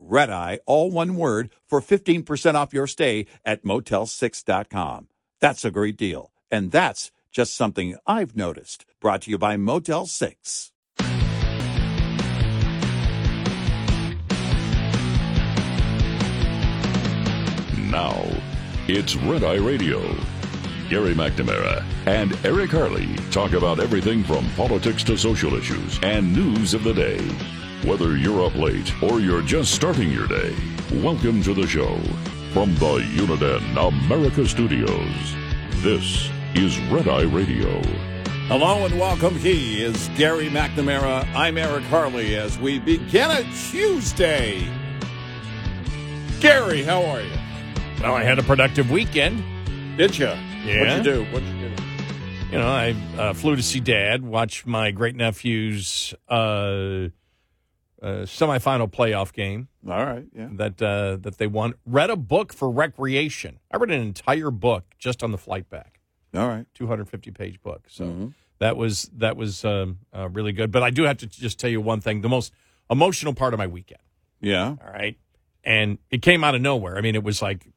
Red Eye, all one word, for 15% off your stay at motel6.com. That's a great deal. And that's just something I've noticed. Brought to you by Motel 6. Now, it's Red Eye Radio. Gary McNamara and Eric Harley talk about everything from politics to social issues and news of the day. Whether you're up late or you're just starting your day, welcome to the show. From the Uniden America Studios, this is Red Eye Radio. Hello and welcome. He is Gary McNamara. I'm Eric Harley as we begin a Tuesday. Gary, how are you? Well, I had a productive weekend. Did you? Yeah. What'd you do? What'd you do? You know, I uh, flew to see Dad, watch my great nephew's uh, uh, semifinal playoff game All right. Yeah. that uh, that they won. Read a book for recreation. I read an entire book just on the flight back, All right. 250 page book. So Mhm. that was that was um, uh, really good. But I do have to just tell you one thing: the most emotional part of my weekend. Yeah. All right. And it came out of nowhere. I mean, it was like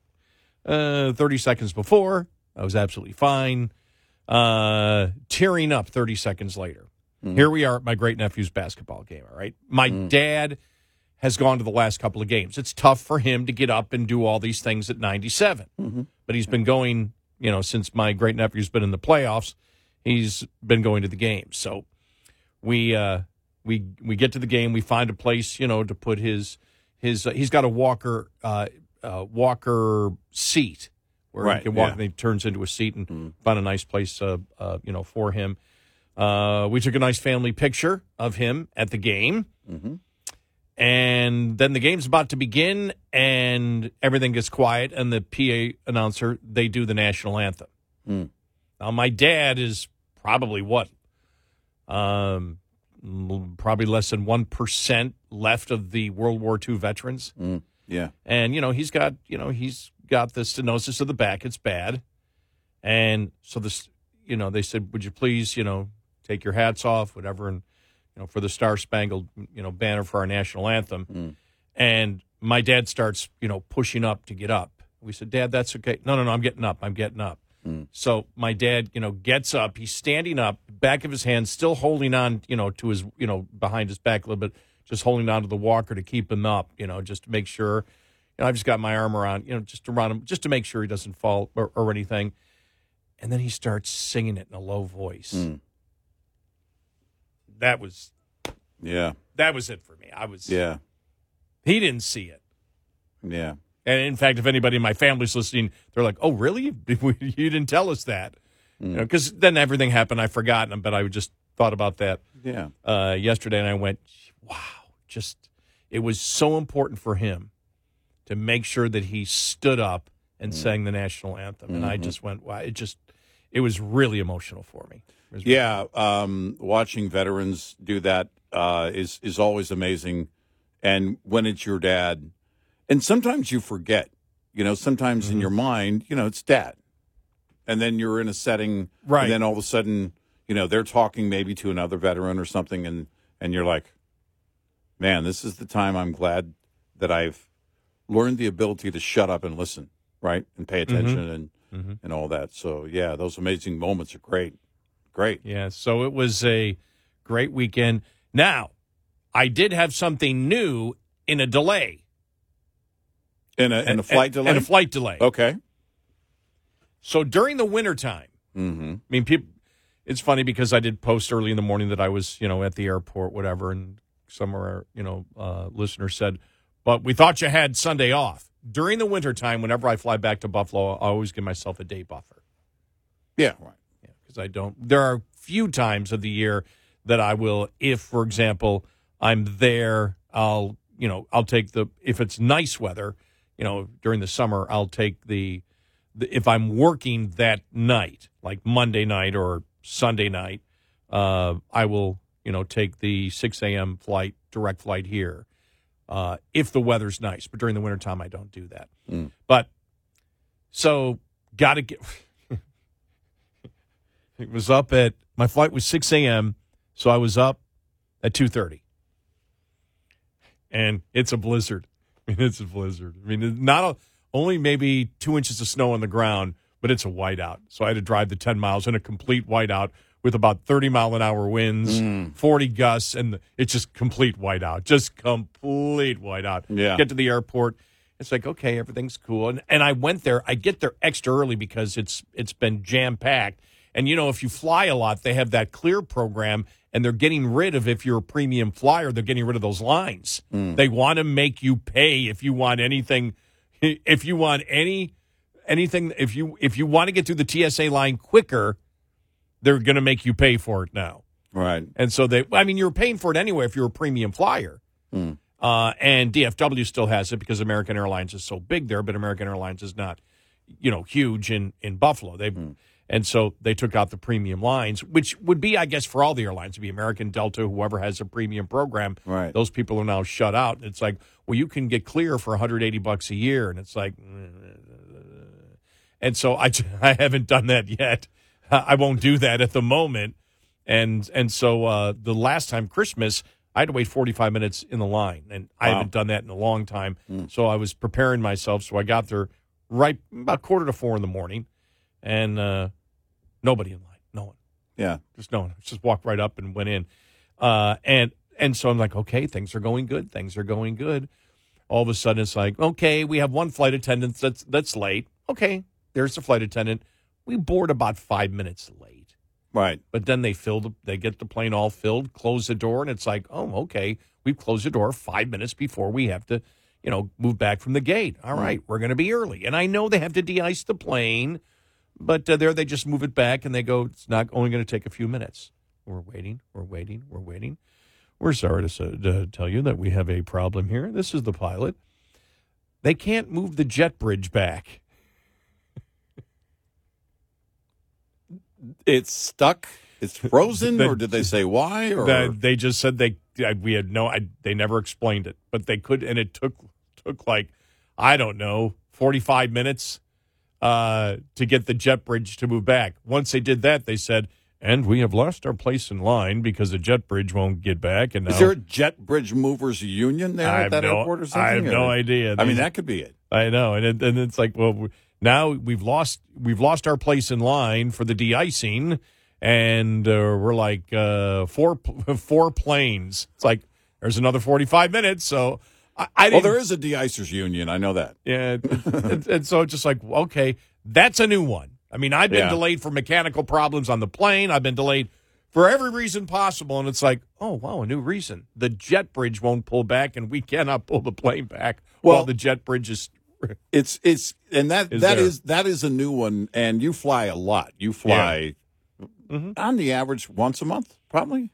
uh, 30 seconds before. I was absolutely fine. Uh, tearing up 30 seconds later. Here we are at my great nephew's basketball game. All right. My dad has gone to the last couple of games. It's tough for him to get up and do all these things at 97, but he's been going, you know, since my great nephew's been in the playoffs, he's been going to the games. So we, uh, we, we get to the game. We find a place, you know, to put his, his, uh, he's got a walker, uh, uh, walker seat where Right, he can walk yeah. and he turns into a seat and find a nice place, uh, uh, you know, for him. Uh, we took a nice family picture of him at the game. And then the game's about to begin, and everything gets quiet, and the PA announcer, they do the national anthem. Now, my dad is probably what? Um, probably less than 1% left of the World War II veterans. Yeah. And, you know, he's got, you know, he's got the stenosis of the back. It's bad. And so this, you know, they said, would you please, you know, take your hats off, whatever, and, you know, for the Star Spangled, you know, banner for our national anthem. Mm. And my dad starts, you know, pushing up to get up. We said, Dad, that's okay. No, no, no, I'm getting up. I'm getting up. Mm. So my dad, you know, gets up. He's standing up, back of his hand still holding on, you know, to his, you know, behind his back a little bit, just holding on to the walker to keep him up, you know, just to make sure. You know, I've just got my arm around, you know, just around him, just to make sure he doesn't fall or, or anything. And then he starts singing it in a low voice. Mm. That was Yeah. that was it for me. I was Yeah. he didn't see it. Yeah. And in fact, if anybody in my family's listening, they're like, "Oh, really? You didn't tell us that?" Because mm. then everything happened. I forgot, but I just thought about that Yeah. uh, yesterday, and I went, "Wow!" Just it was so important for him to make sure that he stood up and mm. sang the national anthem, and I mm-hmm. just went, "Wow!" It just it was really emotional for me. Yeah, um, watching veterans do that uh, is is always amazing, and when it's your dad, and sometimes you forget, you know, sometimes Mm-hmm. in your mind, you know, it's dad, and then you're in a setting, Right. And then all of a sudden, you know, they're talking maybe to another veteran or something, and and you're like, man, this is the time I'm glad that I've learned the ability to shut up and listen, right, and pay Mm-hmm. attention and and all that. So yeah, those amazing moments are great, great. Yeah, so it was a great weekend. Now, I did have something new in a delay. In a in a flight delay. And a flight delay. Okay. So during the wintertime, Mm-hmm. I mean, people, it's funny because I did post early in the morning that I was, you know, at the airport, whatever, and some of our, you know, uh, listeners said, "But we thought you had Sunday off." During the wintertime, whenever I fly back to Buffalo, I always give myself a day buffer. Yeah, right. Yeah, Because I don't. There are few times of the year that I will, if, for example, I'm there, I'll, you know, I'll take the if it's nice weather, you know, during the summer, I'll take the, the if I'm working that night, like Monday night or Sunday night, uh, I will, you know, take the 6 a.m. flight, direct flight here, uh, if the weather's nice. But during the wintertime, I don't do that. Mm. But so got to get. it was up at my flight was 6 a.m. So I was up at 2:30, and it's a blizzard. I mean, it's a blizzard. I mean, not a, only maybe two inches of snow on the ground, but it's a whiteout. So I had to drive the 10 miles in a complete whiteout with about 30 mile an hour winds, mm. 40 gusts, and it's just complete whiteout. Just complete whiteout. Yeah. Get to the airport. It's like, okay, everything's cool. And and I went there. I get there extra early because it's it's been jam packed. And you know, if you fly a lot, they have that clear program and they're getting rid of if you're a premium flyer, they're getting rid of those lines. Mm. They want to make you pay if you want anything if you want any anything if you if you want to get through the TSA line quicker, they're going to make you pay for it now. Right. And so they, I mean, you were paying for it anyway if you're a premium flyer. Hmm. Uh, and DFW still has it because American Airlines is so big there, but American Airlines is not, you know, huge in in Buffalo. They hmm. and so they took out the premium lines, which would be, I guess, for all the airlines, to be American, Delta, whoever has a premium program. Right. Those people are now shut out. It's like, well, you can get clear for 180 bucks a year, and it's like, mm, and so I, I haven't done that yet. I won't do that at the moment. And and so uh, the last time Christmas, I had to wait 45 minutes in the line, and I Wow. haven't done that in a long time. So I was preparing myself. So I got there right about quarter to four in the morning, and uh, nobody in line, no one, Yeah. just no one. Just walked right up and went in, uh, and and so I'm like, okay, things are going good. Things are going good. All of a sudden, it's like, okay, we have one flight attendant that's that's late. Okay, there's the flight attendant. We board about five minutes late. Right. But then they fill the, they get the plane all filled, close the door, and it's like, oh, okay, we've closed the door five minutes before we have to, you know, move back from the gate. All right, we're going to be early, and I know they have to de-ice the plane, but uh, there they just move it back and they go, it's not only going to take a few minutes. We're waiting, we're waiting, we're waiting. We're sorry to, to tell you that we have a problem here. This is the pilot. They can't move the jet bridge back. It's stuck. It's frozen, The- or did they say why? Or That they just said they I- we had no I, they never explained it but they could and it took took like i don't know 45 minutes uh to get the jet bridge to move back once they did that they said and we have lost our place in line because the jet bridge won't get back and now is there a jet bridge movers union there I at that no, airport or something? I have no idea. I mean, that could be it. I know, and it, and it's like, well, we- now we've lost we've lost our place in line for the de-icing, and uh, we're like uh, four four planes. It's like there's another forty five minutes, so I, I Well, there is a de-icers union. I know that. yeah, it- and so it's just like okay, that's a new one. I mean, I've been Yeah. delayed for mechanical problems on the plane. I've been delayed for every reason possible, and it's like, oh wow, a new reason. The jet bridge won't pull back, and we cannot pull the plane back Well- while the jet bridge is. It's it's and that Is that there. is that is a new one. And you fly a lot. You fly Mm-hmm. on the average once a month, probably.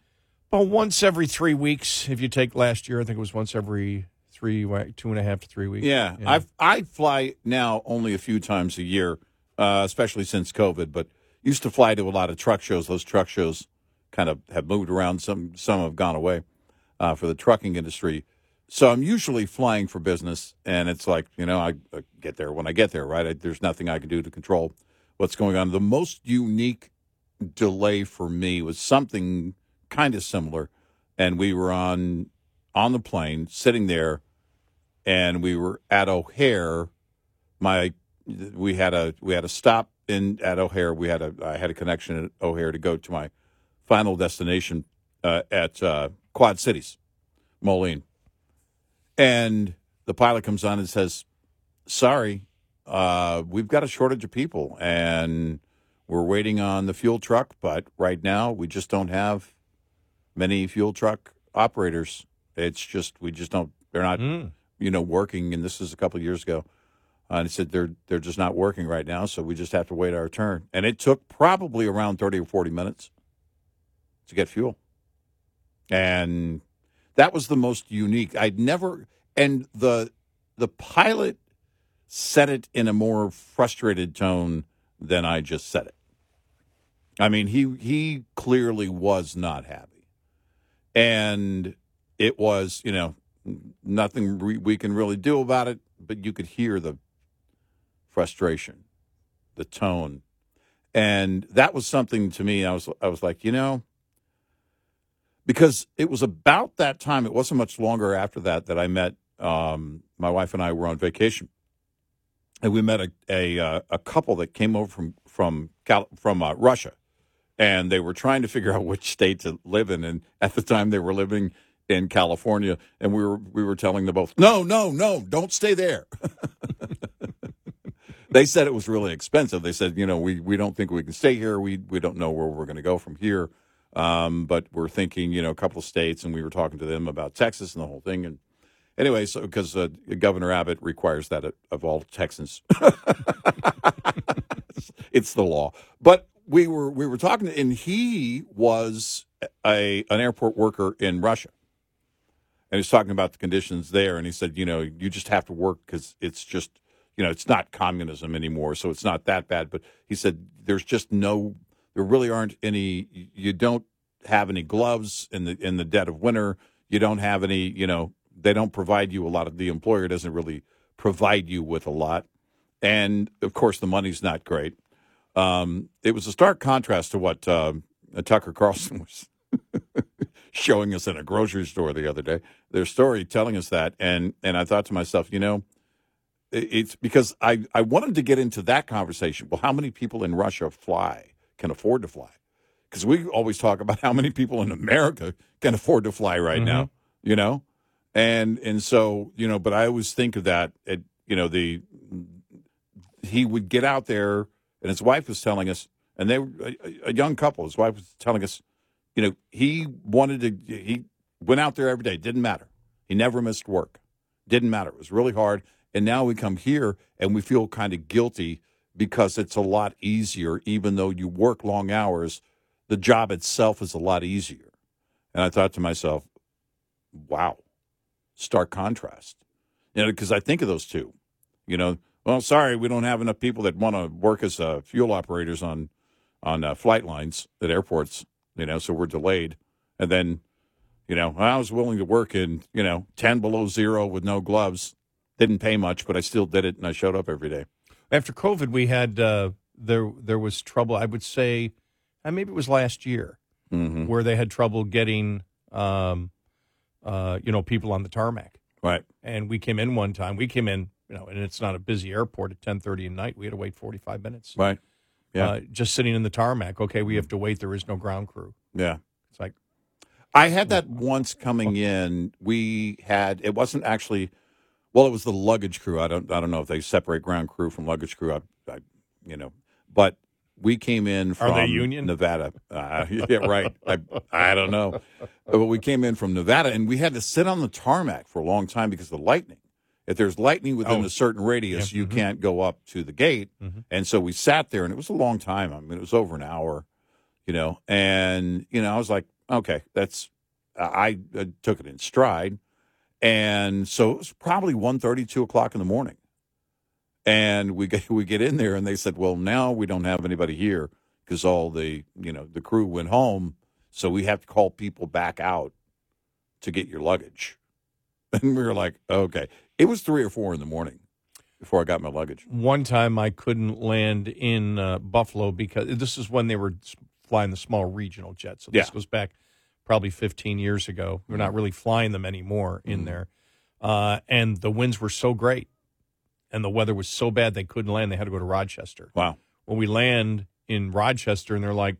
Well, once every three weeks. If you take last year, I think it was once every three, two and a half to three weeks. Yeah, I I fly now only a few times a year, uh, especially since COVID. But used to fly to a lot of truck shows. Those truck shows kind of have moved around. Some some have gone away uh, for the trucking industry. So I'm usually flying for business, and it's like you know I, I get there when I get there. Right, I, there's nothing I can do to control what's going on. The most unique delay for me was something kind of similar, and we were on on the plane sitting there and we were at O'Hare. My we had a we had a stop in at O'Hare. We had a I had a connection at O'Hare to go to my final destination uh, at uh, Quad Cities, Moline. And the pilot comes on and says, "Sorry, uh, we've got a shortage of people, and We're waiting on the fuel truck, but right now we just don't have many fuel truck operators. It's just we just don't. They're not, Mm. you know, working. And this is a couple of years ago. Uh, and he said they're they're just not working right now, so we just have to wait our turn. And it took probably around thirty or forty minutes to get fuel, and that was the most unique. I'd never and the the pilot said it in a more frustrated tone than I just said it. I mean, he he clearly was not happy, and it was you know nothing we, we can really do about it, but you could hear the frustration, the tone, and that was something to me. I was I was like, you know, because it was about that time. It wasn't much longer after that that I met um, my wife and I were on vacation, and we met a a, uh, a couple that came over from from Cal- from uh, Russia, and they were trying to figure out which state to live in. And at the time, they were living in California, and we were we were telling them both, no, no, no, don't stay there. they said it was really expensive. They said, you know, we, we don't think we can stay here. We we don't know where we're going to go from here. Um, but we're thinking, you know, a couple of states, and we were talking to them about Texas and the whole thing. And anyway, so because uh, Governor Abbott requires that of- all Texans, it's the law. But we were we were talking, and he was a an airport worker in Russia, and he's talking about the conditions there. And he said, you know, you just have to work because it's just, you know, it's not communism anymore, so it's not that bad. But he said there's just no, there really aren't any. You don't have any gloves in the in the dead of winter. You don't have any, you know, they don't provide you a lot of. The employer doesn't really provide you with a lot, and of course the money's not great. Um, it was a stark contrast to what um, Tucker Carlson was showing us in a grocery store the other day. Their story telling us that, and and I thought to myself, you know, it's because I I wanted to get into that conversation. Well, how many people in Russia fly can afford to fly? Because we always talk about how many people in America can afford to fly right now, mm-hmm. you know, and and so you know, but I always think of that. At, you know, the he would get out there, and his wife was telling us, and they were a, a young couple. His wife was telling us, you know, he wanted to. He went out there every day. Didn't matter. He never missed work. Didn't matter. It was really hard. And now we come here and we feel kind of guilty because it's a lot easier, even though you work long hours. The job itself is a lot easier. And I thought to myself, wow, stark contrast. You know, because I think of those two. You know, well, sorry, we don't have enough people that want to work as uh, fuel operators on on uh, flight lines at airports. You know, so we're delayed. And then, you know, I was willing to work in you know ten below zero with no gloves. Didn't pay much, but I still did it, and I showed up every day. After COVID, we had uh, there there was trouble. I would say, uh, maybe it was last year Mm-hmm. where they had trouble getting, um, uh, you know, people on the tarmac. Right. And we came in one time. We came in, you know, and it's not a busy airport at ten thirty at night. We had to wait forty five minutes. Right. Yeah. Uh, just sitting in the tarmac. Okay, we have to wait. There is no ground crew. Yeah. It's like I had that once coming in. We had it wasn't actually well, it was the luggage crew. I don't I don't know if they separate ground crew from luggage crew. I, I you know, but we came in from they union? Nevada. Uh, yeah, right. I I don't know, but we came in from Nevada, and we had to sit on the tarmac for a long time because of the lightning. If there's lightning within Oh. a certain radius, Yeah, you mhm. can't go up to the gate. Mhm. And so we sat there, and it was a long time. I mean, it was over an hour, you know. And you know, I was like, okay, that's. I, I took it in stride, and so it was probably 1.30, 2 o'clock in the morning. And we get we get in there, and they said, well, now we don't have anybody here because all the you know the crew went home, so we have to call people back out to get your luggage. And we were like, okay. It was three or four in the morning before I got my luggage. one time I couldn't land in uh, Buffalo because this is when they were flying the small regional jets. So this Yeah. goes back probably 15 years ago. We're not really flying them anymore in Mhm. there. Uh, and the winds were so great and the weather was so bad they couldn't land. They had to go to Rochester. Wow. When we land in Rochester and they're like,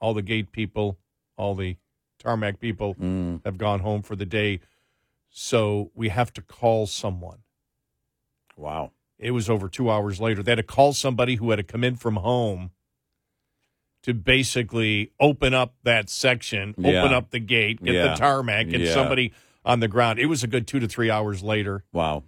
all the gate people, all the tarmac people Mm, have gone home for the day. So we have to call someone. wow. It was over two hours later. They had to call somebody who had to come in from home to basically open up that section, Yeah. open up the gate, get Yeah. the tarmac, get Yeah. somebody on the ground. It was a good two to three hours later. Wow.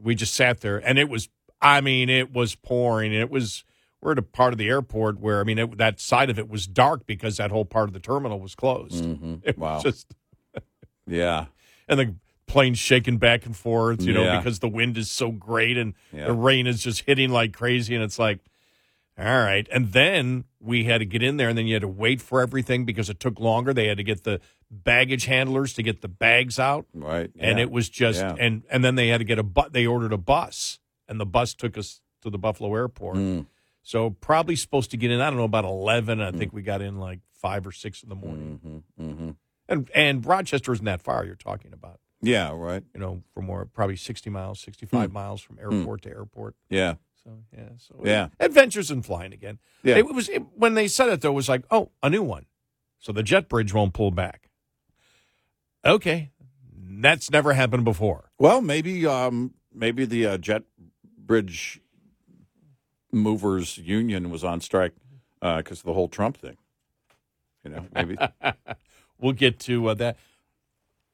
We just sat there, and it was. I mean, it was pouring. It was. We're at a part of the airport where I mean, it, that side of it was dark because that whole part of the terminal was closed. Mhm. It Wow. was just Yeah. and the plane's shaking back and forth, you know, Yeah. because the wind is so great and Yeah. the rain is just hitting like crazy. And it's like, all right. And then we had to get in there and then you had to wait for everything because it took longer. They had to get the baggage handlers to get the bags out. Right. And Yeah. it was just, Yeah. and, and then they had to get a bu- they ordered a bus and the bus took us to the Buffalo airport. Mm. So probably supposed to get in, I don't know, about 11. I think we got in like five or six in the morning. Mhm. Mhm. And, and Rochester isn't that far you're talking about Yeah. Right. you know, from more probably 60 miles, 65 miles from airport to airport. Yeah. So, yeah. So, Yeah. Adventures in flying again. Yeah. It was, it, when they said it, though, it was like, oh, a new one. So the jet bridge won't pull back. Okay. That's never happened before. Well, maybe um, maybe the uh, jet bridge movers union was on strike because of the whole Trump thing. You know, maybe. We'll get to uh, that.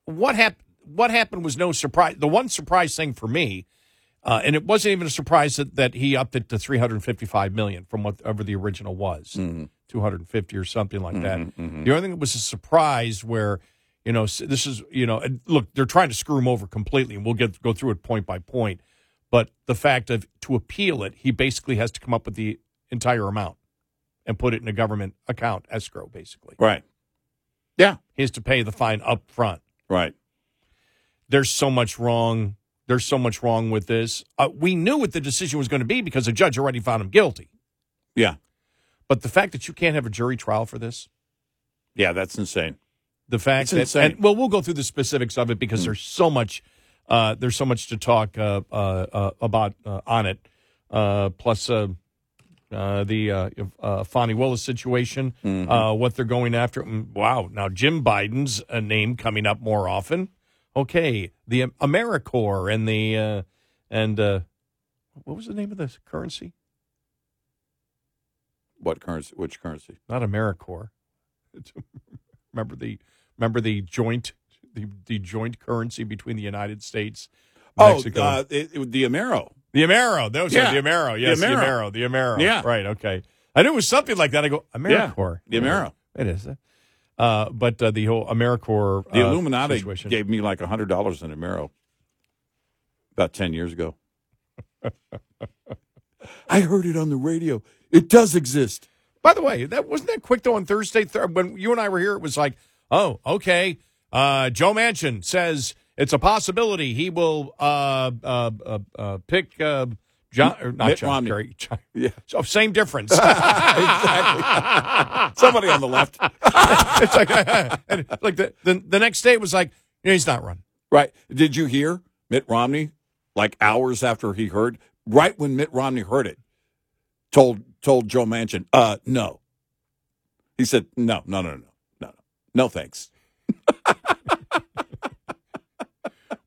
What happened? What happened was no surprise. The one surprise thing for me, uh, and it wasn't even a surprise that, that he upped it to 355 million from whatever the original was, Mhm. 250 or something like that. Mhm, mhm. The only thing that was a surprise where, you know, this is, you know, look, they're trying to screw him over completely, and we'll get go through it point by point. But the fact of to appeal it, he basically has to come up with the entire amount and put it in a government account, escrow, basically. Right. Yeah. He has to pay the fine up front. Right. There's so much wrong. There's so much wrong with this. Uh, we knew what the decision was going to be because the judge already found him guilty. Yeah. But the fact that you can't have a jury trial for this, Yeah. That's insane. the fact It's that insane. and well we'll go through the specifics of it because Mm. there's so much uh, there's so much to talk uh, uh, uh, about uh, on it uh, plus uh, uh, the uh, uh, Fani Willis situation Mm-hmm. uh, what they're going after Mm, wow now Jim Biden's a name coming up more often okay the AmeriCorps and the uh, and uh, what was the name of the currency What currency? Which currency? not AmeriCorps. remember the remember the joint the, the joint currency between the United States, Mexico, Oh, uh, it, it, the Amero. the Amero. Those yeah. are the Amero. Yes, the Amero. Amero. The Amero. Yeah. right. Okay. I knew it was something like that. I go AmeriCorps. the Amero. It is. Uh, but uh, the whole AmeriCorps. The uh, Illuminati situation. gave me like a hundred dollars in Amero about ten years ago. I heard it on the radio. It does exist. By the way, that wasn't that quick though on Thursday th- when you and I were here. It was like, oh, okay. Uh, Joe Manchin says it's a possibility he will uh, uh, uh, uh, pick uh, John or not Mitt John Romney. Kerry. John- Yeah. So same difference. Somebody on the left. it's like, and like the, the the next day it was like, yeah, he's not running. Right. Did you hear Mitt Romney, like hours after he heard, right when Mitt Romney heard it, told told Joe Manchin, uh, no. He said, no, no, no, no, no, no, no, thanks.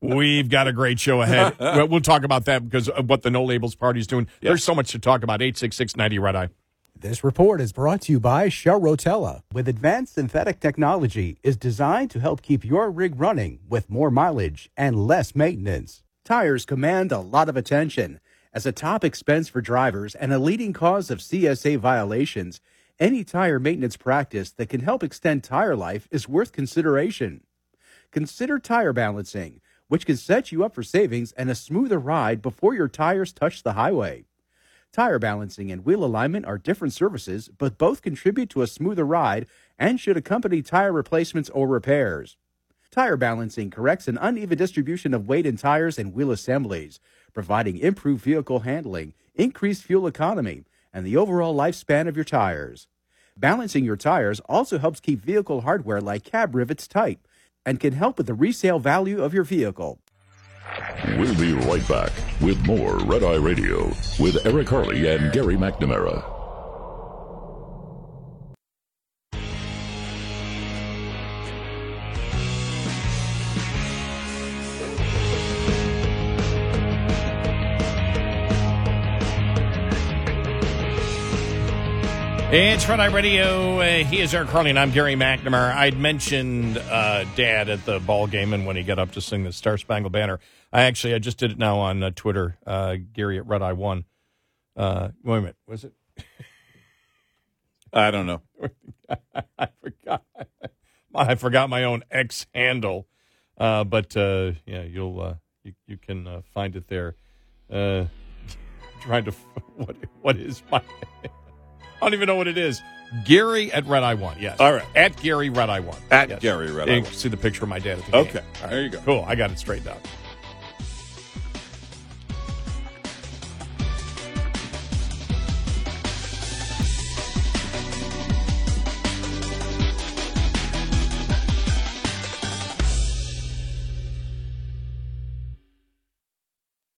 We've got a great show ahead. Well, we'll talk about that because of what the No Labels Party is doing. Yeah. There's so much to talk about. 86690 Red Eye. This report is brought to you by Shell Rotella. With advanced synthetic technology, is designed to help keep your rig running with more mileage and less maintenance. Tires command a lot of attention. As a top expense for drivers and a leading cause of CSA violations, any tire maintenance practice that can help extend tire life is worth consideration. Consider tire balancing, which can set you up for savings and a smoother ride before your tires touch the highway. Tire balancing and wheel alignment are different services, but both contribute to a smoother ride and should accompany tire replacements or repairs. Tire balancing corrects an uneven distribution of weight in tires and wheel assemblies, providing improved vehicle handling, increased fuel economy, and the overall lifespan of your tires. Balancing your tires also helps keep vehicle hardware like cab rivets tight and can help with the resale value of your vehicle. We'll be right back with more Red Eye Radio with Eric Harley and Gary McNamara. It's Red Eye Radio. Uh, he is Eric Harley, and I'm Gary McNamara. I'd mentioned uh, Dad at the ball game, and when he got up to sing the Star Spangled Banner, I actually I just did it now on uh, Twitter. Uh, Gary at Red Eye One. Uh, wait a minute, was it? I don't know. I forgot. I forgot my own X handle, uh, but uh, yeah, you'll uh, you you can uh, find it there. Uh, trying to what what is my I don't even know what it is. Gary at Red Eye One. Yes. All right. At Gary Red Eye One. At Yes. Gary Red Eye. You can See the picture of my dad at the Okay. game. All There you go. Cool. I got it straightened out.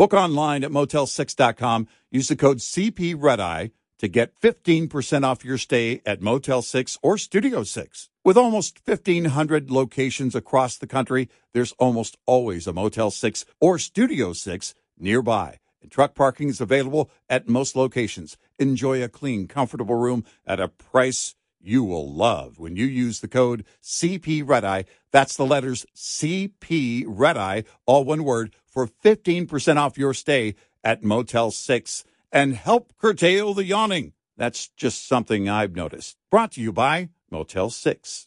Book online at motel6.com. Use the code CP Red to get 15% off your stay at Motel 6 or Studio 6. With almost 1,500 locations across the country, there's almost always a Motel 6 or Studio 6 nearby. And truck parking is available at most locations. Enjoy a clean, comfortable room at a price you will love when you use the code CP Red Eye. That's the letters CP Red Eye, all one word, for 15% off your stay at Motel 6 and help curtail the yawning. That's just something I've noticed. Brought to you by Motel 6.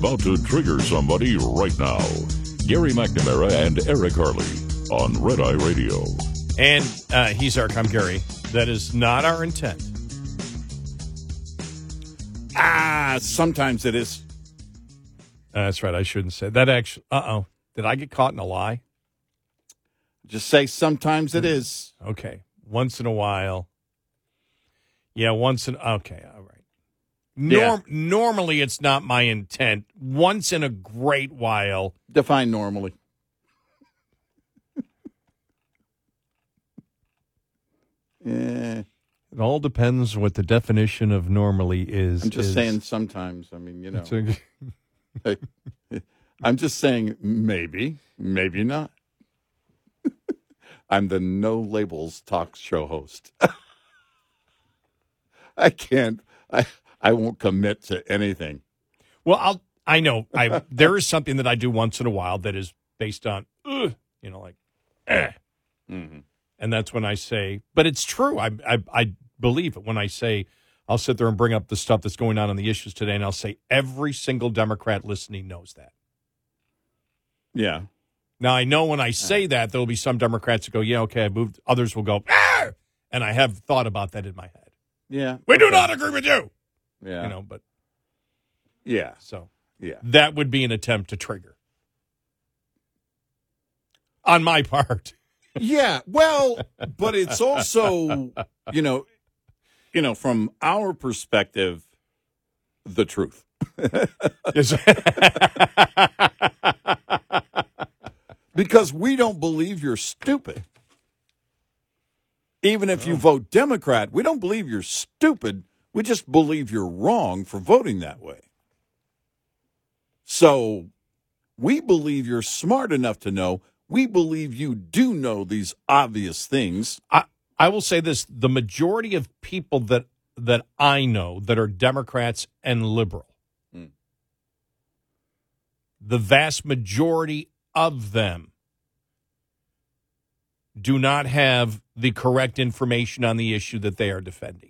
About to trigger somebody right now. Gary McNamara and Eric Harley on Red Eye Radio. And uh, he's Eric. I'm Gary. That is not our intent. Ah, sometimes it is. Uh, that's right. I shouldn't say that. Actually, uh oh. Did I get caught in a lie? Just say sometimes it is. Okay. Once in a while. Yeah, once in okay, all right. Norm, normally it's not my intent. Once in a great while. Define normally. yeah, It all depends what the definition of normally is. I'm just is- saying sometimes. I mean, you know, It's a- I'm just saying maybe, maybe not. I'm the no labels talk show host. I can't. I I won't commit to anything. well, I'll I know. I there is something that I do once in a while that is based on you know, like eh. Mhm. And that's when I say, but it's true. I, I I believe it when I say I'll sit there and bring up the stuff that's going on on the issues today, and I'll say every single Democrat listening knows that. Yeah. Now I know when I say that there will be some Democrats that go, "Yeah, okay, I moved." Others will go, "Ah!" and I have thought about that in my head. Yeah. We do not agree with you, Yeah. you know. But Yeah. so Yeah. that would be an attempt to trigger on my part. Yeah, well, but it's also, you know, you know, from our perspective, the truth. because we don't believe you're stupid. Even if you oh. vote Democrat, we don't believe you're stupid. We just believe you're wrong for voting that way. So we believe you're smart enough to know. We believe you do know these obvious things. I, I will say this: the majority of people that that I know that are Democrats and liberal, Hmm. the vast majority of them do not have the correct information on the issue that they are defending.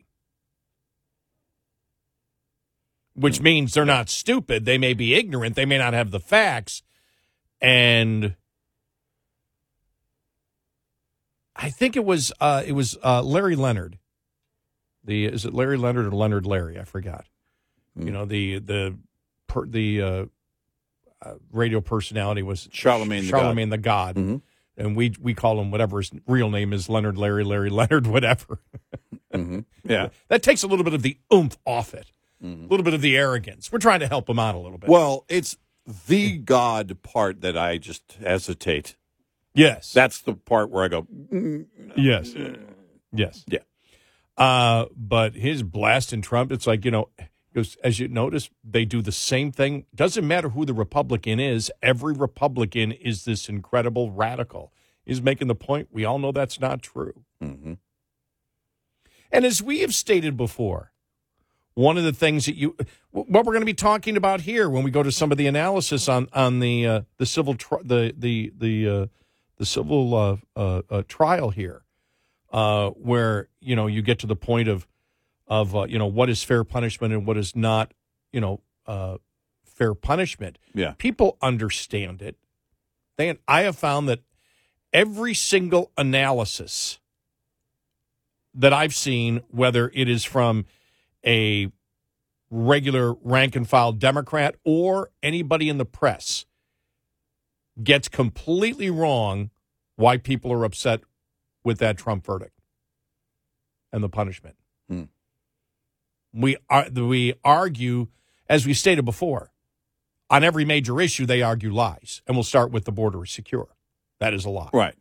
Which means they're not stupid. They may be ignorant. They may not have the facts. And I think it was uh, it was uh, Larry Leonard. The is it Larry Leonard or Leonard Larry? I forgot. You know the the per, the uh, uh, radio personality was Charlamagne the God. Charlamagne the God, Mhm. and we we call him whatever his real name is Leonard Larry Larry Leonard whatever. Mm-hmm. Yeah. That takes a little bit of the oomph off it, a little bit of the arrogance. We're trying to help him out a little bit. Well, it's the God part that I just hesitate. yes, That's the part where I go, mm, yes, yes, Yeah. Uh, but his blasting Trump, it's like you know, because as you notice, they do the same thing. Doesn't matter who the Republican is. Every Republican is this incredible radical. He's making the point. We all know that's not true. mhm. And as we have stated before, one of the things that you, what we're going to be talking about here when we go to some of the analysis on on the uh, the civil tri- the the the uh, the civil uh, uh, uh, trial here, uh, where you know you get to the point of of uh, you know what is fair punishment and what is not, you know, uh, fair punishment. Yeah. people understand it. They, I have found that every single analysis that I've seen, whether it is from a regular rank and file Democrat or anybody in the press, gets completely wrong why people are upset with that Trump verdict and the punishment. Hmm. We are we argue, as we stated before, on every major issue they argue lies, and we'll start with the border is secure. That is a lie. right.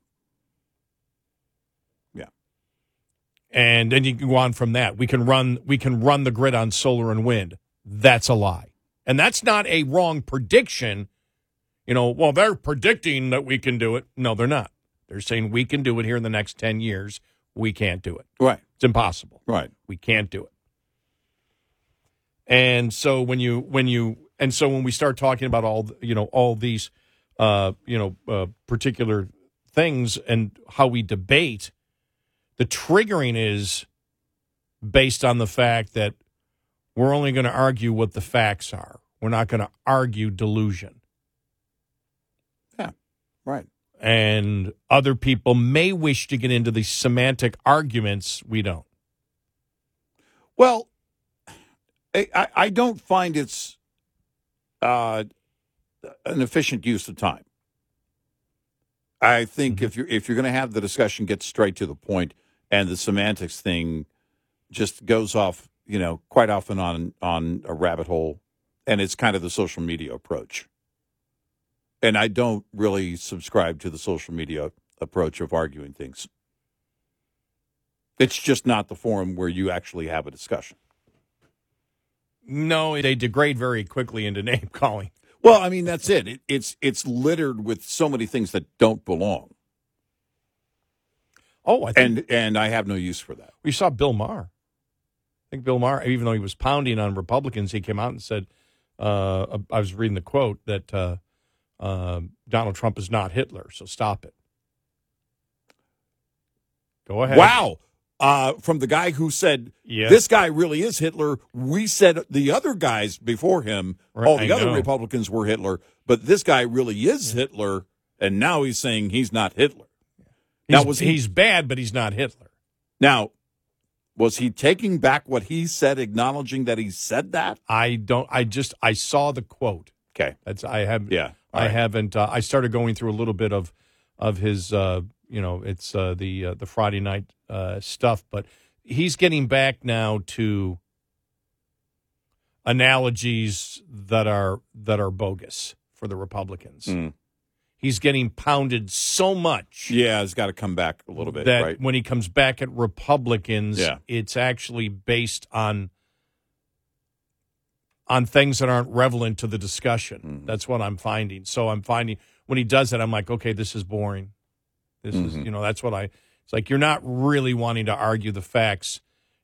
And then you can go on from that. We can run we can run the grid on solar and wind. That's a lie. And that's not a wrong prediction. You know, well, they're predicting that we can do it. No, they're not. They're saying we can do it here in the next 10 years. We can't do it. Right. It's impossible. Right. We can't do it. And so when you when you and so when we start talking about all you know all these uh you know uh, particular things and how we debate the triggering is based on the fact that we're only going to argue what the facts are. We're not going to argue delusion. Yeah, right. And other people may wish to get into these semantic arguments. We don't. Well, I, I- don't find it's uh, an efficient use of time. I think if you're if you're going to have the discussion, get straight to the point, and the semantics thing just goes off, you know, quite often on on a rabbit hole, and it's kind of the social media approach. And I don't really subscribe to the social media approach of arguing things. It's just not the forum where you actually have a discussion. No, they degrade very quickly into name calling. Well, I mean that's it. it. It's it's littered with so many things that don't belong, Oh, I think and and I have no use for that. we saw Bill Maher. I think Bill Maher, even though he was pounding on Republicans, he came out and said, uh, I was reading the quote that uh, uh, Donald Trump is not Hitler, so stop it. Go ahead. Wow, uh, from the guy who said Yeah. this guy really is Hitler. We said the other guys before him, Right, all the I other know. Republicans were Hitler, but this guy really is Hitler, and now he's saying he's not Hitler. Now was he he's bad, but he's not Hitler. now? Was he taking back what he said, acknowledging that he said that? I don't. I just I saw the quote. Okay, That's I have. yeah, I right. haven't. Uh, I started going through a little bit of of his. Uh, you know, it's uh, the uh, the Friday night uh, stuff, but he's getting back now to analogies that are that are bogus for the Republicans. Mm. He's getting pounded so much Yeah, he's got to come back a little bit, that right? when he comes back at Republicans, Yeah. it's actually based on on things that aren't relevant to the discussion. Mm-hmm. That's what I'm finding. So I'm finding when he does that, I'm like, okay, this is boring. This is, Mm-hmm. you know, that's what I. It's like you're not really wanting to argue the facts,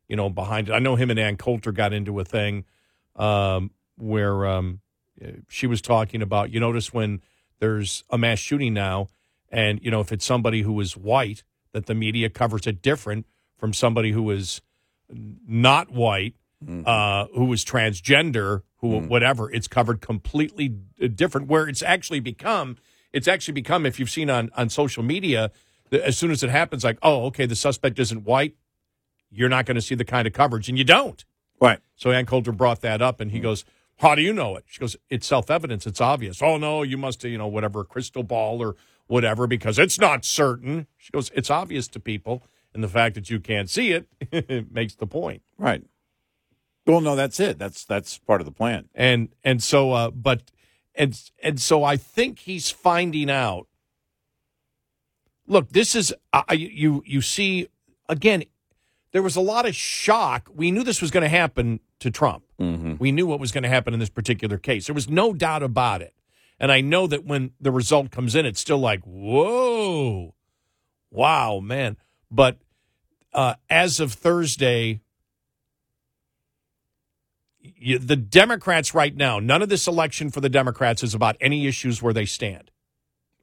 you know, behind it. I know him and Ann Coulter got into a thing um, where um, she was talking about. You notice when there's a mass shooting now, and you know if it's somebody who is white, that the media covers it different from somebody who is not white, mm-hmm. uh, who is transgender, who mm. whatever. It's covered completely different. Where it's actually become, it's actually become. If you've seen on on social media, the, as soon as it happens, like, oh, okay, the suspect isn't white. You're not going to see the kind of coverage, and you don't. right. So Ann Coulter brought that up, and he mm. goes, "How do you know it?" She goes, "It's self-evidence. It's obvious." Oh no, you must, you know, whatever, crystal ball or whatever, because it's not certain. She goes, "It's obvious to people, and the fact that you can't see it, it makes the point." Right. Well, no, that's it. That's that's part of the plan. And and so, uh, but and and so I think he's finding out. Look, this is I you you see again. There was a lot of shock. We knew this was going to happen to Trump. We knew what was going to happen in this particular case. There was no doubt about it. And I know that when the result comes in, it's still like, whoa, wow, man. But uh, as of Thursday, you, the Democrats right now, none of this election for the Democrats is about any issues where they stand.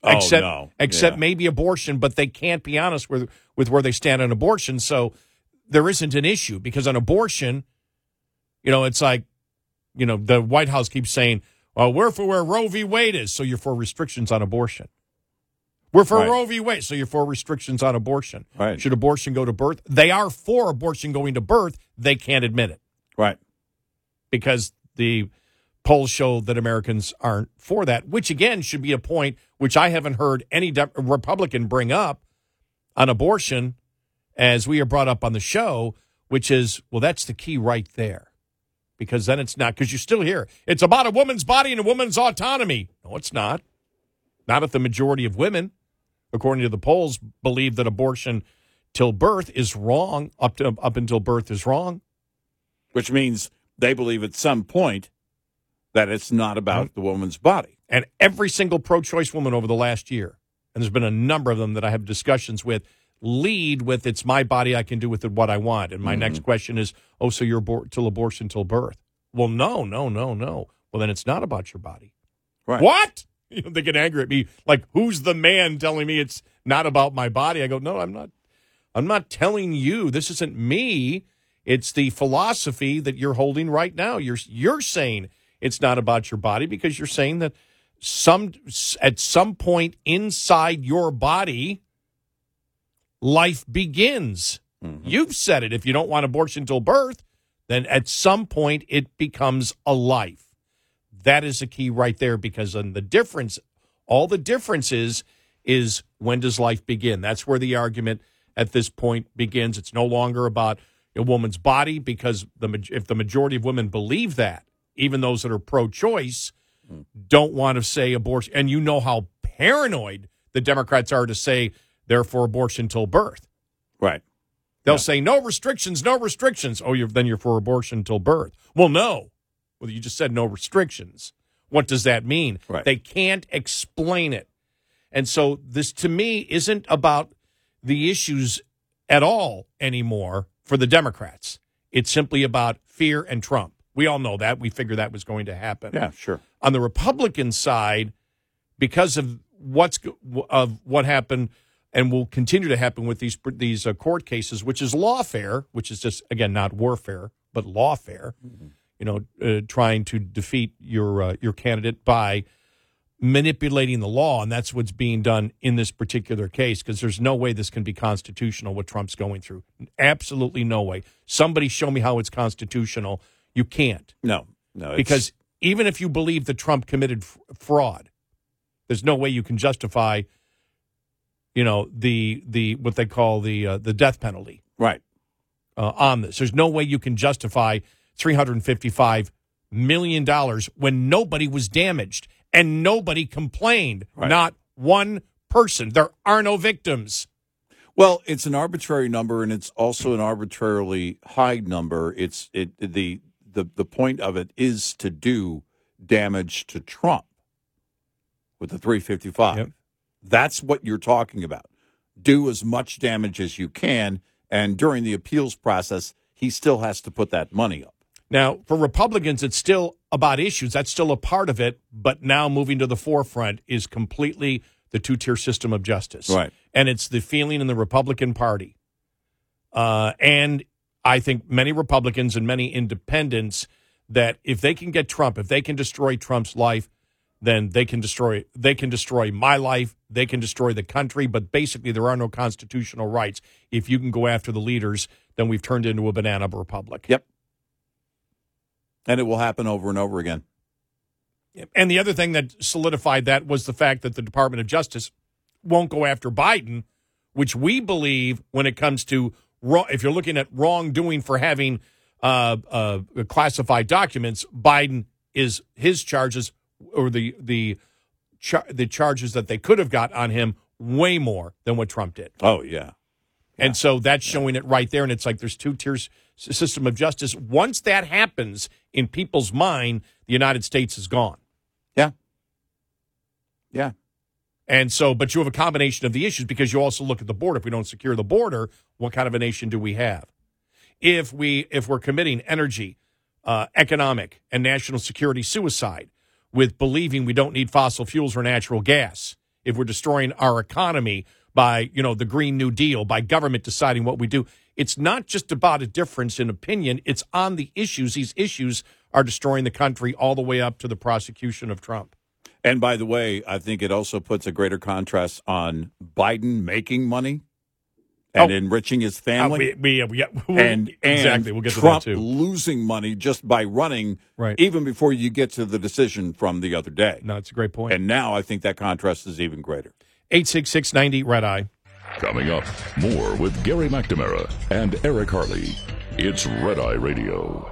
Oh, except no. except Yeah. maybe abortion, but they can't be honest with with where they stand on abortion. So there isn't an issue because on abortion, you know, it's like, you know, the White House keeps saying, "Well, we're for where Roe v. Wade is, so you're for restrictions on abortion." We're for Right. Roe v. Wade, so you're for restrictions on abortion. Right. Should abortion go to birth? They are for abortion going to birth. They can't admit it Right. because the polls show that Americans aren't for that, which again should be a point which I haven't heard any de- Republican bring up on abortion as we are brought up on the show, which is, well, that's the key right there. Because then it's not, because you still hear it's about a woman's body and a woman's autonomy. No, it's not. Not if the majority of women, according to the polls, believe that abortion till birth is wrong, up to up until birth is wrong. Which means they believe at some point that it's not about mm-hmm. the woman's body. and every single pro-choice woman over the last year, and there's been a number of them that I have discussions with, lead with "It's my body; I can do with it what I want." And my next mm-hmm. question is, "Oh, so you're abor- till abortion till birth?" Well, no, no, no, no. Well, then it's not about your body. Right. What? You know, they get angry at me, like, "Who's the man telling me it's not about my body?" I go, "No, I'm not. I'm not telling you. This isn't me. It's the philosophy that you're holding right now. You're you're saying it's not about your body because you're saying that some at some point inside your body life begins. Mm-hmm. You've said it. If you don't want abortion till birth, then at some point it becomes a life. That is a key right there because then the difference, all the difference is, is when does life begin? That's where the argument at this point begins. It's no longer about a woman's body because the if the majority of women believe that, even those that are pro-choice, mm. don't want to say abortion, and you know how paranoid the Democrats are to say they're for abortion till birth. Right. They'll say no restrictions, no restrictions. Oh, you're then you're for abortion till birth. Well, no. Well, you just said no restrictions. What does that mean? Right. They can't explain it. And so this to me isn't about the issues at all anymore for the Democrats. It's simply about fear and Trump. We all know that. We figured that was going to happen Yeah, sure. on the Republican side, because of what's of what happened and will continue to happen with these these uh, court cases, which is lawfare, which is just again not warfare but lawfare. You know, uh, trying to defeat your uh, your candidate by manipulating the law, and that's what's being done in this particular case. Because there's no way this can be constitutional what Trump's going through. Absolutely no way. Somebody show me how it's constitutional. You can't No, no. it's- because even if you believe that Trump committed f- fraud, there's no way you can justify, you know, the the what they call the uh, the death penalty right. uh, on this. There's no way you can justify 355 million dollars when nobody was damaged and nobody complained, Right. not one person. There are no victims. Well, it's an arbitrary number, and it's also an arbitrarily high number. It's it the the the point of it is to do damage to Trump with the 355. Yep. That's what you're talking about. Do as much damage as you can, and during the appeals process, he still has to put that money up. Now, for Republicans, it's still about issues. That's still a part of it. But now moving to the forefront is completely the two tier system of justice. Right. And it's the feeling in the Republican Party. Uh, and I think many Republicans and many independents that if they can get Trump, if they can destroy Trump's life, then they can destroy they can destroy my life, they can destroy the country, but basically there are no constitutional rights. If you can go after the leaders, then we've turned into a banana republic. Yep. And it will happen over and over again. And the other thing that solidified that was the fact that the Department of Justice won't go after Biden, which we believe when it comes to if you're looking at wrongdoing for having uh, uh, classified documents, Biden is his charges or the the char- the charges that they could have got on him way more than what Trump did. Oh yeah. And so that's showing it right there. And it's like there's two tiers system of justice. Once that happens in people's mind, the United States is gone. Yeah. Yeah. And so, but you have a combination of the issues because you also look at the border. If we don't secure the border, what kind of a nation do we have? If we if we're committing energy, uh, economic, and national security suicide with believing we don't need fossil fuels or natural gas, if we're destroying our economy by you know the Green New Deal, by government deciding what we do, it's not just about a difference in opinion. It's on the issues. These issues are destroying the country all the way up to the prosecution of Trump. And by the way, I think it also puts a greater contrast on Biden making money and Oh. enriching his Uh, family. we, we, we, we- and exactly, and we'll get Trump to that too. losing money just by running, Right. even before you get to the decision from the other day. No, it's a great point. And now I think that contrast is even greater. 866 90 Red Eye. Coming up, more with Gary McNamara and Eric Harley. It's Red Eye Radio.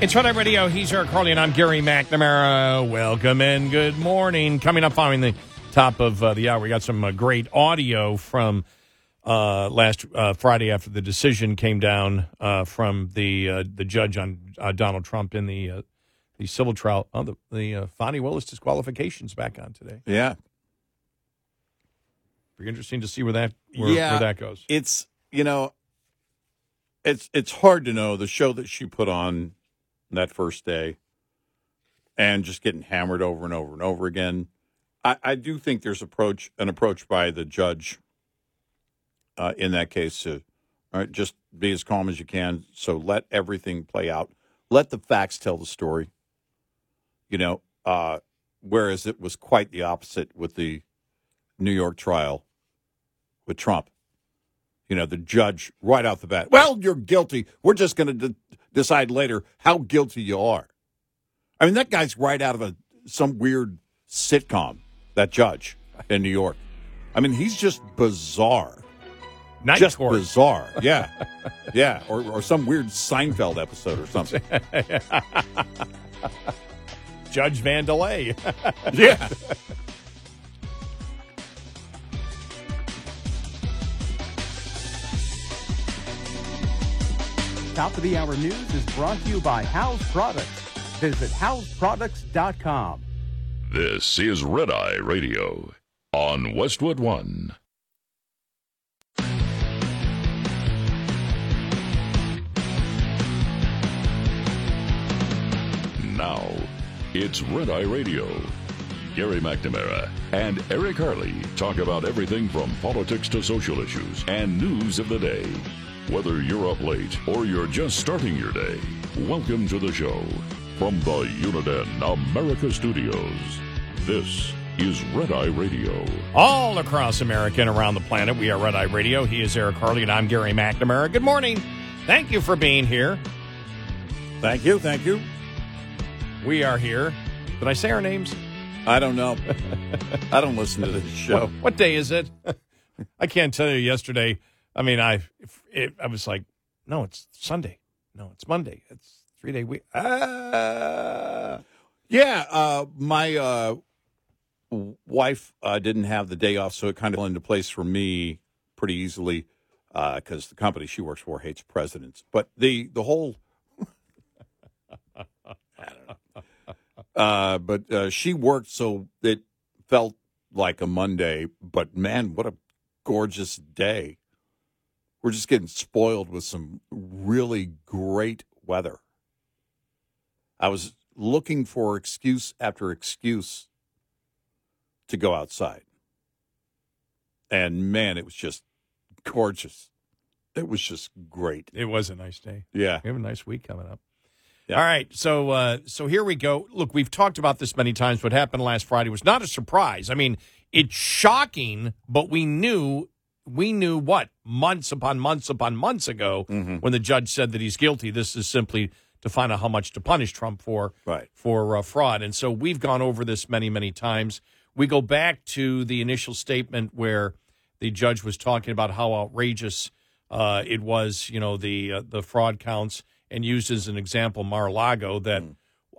It's Red Eye Radio. He's Eric Harley, and I'm Gary McNamara. Welcome and good morning. Coming up following the top of uh, the hour, we got some uh, great audio from uh, last uh, Friday after the decision came down uh, from the uh, the judge on uh, Donald Trump in the uh, the civil trial. Oh, the the uh, Fani Willis disqualifications back on today. Yeah. Pretty interesting to see where that where, Yeah. where that goes. It's, you know, it's it's hard to know the show that she put on that first day and just getting hammered over and over and over again. I, I do think there's approach an approach by the judge uh, in that case to right, just be as calm as you can. So let everything play out. Let the facts tell the story. You know, uh, whereas it was quite the opposite with the New York trial with Trump. You know, the judge right off the bat, well, you're guilty. We're just going to de- decide later how guilty you are. I mean, that guy's right out of a some weird sitcom. That judge in New York. I mean, he's just bizarre. Night just court. bizarre. Yeah, yeah, or or some weird Seinfeld episode or something. Judge Vandelay. Yeah. Top of the hour news is brought to you by House Products. Visit houseproducts.com. This is Red Eye Radio on Westwood One. Now, it's Red Eye Radio. Gary McNamara and Eric Harley talk about everything from politics to social issues and news of the day. Whether you're up late or you're just starting your day, welcome to the show. From the Uniden America Studios, this is Red Eye Radio. All across America and around the planet, we are Red Eye Radio. He is Eric Harley, and I'm Gary McNamara. Good morning. Thank you for being here. Thank you. Thank you. We are here. Did I say our names? I don't know. I don't listen to this show. What, what day is it? I can't tell you. Yesterday, I mean, I it, I was like, no, it's Sunday. No, it's Monday. It's three day week. Ah. Yeah, uh, my uh, wife uh, didn't have the day off, so it kind of fell into place for me pretty easily because the company she works for hates presidents. But the the whole, I don't know. Uh, but uh, she worked, so it felt like a Monday. But man, what a gorgeous day! We're just getting spoiled with some really great weather. I was looking for excuse after excuse to go outside. And man, it was just gorgeous. It was just great. It was a nice day. Yeah. We have a nice week coming up. Yeah. All right, so uh, so here we go. Look, we've talked about this many times. What happened last Friday was not a surprise. I mean, it's shocking, but we knew we knew what months upon months upon months ago when the judge said that he's guilty. This is simply to find out how much to punish Trump for Right. for uh, fraud. And so we've gone over this many many times. We go back to the initial statement where the judge was talking about how outrageous uh, it was, you know, the uh, the fraud counts, and used as an example Mar-a-Lago that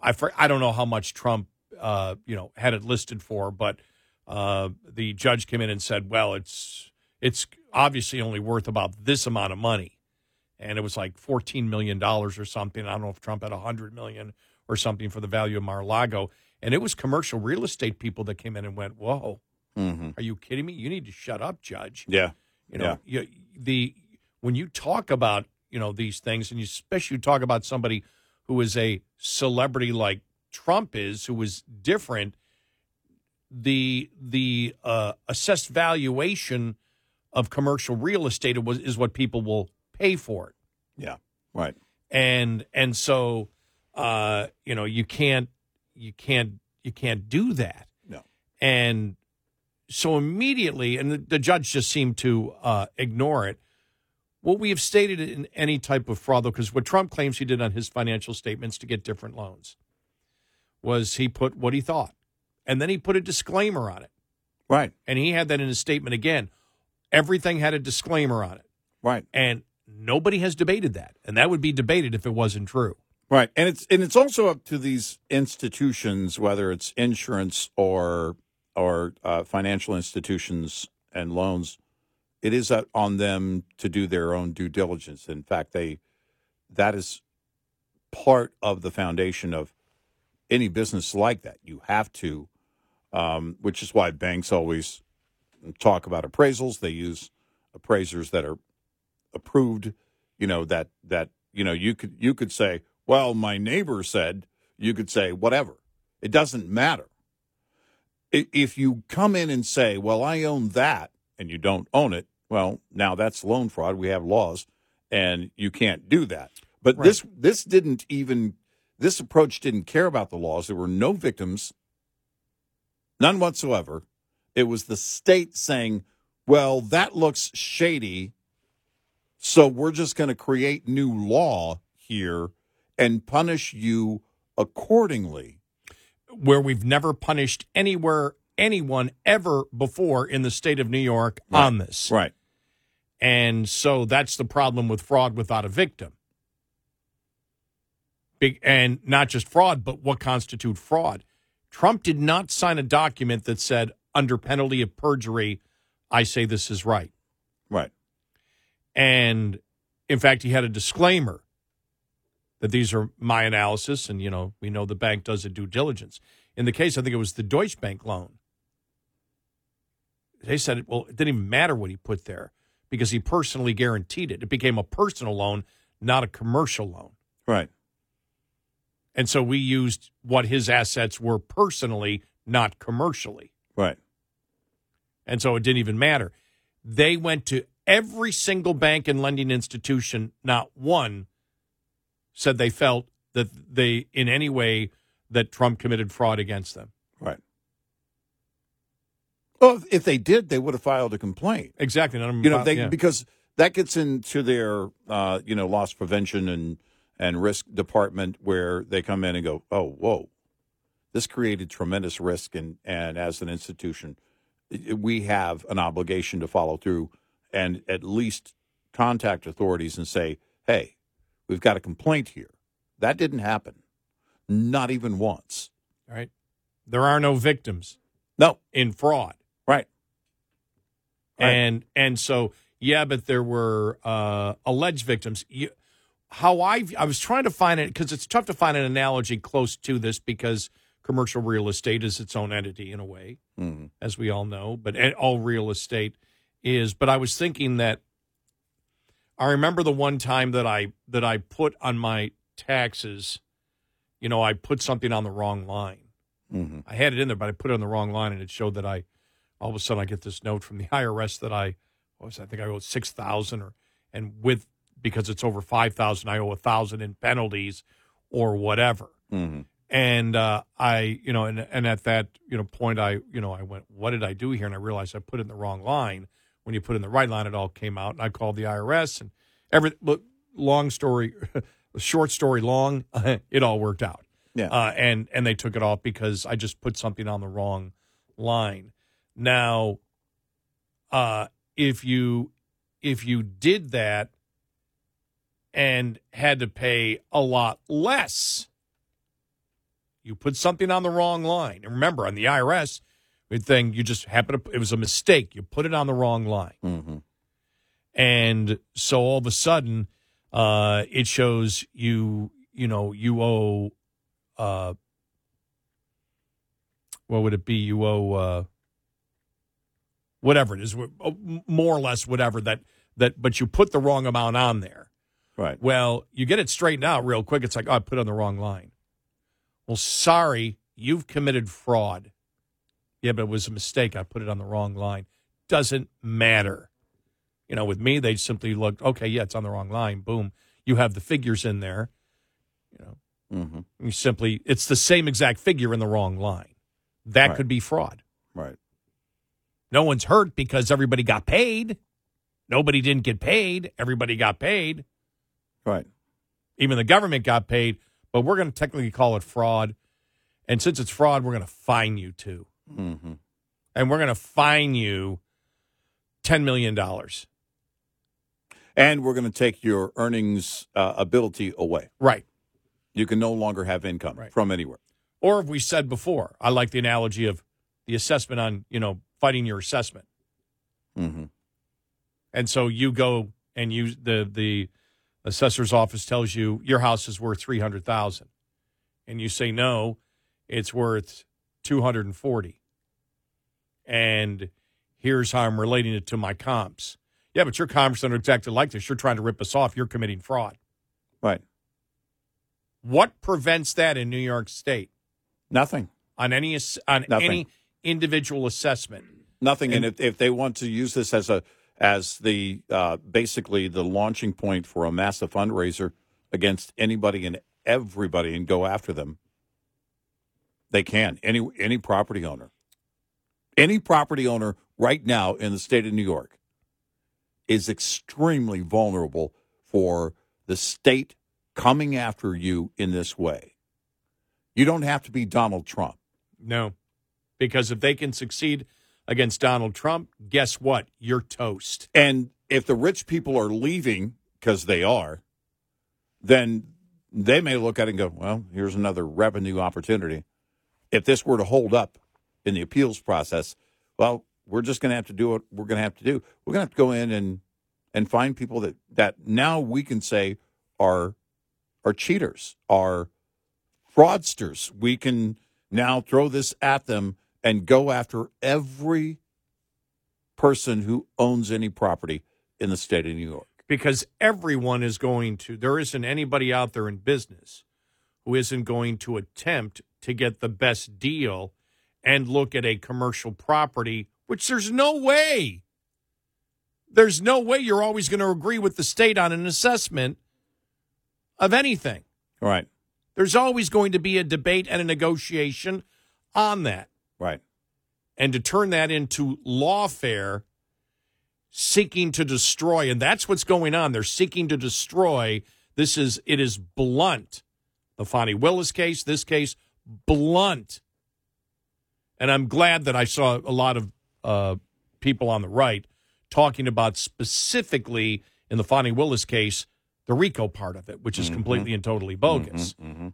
I I don't know how much Trump uh, you know had it listed for, but uh, the judge came in and said, well, it's it's obviously only worth about this amount of money, and it was like fourteen million dollars or something. I don't know if Trump had a hundred million or something for the value of Mar-a-Lago, and it was commercial real estate people that came in and went, whoa. Mm-hmm. Are you kidding me? You need to shut up, Judge. Yeah. You know, you, the when you talk about you know these things, and you especially you talk about somebody who is a celebrity like Trump is, who is different, the the uh, assessed valuation of commercial real estate is what people will pay for it, Yeah. Right. and and so uh, you know you can't you can't you can't do that. No. And so immediately, and the, the judge just seemed to uh, ignore it. What we have stated in any type of fraud, though, because what Trump claims he did on his financial statements to get different loans was he put what he thought, and then he put a disclaimer on it, Right. and he had that in his statement again. Everything had a disclaimer on it, Right. and nobody has debated that, and that would be debated if it wasn't true. Right. And it's and it's also up to these institutions, whether it's insurance or or uh, financial institutions and loans, it is on them to do their own due diligence. In fact, they that is part of the foundation of any business like that. You have to, um, which is why banks always talk about appraisals. They use appraisers that are approved. You know that that you know you could you could say, well, my neighbor said. You could say whatever. It doesn't matter. If you come in and say, well, I own that, and you don't own it, well, now that's loan fraud. We have laws, and you can't do that. But Right. this this didn't even this approach didn't care about the laws. There were no victims, none whatsoever. It was the state saying, well, that looks shady. So we're just going to create new law here and punish you accordingly. where we've never punished anywhere anyone ever before in the state of New York on this. Right. And so that's the problem with fraud without a victim. Big and not just fraud, but what constitute fraud. Trump did not sign a document that said, under penalty of perjury, I say this is right. Right. And in fact, he had a disclaimer that these are my analysis, and you know, we know the bank does a due diligence. In the case, I think it was the Deutsche Bank loan. They said, well, it didn't even matter what he put there because he personally guaranteed it. It became a personal loan, not a commercial loan. Right. And so we used what his assets were personally, not commercially. Right. And so it didn't even matter. They went to every single bank and lending institution, not one said they felt that they, in any way, that Trump committed fraud against them. Right. Well, if they did, they would have filed a complaint. Exactly. You know, they yeah. because that gets into their uh, you know loss prevention and and risk department where they come in and go, oh, whoa, this created tremendous risk, and and as an institution, we have an obligation to follow through and at least contact authorities and say, hey, we've got a complaint here. That didn't happen, not even once. right? There are no victims No, in fraud. right. Right. And and so yeah, but there were uh, alleged victims. You, how I I was trying to find it because it's tough to find an analogy close to this because commercial real estate is its own entity in a way, Mhm. as we all know. But all real estate is. But I was thinking that I remember the one time that I that I put on my taxes, you know, I put something on the wrong line. Mhm. I had it in there, but I put it on the wrong line, and it showed that I. All of a sudden, I get this note from the IRS that I, what was? I think I owe six thousand, or and with because it's over five thousand, I owe a thousand in penalties, or whatever. Mhm. And uh, I, you know, and and at that you know point, I you know I went, what did I do here? And I realized I put in the wrong line. When you put in the right line, it all came out, and I called the IRS, and every look, long story, short story long, it all worked out. Yeah. Uh, and and they took it off because I just put something on the wrong line. Now, uh, if you if you did that and had to pay a lot less, you put something on the wrong line. And remember, on the IRS thing, you just happen to it was a mistake. You put it on the wrong line, Mhm. and so all of a sudden, uh, it shows you you know you owe. Uh, what would it be? You owe uh, whatever it is, uh, more or less whatever that that, but you put the wrong amount on there. Right. Well, you get it straightened out real quick. It's like, oh, I put it on the wrong line. Well, sorry, you've committed fraud. Yeah, but it was a mistake. I put it on the wrong line. Doesn't matter. You know, with me, they simply looked, okay, yeah, it's on the wrong line. Boom. You have the figures in there. You know, Mhm. you simply, it's the same exact figure in the wrong line. That Right. could be fraud. Right. No one's hurt because everybody got paid. Nobody didn't get paid. Everybody got paid. Right. Even the government got paid, but we're going to technically call it fraud. And since it's fraud, we're going to fine you too. hmm And we're going to fine you $10 million. And we're going to take your earnings uh, ability away. Right. You can no longer have income Right. from anywhere. Or if we said before, I like the analogy of the assessment on, you know, fighting your assessment. Mm-hmm. And so you go and you the the assessor's office tells you your house is worth 300,000 and you say no, it's worth 240. And here's how I'm relating it to my comps. Yeah, but your comps are exactly like this. You're trying to rip us off. You're committing fraud. Right. What prevents that in New York State Nothing. on any on Nothing. any individual assessment? Nothing. And, And- if, if they want to use this as a as the uh, basically the launching point for a massive fundraiser against anybody and everybody and go after them, they can. Any any property owner, any property owner right now in the state of New York is extremely vulnerable for the state coming after you in this way. You don't have to be Donald Trump. No. Because if they can succeed against Donald Trump, guess what? You're toast. And if the rich people are leaving, because they are, then they may look at it and go, well, here's another revenue opportunity. If this were to hold up in the appeals process, well, we're just going to have to do what we're going to have to do. We're going to have to go in and and find people that that now we can say are are cheaters, are fraudsters. We can now throw this at them and go after every person who owns any property in the state of New York. because everyone is going to there isn't anybody out there in business who isn't going to attempt to get the best deal and look at a commercial property which there's no way there's no way you're always going to agree with the state on an assessment of anything Right. there's always going to be a debate and a negotiation on that Right. and to turn that into lawfare seeking to destroy and that's what's going on they're seeking to destroy this is it is blunt the Fani Willis case this case blunt and I'm glad that I saw a lot of uh, people on the right talking about specifically in the Fani Willis case the RICO part of it which is Mhm. completely and totally bogus Mhm, mhm.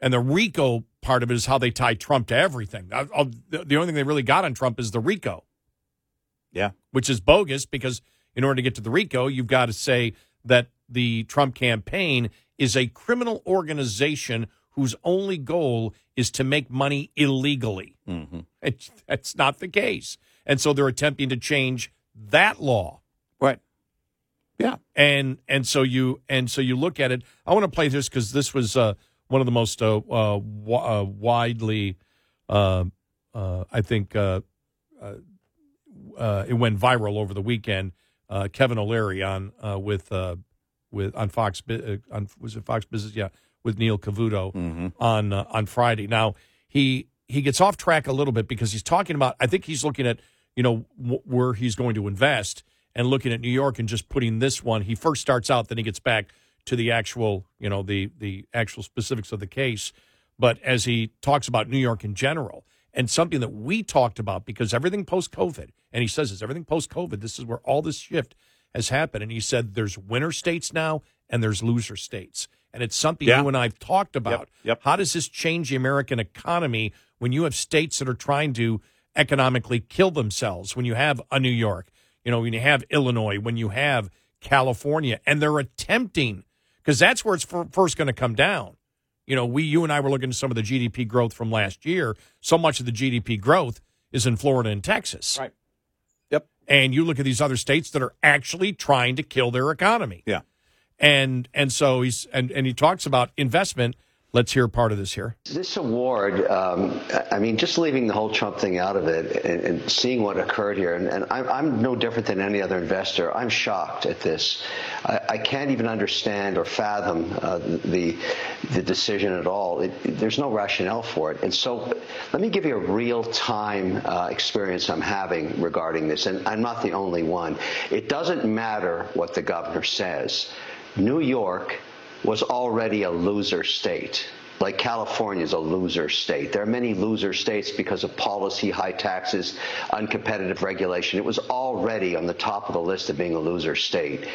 and the RICO part of it is how they tie Trump to everything. Uh, uh, The only thing they really got on Trump is the RICO, Yeah. which is bogus because in order to get to the RICO, you've got to say that the Trump campaign is a criminal organization whose only goal is to make money illegally. Mhm. It, that's not the case. And so they're attempting to change that law. Right. Yeah. and and so you and so you look at it. I want to play this because this was uh, one of the most uh, uh, wa- uh, widely, uh, uh, I think, uh, uh, uh, it went viral over the weekend. Uh, Kevin O'Leary on uh, with uh, with on Fox uh, on was it Fox Business? Yeah, with Neil Cavuto Mm-hmm. on uh, on Friday. Now he he gets off track a little bit because he's talking about. I think he's looking at you know w- where he's going to invest and looking at New York and just putting this one. He first starts out, then he gets back to the actual you know the the actual specifics of the case. But as he talks about New York in general and something that we talked about because everything post COVID, and he says it's everything post COVID. This is where all this shift has happened. And he said there's winner states now and there's loser states. And it's something Yeah. you and I've talked about. yep. How does this change the American economy when you have states that are trying to economically kill themselves? When you have a New York, you know, when you have Illinois, when you have California, and they're attempting, because that's where it's fir- first going to come down. You know, we, you and I were looking at some of the GDP growth from last year. So much of the GDP growth is in Florida and Texas. Right. Yep. And you look at these other states that are actually trying to kill their economy. Yeah. And and so he's and, and he talks about investment. Let's hear part of this here. This award, um, I mean, just leaving the whole Trump thing out of it and, and seeing what occurred here, and, and I'm, I'm no different than any other investor. I'm shocked at this. I, I can't even understand or fathom uh, the the decision at all. It, there's no rationale for it. And so, let me give you a real time uh, experience I'm having regarding this, and I'm not the only one. It doesn't matter what the governor says. New York was already a loser state. Like California is a loser state. There are many loser states because of policy, high taxes, uncompetitive regulation. It was already on the top of the list of being a loser state.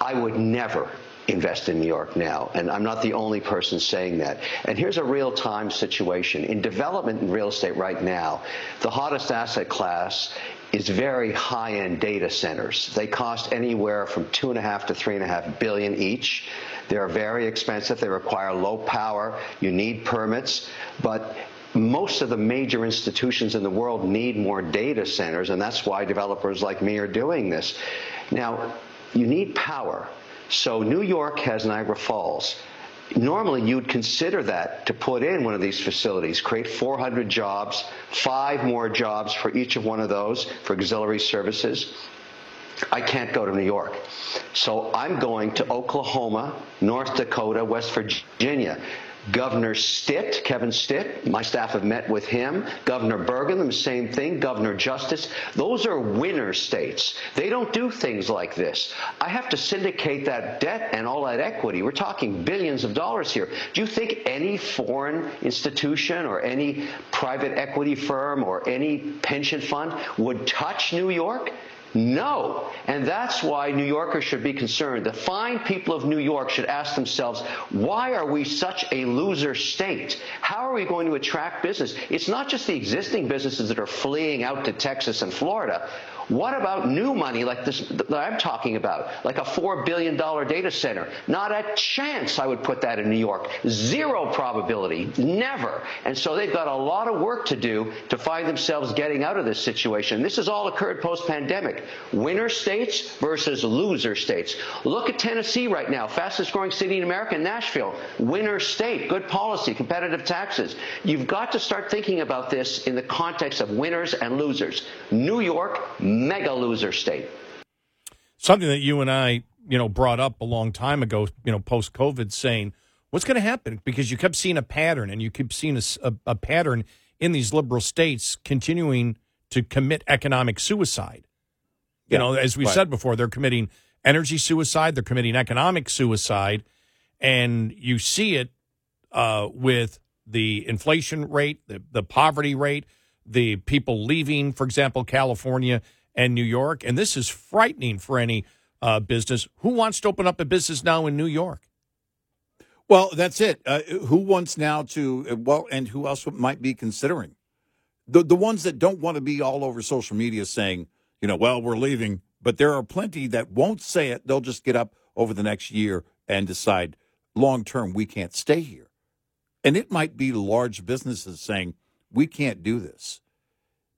I would never invest in New York now. And I'm not the only person saying that. And here's a real time situation. In development in real estate right now, the hottest asset class is very high end data centers. They cost anywhere from two and a half to three and a half billion each. They're very expensive. They require low power. You need permits. But most of the major institutions in the world need more data centers, and that's why developers like me are doing this. Now, you need power. So New York has Niagara Falls. Normally, you'd consider that to put in one of these facilities, create 400 jobs, five more jobs for each of one of those for auxiliary services. I can't go to New York. So I'm going to Oklahoma, North Dakota, West Virginia. Governor Stitt, Kevin Stitt, my staff have met with him. Governor Burgum, the same thing. Governor Justice. Those are winner states. They don't do things like this. I have to syndicate that debt and all that equity. We're talking billions of dollars here. Do you think any foreign institution or any private equity firm or any pension fund would touch New York? No. And that's why New Yorkers should be concerned. The fine people of New York should ask themselves, why are we such a loser state? How are we going to attract business? It's not just the existing businesses that are fleeing out to Texas and Florida. What about new money like this that I'm talking about, like a $4 billion data center? Not a chance I would put that in New York. Zero probability. Never. And so they've got a lot of work to do to find themselves getting out of this situation. This has all occurred post pandemic. Winner states versus loser states. Look at Tennessee right now, fastest growing city in America, Nashville. Winner state, good policy, competitive taxes. You've got to start thinking about this in the context of winners and losers. New York, mega loser state. Something that you and I, you know, brought up a long time ago, you know, post COVID, saying what's going to happen because you kept seeing a pattern and you keep seeing a, a, a pattern in these liberal states continuing to commit economic suicide. You Yeah, know, as we right. said before, they're committing energy suicide, they're committing economic suicide, and you see it uh, with the inflation rate, the, the poverty rate, the people leaving, for example, California and New York. And this is frightening for any uh, business. Who wants to open up a business now in New York? Well, that's it. Uh, who wants now to, uh, well, and who else might be considering? The, the ones that don't want to be all over social media saying, you know, well, we're leaving. But there are plenty that won't say it. They'll just get up over the next year and decide long term, we can't stay here. And it might be large businesses saying, we can't do this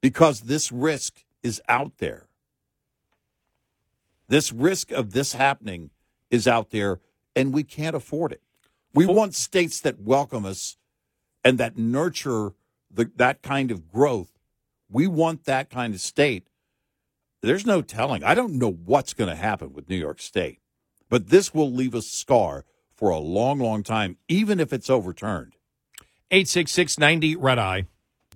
because this risk is out there. This risk of this happening is out there, and we can't afford it. We want states that welcome us and that nurture the, that kind of growth. We want that kind of state. There's no telling. I don't know what's going to happen with New York State, but this will leave a scar for a long, long time, even if it's overturned. 866 90 Red Eye.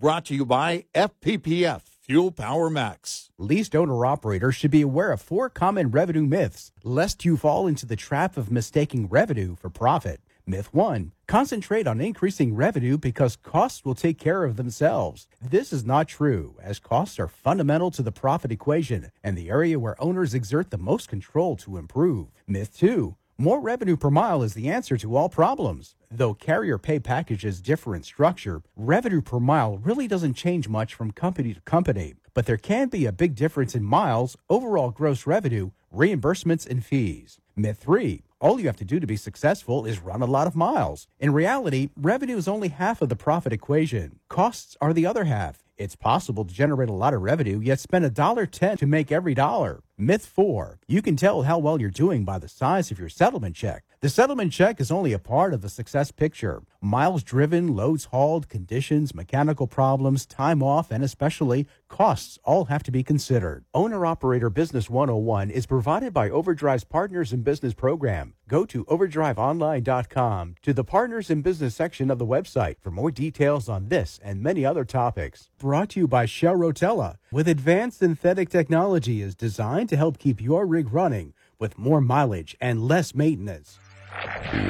Brought to you by FPPF, Fuel Power Max. Leased owner operators should be aware of four common revenue myths, lest you fall into the trap of mistaking revenue for profit. Myth 1 Concentrate on increasing revenue because costs will take care of themselves. This is not true, as costs are fundamental to the profit equation and the area where owners exert the most control to improve. Myth 2 more revenue per mile is the answer to all problems. Though carrier pay packages differ in structure, revenue per mile really doesn't change much from company to company. But there can be a big difference in miles, overall gross revenue, reimbursements, and fees. Myth 3 all you have to do to be successful is run a lot of miles. In reality, revenue is only half of the profit equation. Costs are the other half. It's possible to generate a lot of revenue, yet spend a dollar ten to make every dollar. Myth 4. You can tell how well you're doing by the size of your settlement check. The settlement check is only a part of the success picture. Miles driven, loads hauled, conditions, mechanical problems, time off, and especially costs all have to be considered. Owner Operator Business 101 is provided by Overdrive's Partners in Business program. Go to overdriveonline.com to the Partners in Business section of the website for more details on this and many other topics. Brought to you by Shell Rotella, with advanced synthetic technology is designed to help keep your rig running with more mileage and less maintenance.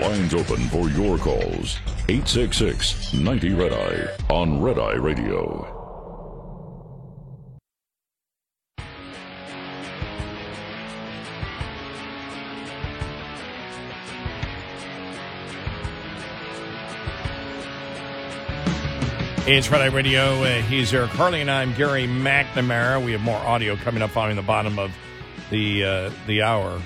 Lines open for your calls. 866 90 Red Eye on Red Eye Radio. It's Red Eye Radio. Uh, he's Eric Harley, and I'm Gary McNamara. We have more audio coming up on the bottom of the uh, the hour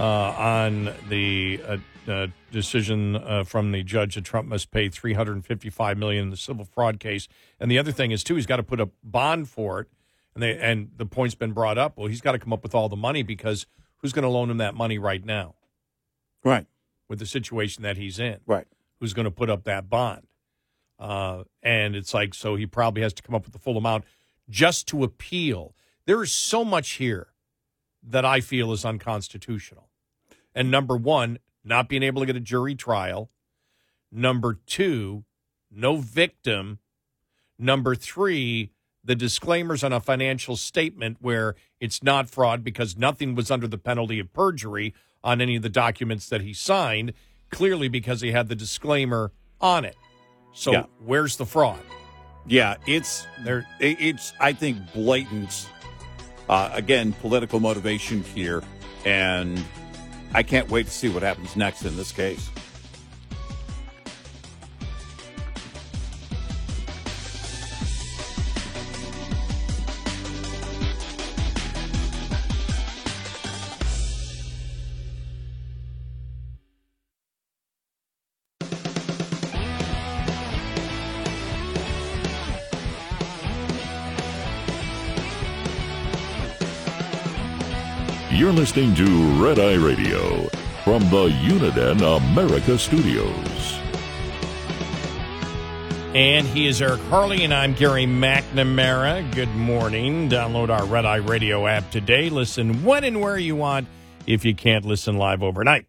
on the uh, uh, decision uh, from the judge that Trump must pay 355 million in the civil fraud case. And the other thing is too, he's got to put a bond for it. And they and the point's been brought up. Well, he's got to come up with all the money because who's going to loan him that money right now? Right. With the situation that he's in. Right. Who's going to put up that bond? Uh, and it's like, so he probably has to come up with the full amount just to appeal. There is so much here that I feel is unconstitutional. And number one, not being able to get a jury trial. Number two, no victim. Number three, the disclaimers on a financial statement where it's not fraud because nothing was under the penalty of perjury on any of the documents that he signed, clearly because he had the disclaimer on it. So Yeah. where's the fraud? Yeah, it's There it's I think blatant Uh, again, political motivation here, and I can't wait to see what happens next in this case. Listening to Red Eye Radio from the Uniden America Studios. And he is Eric Harley, and I'm Gary McNamara. Good morning. Download our Red Eye Radio app today. Listen when and where you want if you can't listen live overnight.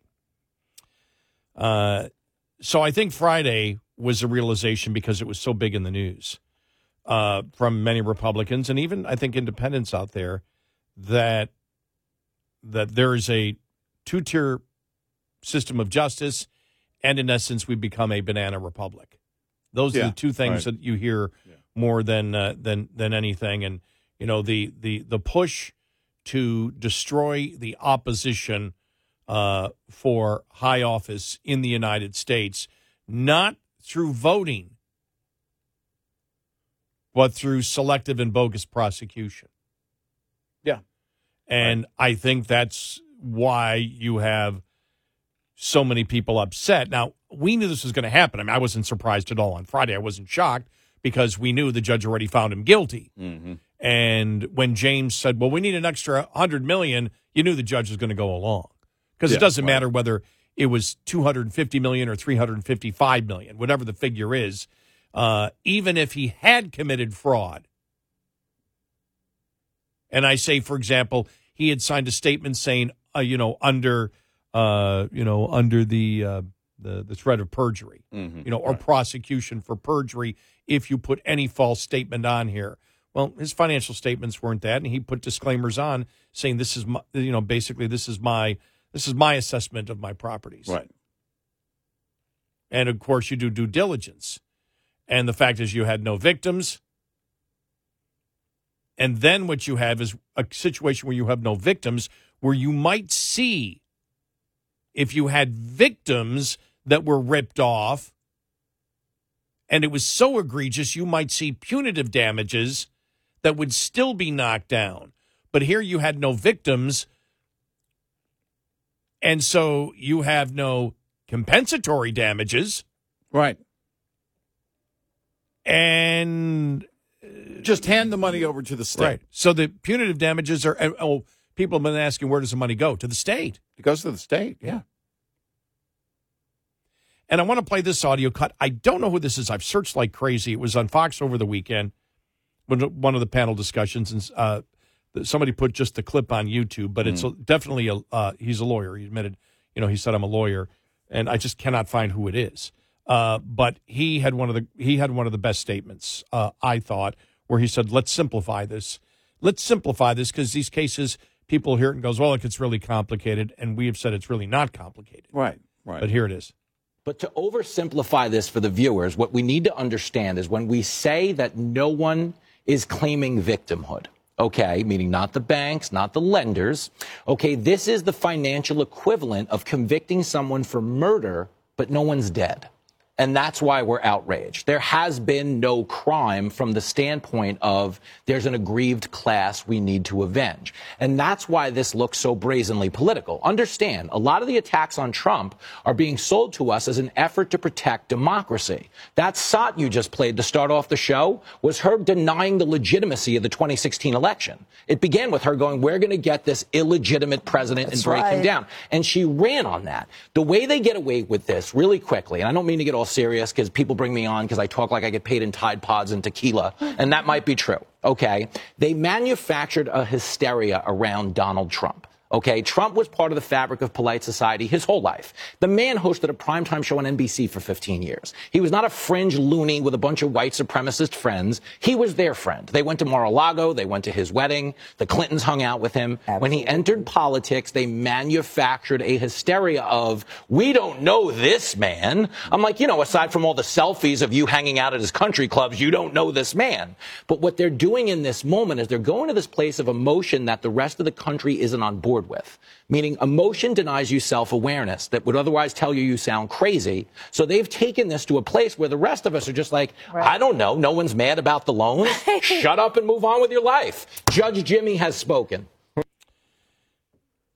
Uh, so I think Friday was a realization because it was so big in the news uh, from many Republicans and even I think independents out there that that there is a two tier system of justice, and in essence, we become a banana republic. Those Yeah, are the two things right. that you hear more than uh, than than anything. And you know the the the push to destroy the opposition uh, for high office in the United States, not through voting, but through selective and bogus prosecution. And I think that's why you have so many people upset. Now, we knew this was going to happen. I mean, I wasn't surprised at all on Friday. I wasn't shocked because we knew the judge already found him guilty. Mm-hmm. And when James said, "Well, we need an extra 100 million," you knew the judge was going to go along. Because Yeah, it doesn't right. matter whether it was 250 million or 355 million, whatever the figure is. Uh, even if he had committed fraud, and I say, for example, he had signed a statement saying, uh, you know, under, uh, you know, under the uh, the the threat of perjury, Mhm. you know, or prosecution for perjury if you put any false statement on here. Well, his financial statements weren't that, and he put disclaimers on saying this is, my, you know, basically this is my this is my assessment of my properties. Right. And of course, you do due diligence. And the fact is, you had no victims. And then what you have is a situation where you have no victims, where you might see if you had victims that were ripped off and it was so egregious, you might see punitive damages that would still be knocked down. But here you had no victims. And so you have no compensatory damages. Right. And Just hand the money over to the state. Right. So the punitive damages are, oh, people have been asking, where does the money go? To the state. It goes to the state. Yeah. And I want to play this audio cut. I don't know who this is. I've searched like crazy. It was on Fox over the weekend, when one of the panel discussions, and uh, somebody put just the clip on YouTube. But it's a, definitely a. Uh, he's a lawyer. He admitted, you know, he said I'm a lawyer, and I just cannot find who it is. Uh, but he had one of the he had one of the best statements uh, I thought, where he said, "Let's simplify this. Let's simplify this because these cases." People hear it and goes, well, look, it's really complicated, and we have said it's really not complicated. Right, right. But here it is. But to oversimplify this for the viewers, what we need to understand is when we say that no one is claiming victimhood, okay, meaning not the banks, not the lenders, okay, this is the financial equivalent of convicting someone for murder, but no one's dead. And that's why we're outraged. There has been no crime from the standpoint of there's an aggrieved class we need to avenge. And that's why this looks so brazenly political. Understand, a lot of the attacks on Trump are being sold to us as an effort to protect democracy. That SOT you just played to start off the show was her denying the legitimacy of the 2016 election. It began with her going, we're going to get this illegitimate president and break him down. And she ran on that. The way they get away with this really quickly, and I don't mean to get all serious because people bring me on because I talk like I get paid in Tide Pods and tequila, and that might be true. Okay. They manufactured a hysteria around Donald Trump. Okay, Trump was part of the fabric of polite society his whole life. The man hosted a primetime show on NBC for 15 years. He was not a fringe loony with a bunch of white supremacist friends. He was their friend. They went to Mar-a-Lago. They went to his wedding. The Clintons hung out with him. When he entered politics, they manufactured a hysteria of, we don't know this man. I'm like, you know, aside from all the selfies of you hanging out at his country clubs, you don't know this man. But what they're doing in this moment is they're going to this place of emotion that the rest of the country isn't on board with. Meaning emotion denies you self-awareness that would otherwise tell you you sound crazy. So they've taken this to a place where the rest of us are just like, I don't know. No one's mad about the loans. Shut up and move on with your life. Judge Jimmy has spoken.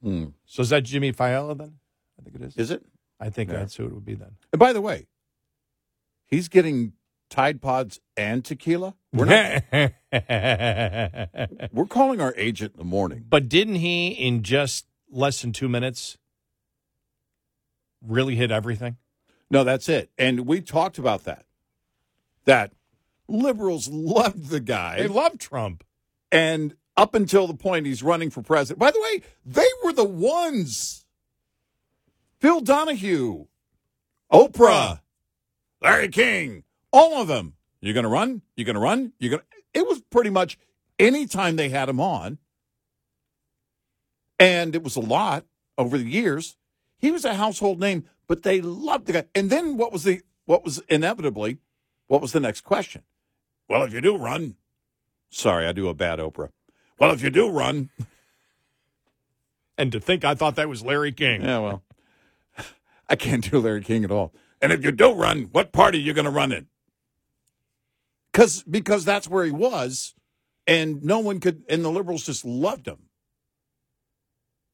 Hmm. So is that Jimmy Failla then? I think it is. Is it? I think Yeah. that's who it would be then. And by the way, he's getting Tide Pods and tequila. We're not. we're calling our agent in the morning. But didn't he, in just less than two minutes, really hit everything? No, that's it. And we talked about that. That liberals loved the guy. They love Trump. And up until the point he's running for president. By the way, they were the ones. Phil Donahue, Oprah, Larry King, all of them. You're going to run? You're going to run? You're going to. It was pretty much any time they had him on. And it was a lot over the years. He was a household name, but they loved the guy. And then what was the what was inevitably what was the next question? Well, if you do run, sorry, I do a bad Oprah. Well, if you do run, And to think I thought that was Larry King. yeah, well, I can't do Larry King at all. And if you do run, what party are you going to run in? Because because that's where he was, and no one could, and the liberals just loved him.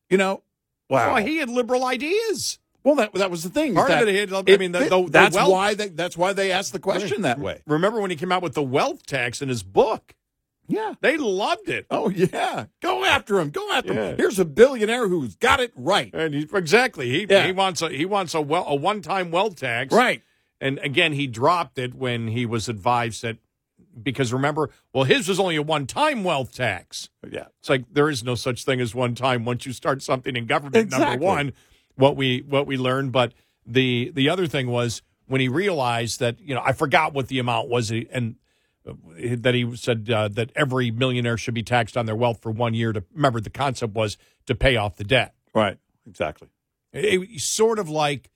You know, wow. Well, he had liberal ideas. Well, that that was the thing. Part that of it, I mean, the- the- that's why they that's why they asked the question that way. Remember when he came out with the wealth tax in his book? Yeah. They loved it. Oh yeah, go after him. Go after Yeah. him. Here's a billionaire who's got it right. And he, exactly, he Yeah. he wants a he wants a well a one time wealth tax, Right. And again, he dropped it when he was advised that because remember, well, his was only a one time wealth tax. Yeah. It's like there is no such thing as one time once you start something in government. Number one, what we what we learned, but the the other thing was when he realized that you know I forgot what the amount was, and uh, that he said uh, that every millionaire should be taxed on their wealth for one year. To remember, the concept was to pay off the debt. Right. Exactly. It, it- sort of like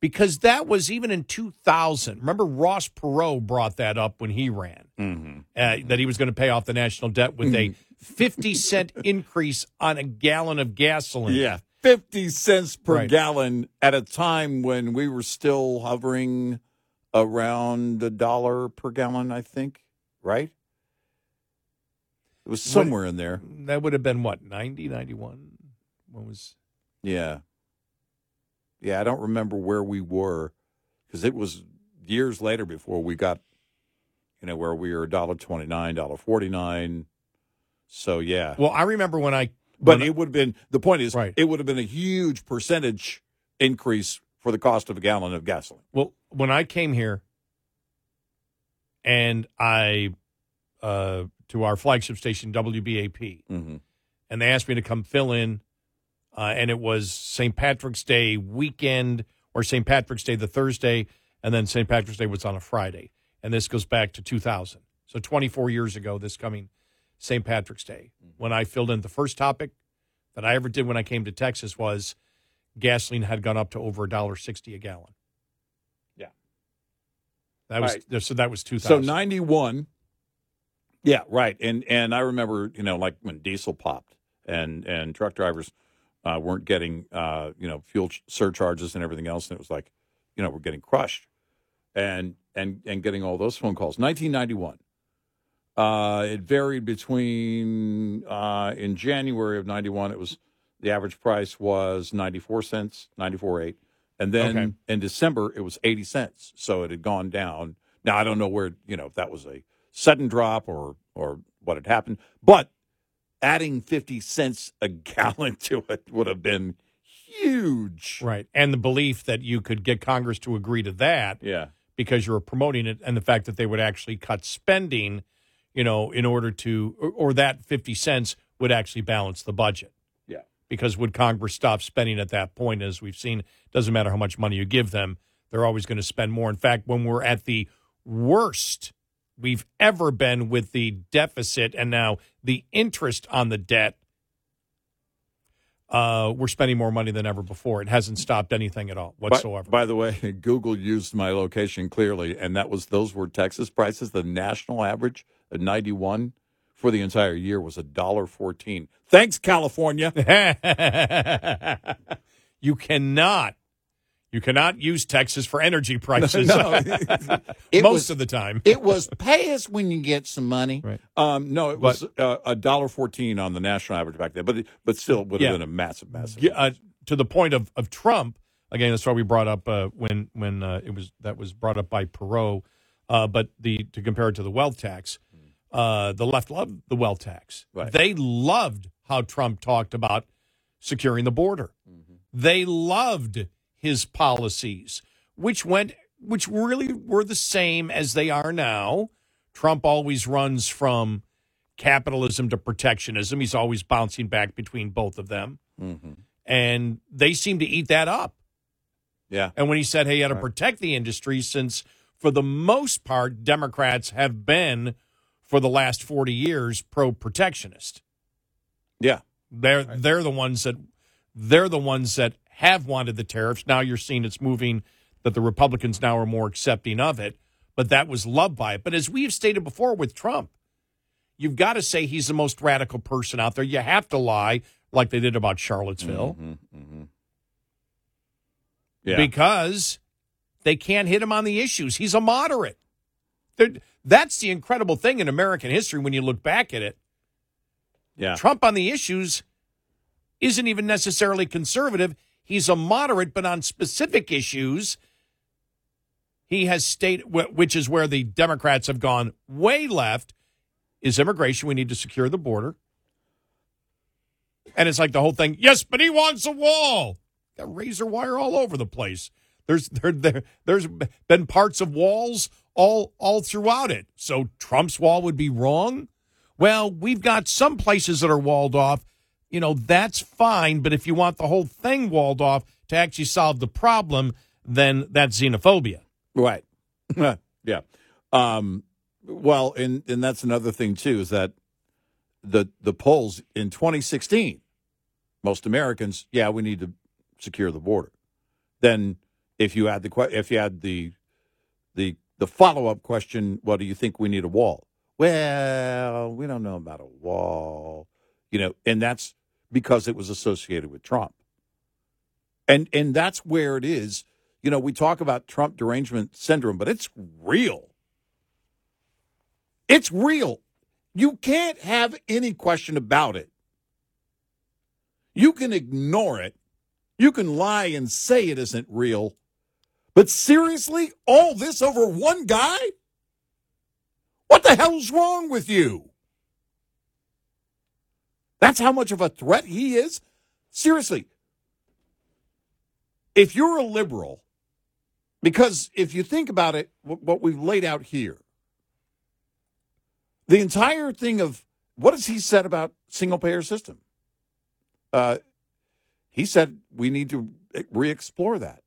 because that was even in 2000. Remember, Ross Perot brought that up when he ran Mm-hmm. uh, that he was going to pay off the national debt with a 50 cent increase on a gallon of gasoline. Yeah. 50 cents per Right. gallon at a time when we were still hovering around a dollar per gallon, I think, right? It was somewhere in there. That would have been what 90, 91. What was Yeah. Yeah, I don't remember where we were because it was years later before we got, you know, where we were $1.29, $1.49. So, yeah. well? I remember when I But when it would have been the point is Right. it would have been a huge percentage increase for the cost of a gallon of gasoline. Well, when I came here and I uh, to our flagship station WBAP, Mm-hmm. and they asked me to come fill in, uh, and it was St. Patrick's Day weekend or St. Patrick's Day the Thursday, and then St. Patrick's Day was on a Friday, and this goes back to 2000, so 24 years ago. This coming St. Patrick's Day, when I filled in the first topic that I ever did when I came to Texas was gasoline had gone up to over a dollar sixty a gallon. Yeah. That was Right. so that was two So 91. Yeah, right. And and I remember, you know, like when diesel popped and and truck drivers uh, weren't getting uh, you know, fuel surcharges and everything else and it was like, you know, we're getting crushed. And and and getting all those phone calls. 1991. Uh, it varied between uh, in January of 91 it was the average price was 94 cents, 94 eight, And then Okay. in December it was 80 cents. So it had gone down. Now I don't know where, you know, if that was a sudden drop or or what had happened, but adding 50 cents a gallon to it would have been huge. right, and the belief that you could get Congress to agree to that Yeah. because you were promoting it, and the fact that they would actually cut spending, you know, in order to or, or that fifty cents would actually balance the budget. Yeah. because would Congress stop spending at that point? As we've seen, doesn't matter how much money you give them, they're always going to spend more. In fact, when we're at the worst we've ever been with the deficit and now the interest on the debt, uh, we're spending more money than ever before. It hasn't stopped anything at all whatsoever. By, by the way, Google used my location clearly, and that was those were Texas prices. The national average at ninety one for the entire year was a dollar fourteen. Thanks, California. you cannot you cannot use Texas for energy prices No, most was- of the time. It was pay us when you get some money. Right. Um, no, it was uh, a dollar fourteen on the national average back then, but but still it would have Yeah. been a massive, massive. Yeah, uh, to the point of, of Trump. Again, that's why we brought up uh, when when uh, it was that was brought up by Perot. Uh, but the to compare it to the wealth tax, uh, the left loved the wealth tax. Right. They loved how Trump talked about securing the border. They loved his policies, which went which really were the same as they are now. Trump always runs from capitalism to protectionism. He's always bouncing back between both of them Mm-hmm. and they seem to eat that up. Yeah. And when he said, hey, you got to protect the industry, since for the most part, Democrats have been, for the last 40 years, pro protectionist. Yeah. They're, they're the ones that they're the ones that have wanted the tariffs. Now you're seeing it's moving that the Republicans now are more accepting of it, but that was loved by it. But as we've stated before with Trump, you've got to say he's the most radical person out there. You have to lie like they did about Charlottesville Mm-hmm. Yeah. because they can't hit him on the issues. He's a moderate. They're- that's the incredible thing in American history when you look back at it. Yeah. Trump on the issues isn't even necessarily conservative. He's a moderate, but on specific issues, he has stated, wh- which is where the Democrats have gone way left, is immigration. We need to secure the border. And it's like the whole thing, yes, but he wants a wall. Got razor wire all over the place. There's there, there there's been parts of walls all all throughout it. So Trump's wall would be wrong. Well, we've got some places that are walled off. You know, that's fine, but if you want the whole thing walled off to actually solve the problem, then that's xenophobia. Right. yeah. Um, well, and and that's another thing too is that the the polls in 2016, most Americans, yeah, we need to secure the border. Then, if you add the if you add the the the follow up question, what do you think we need a wall? Well, we don't know about a wall, you know, and that's because it was associated with Trump. And and that's where it is. You know, we talk about Trump derangement syndrome, but it's real. It's real. You can't have any question about it. You can ignore it. You can lie and say it isn't real. But seriously, all this over one guy? What the hell's wrong with you? That's how much of a threat he is? Seriously. If you're a liberal, because if you think about it, what we've laid out here, the entire thing of what has he said about single payer system? Uh, he said we need to re explore that.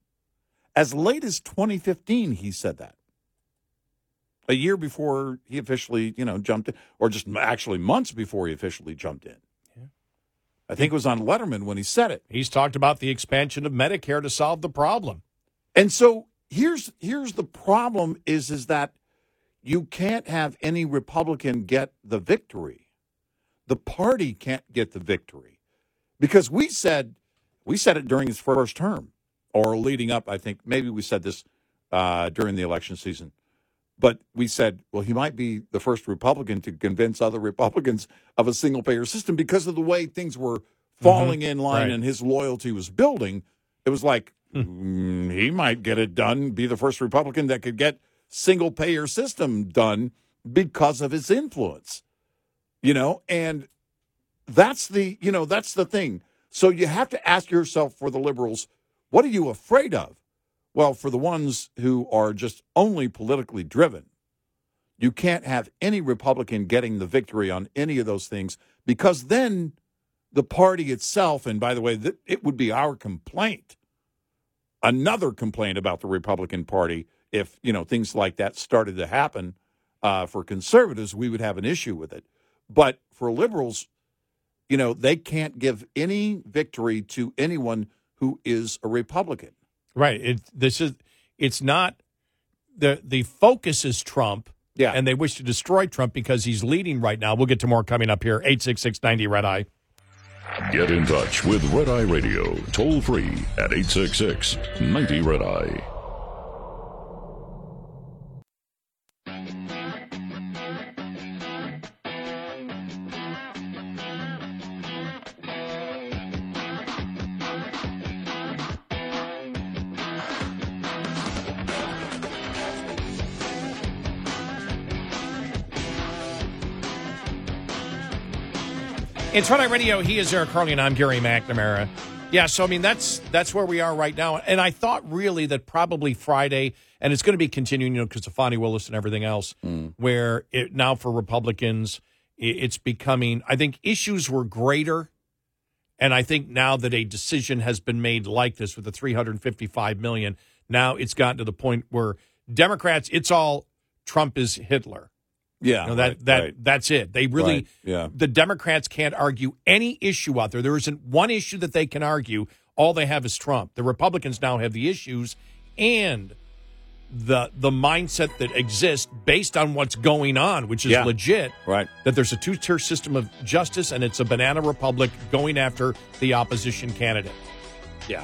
As late as 2015, he said that. A year before he officially, you know, jumped in, or just actually months before he officially jumped in. I think it was on Letterman when he said it. He's talked about the expansion of Medicare to solve the problem. And so here's here's the problem is is that you can't have any Republican get the victory. The party can't get the victory. Because we said we said it during his first term or leading up, I think maybe we said this uh, during the election season. But we said, well, he might be the first Republican to convince other Republicans of a single payer system because of the way things were falling in line Right. and his loyalty was building. It was like mm, he might get it done, be the first Republican that could get single payer system done because of his influence. You know, and that's the, you know, that's the thing. So you have to ask yourself for the liberals, what are you afraid of? Well, for the ones who are just only politically driven, you can't have any Republican getting the victory on any of those things because then the party itself, and by the way, it would be our complaint, another complaint about the Republican Party if you know things like that started to happen uh, for conservatives, we would have an issue with it. But for liberals, you know, they can't give any victory to anyone who is a Republican. Right. It this is it's not the the focus is Trump. Yeah. And they wish to destroy Trump because he's leading right now. We'll get to more coming up here. 86690 Red Eye. Get in touch with Red Eye Radio toll free at 866 90 Red Eye. It's Red Eye Radio. He is Eric Harley, and I'm Gary McNamara. Yeah, so I mean that's that's where we are right now. And I thought really that probably Friday, and it's going to be continuing, you know, because of Fani Willis and everything else, mm. where it now for Republicans, it's becoming. I think issues were greater, and I think now that a decision has been made like this with the 355 million, now it's gotten to the point where Democrats, it's all Trump is Hitler. Yeah, You know, that right, that right. that's it. They really Right, yeah. the Democrats can't argue any issue out there. There isn't one issue that they can argue. All they have is Trump. The Republicans now have the issues and the the mindset that exists based on what's going on, which is Yeah. legit. Right. That there's a two tier system of justice and it's a banana republic going after the opposition candidate. Yeah.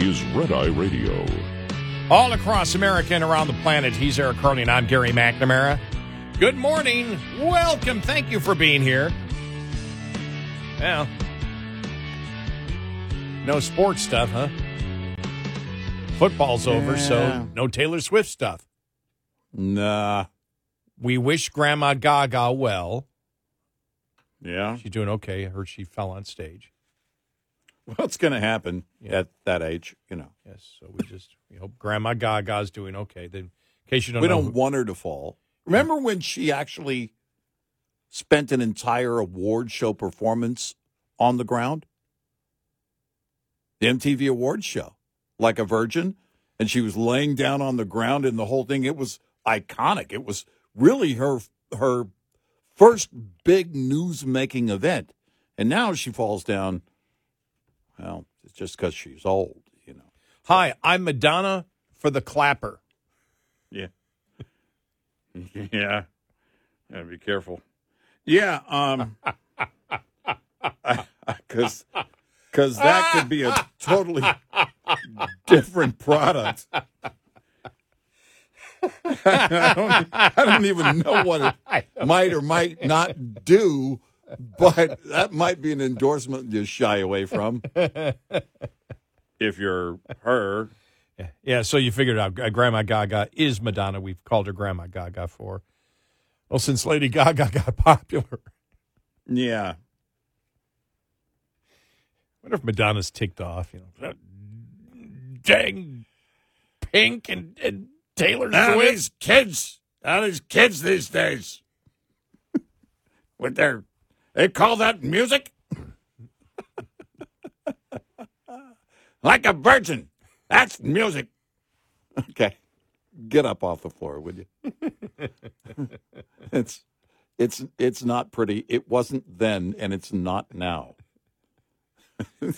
is Red Eye Radio. All across America and around the planet, he's Eric Harley and I'm Gary McNamara. Good morning. Welcome. Thank you for being here. Well, no sports stuff, huh? Football's over, so no Taylor Swift stuff. Nah. We wish Grandma Gaga well. Yeah. She's doing okay. I heard she fell on stage. What's going to happen at that age? You know, Yes, so we just we hope Grandma Gaga's doing okay. Then, in case you don't we don't want her to fall. Remember when she actually spent an entire award show performance on the ground? The MTV Awards show, like a virgin, and she was laying down on the ground and the whole thing. It was iconic. It was really her her first big news making event, and now she falls down. Well, it's just because she's old, you know. Hi, I'm Madonna for the clapper. Yeah. yeah. Yeah, be careful. Yeah, um cuz cuz that could be a totally different product. I, don't, I don't even know what it might or might not do, but that might be an endorsement to shy away from. If you're her, Yeah, so you figured out uh, Grandma Gaga is Madonna. We've called her Grandma Gaga for well since Lady Gaga got popular. yeah. wonder if Madonna's ticked off. You know, dang, Pink and, and Taylor Now Swift. these kids, now these kids these days, with their, they call that music? like a virgin. That's music. Okay. Get up off the floor, would you? it's, it's, it's not pretty. It wasn't then, and it's not now.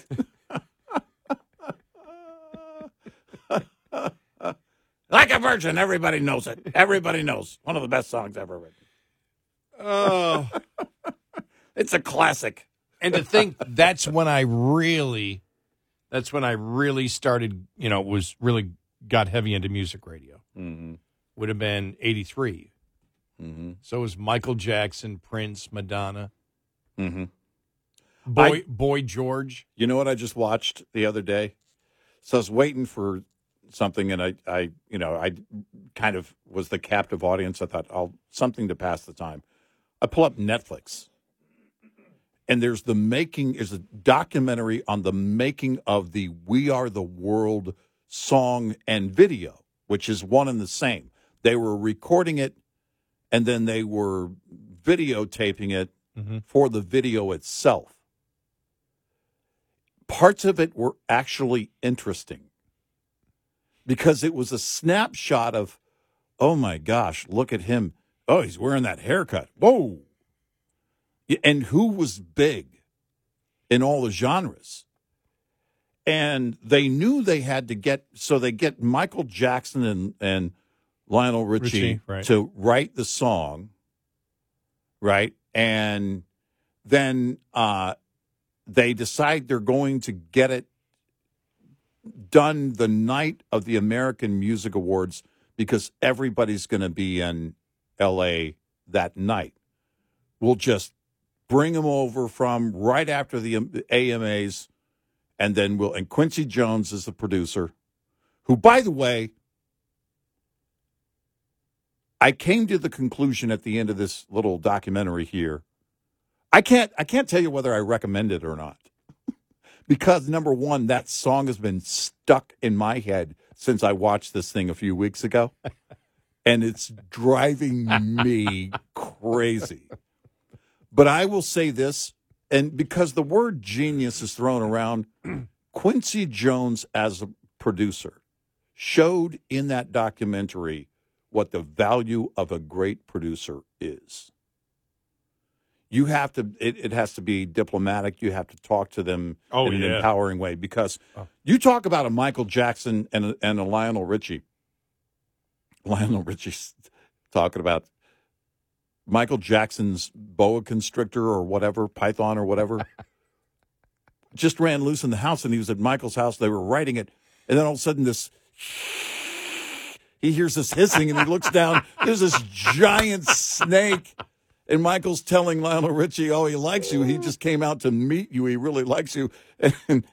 Like a virgin, everybody knows it. Everybody knows. One of the best songs ever written. Oh, It's a classic. and to think that's when I really, that's when I really started. You know, was really got heavy into music radio. Mm-hmm. Would have been '83. Mm-hmm. So it was Michael Jackson, Prince, Madonna, Mm-hmm. Boy, I- Boy George. You know what I just watched the other day? So I was waiting for something, and I, I, you know, I kind of was the captive audience. I thought, I'll something to pass the time. I pull up Netflix, and there's the making is a documentary on the making of the "We Are the World" song and video, which is one and the same. They were recording it, and then they were videotaping it mm-hmm. for the video itself parts of it were actually interesting because it was a snapshot of, oh my gosh, look at him. Oh, he's wearing that haircut. Whoa. And who was big in all the genres? And they knew they had to get, so they get Michael Jackson and, and Lionel Richie, Richie, right. to write the song, right? And then uh, they decide they're going to get it done the night of the American Music Awards because everybody's going to be in LA that night. We'll just bring him over from right after the AMAs, and then we'll. And Quincy Jones is the producer, who, by the way, I came to the conclusion at the end of this little documentary here. I can't I can't tell you whether I recommend it or not. because number one, that song has been stuck in my head since I watched this thing a few weeks ago. and it's driving me crazy. But I will say this, and because the word genius is thrown around, Quincy Jones as a producer showed in that documentary what the value of a great producer is. You have to, it, it has to be diplomatic. You have to talk to them Oh, in an yeah. empowering way because oh. you talk about a Michael Jackson and a, and a Lionel Richie. Lionel Richie's talking about Michael Jackson's boa constrictor or whatever, python or whatever, just ran loose in the house and he was at Michael's house. They were writing it. And then all of a sudden, this he hears this hissing and he looks down. There's this giant snake. And Michael's telling Lionel Richie, oh, he likes you. He just came out to meet you. He really likes you. And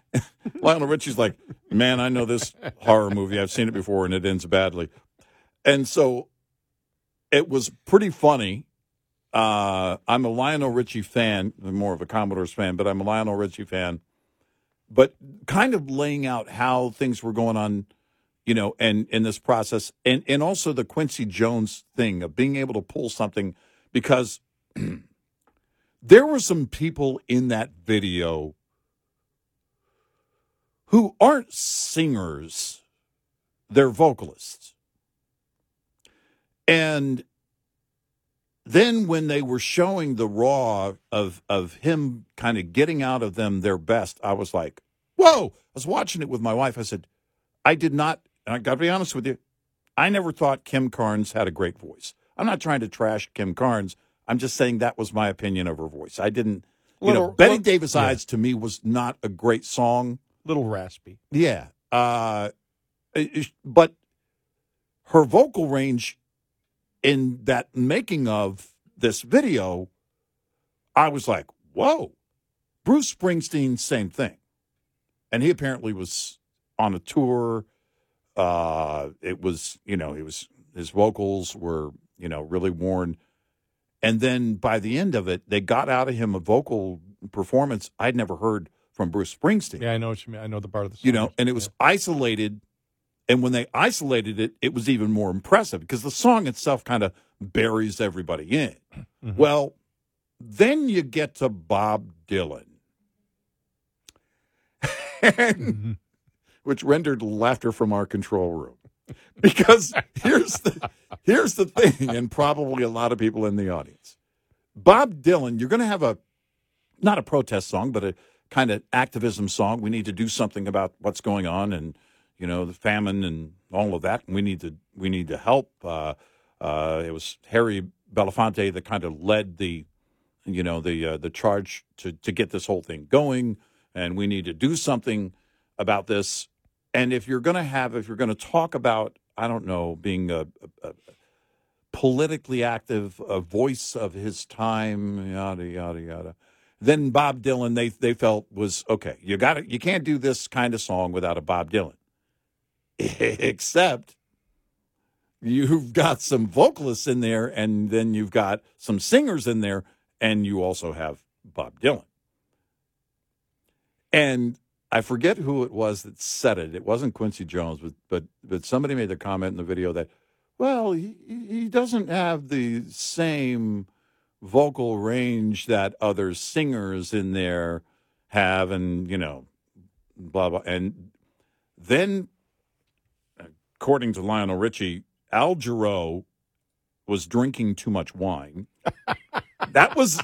Lionel Richie's like, man, I know this horror movie. I've seen it before and it ends badly. And so it was pretty funny. Uh, I'm a Lionel Richie fan, I'm more of a Commodores fan, but I'm a Lionel Richie fan. But kind of laying out how things were going on, you know, and in this process, and and also the Quincy Jones thing of being able to pull something because there were some people in that video who aren't singers, they're vocalists. And then when they were showing the raw of of him kind of getting out of them their best, I was like, "Whoa!" I was watching it with my wife. I said, "I did not." And I got to be honest with you, I never thought Kim Carnes had a great voice. I'm not trying to trash Kim Carnes. I'm just saying that was my opinion of her voice. I didn't, you know, Betty little- Davis yeah. Eyes to me was not a great song. Little raspy. Yeah. Uh, but her vocal range in that making of this video, I was like, whoa. Bruce Springsteen, same thing. And he apparently was on a tour. Uh, it was, you know, he was, his vocals were, you know, really worn. And then by the end of it, they got out of him a vocal performance I'd never heard from Bruce Springsteen Yeah, I know what you mean. I know the part of the song. you know, and it was isolated. And when they isolated it, it was even more impressive because the song itself kind of buries everybody in. Mm-hmm. Well, then you get to Bob Dylan, And- mm-hmm. which rendered laughter from our control room. Because here's the here's the thing, and probably a lot of people in the audience. Bob Dylan, you're going to have a not a protest song, but a kind of activism song. We need to do something about what's going on, and you know the famine and all of that. And we need to we need to help. Uh, uh, it was Harry Belafonte that kind of led the you know, the uh, the charge to to get this whole thing going, and we need to do something about this. And if you're going to have, if you're going to talk about, I don't know, being a, a, a politically active, a voice of his time, yada yada yada. Then Bob Dylan, they they felt was okay. You got to You can't do this kind of song without a Bob Dylan. Except you've got some vocalists in there, and then you've got some singers in there, and you also have Bob Dylan. And I forget who it was that said it. It wasn't Quincy Jones, but but but somebody made the comment in the video that, well, he he doesn't have the same vocal range that other singers in there have, and you know, blah blah. And then, according to Lionel Richie, Al Jarreau was drinking too much wine. that was.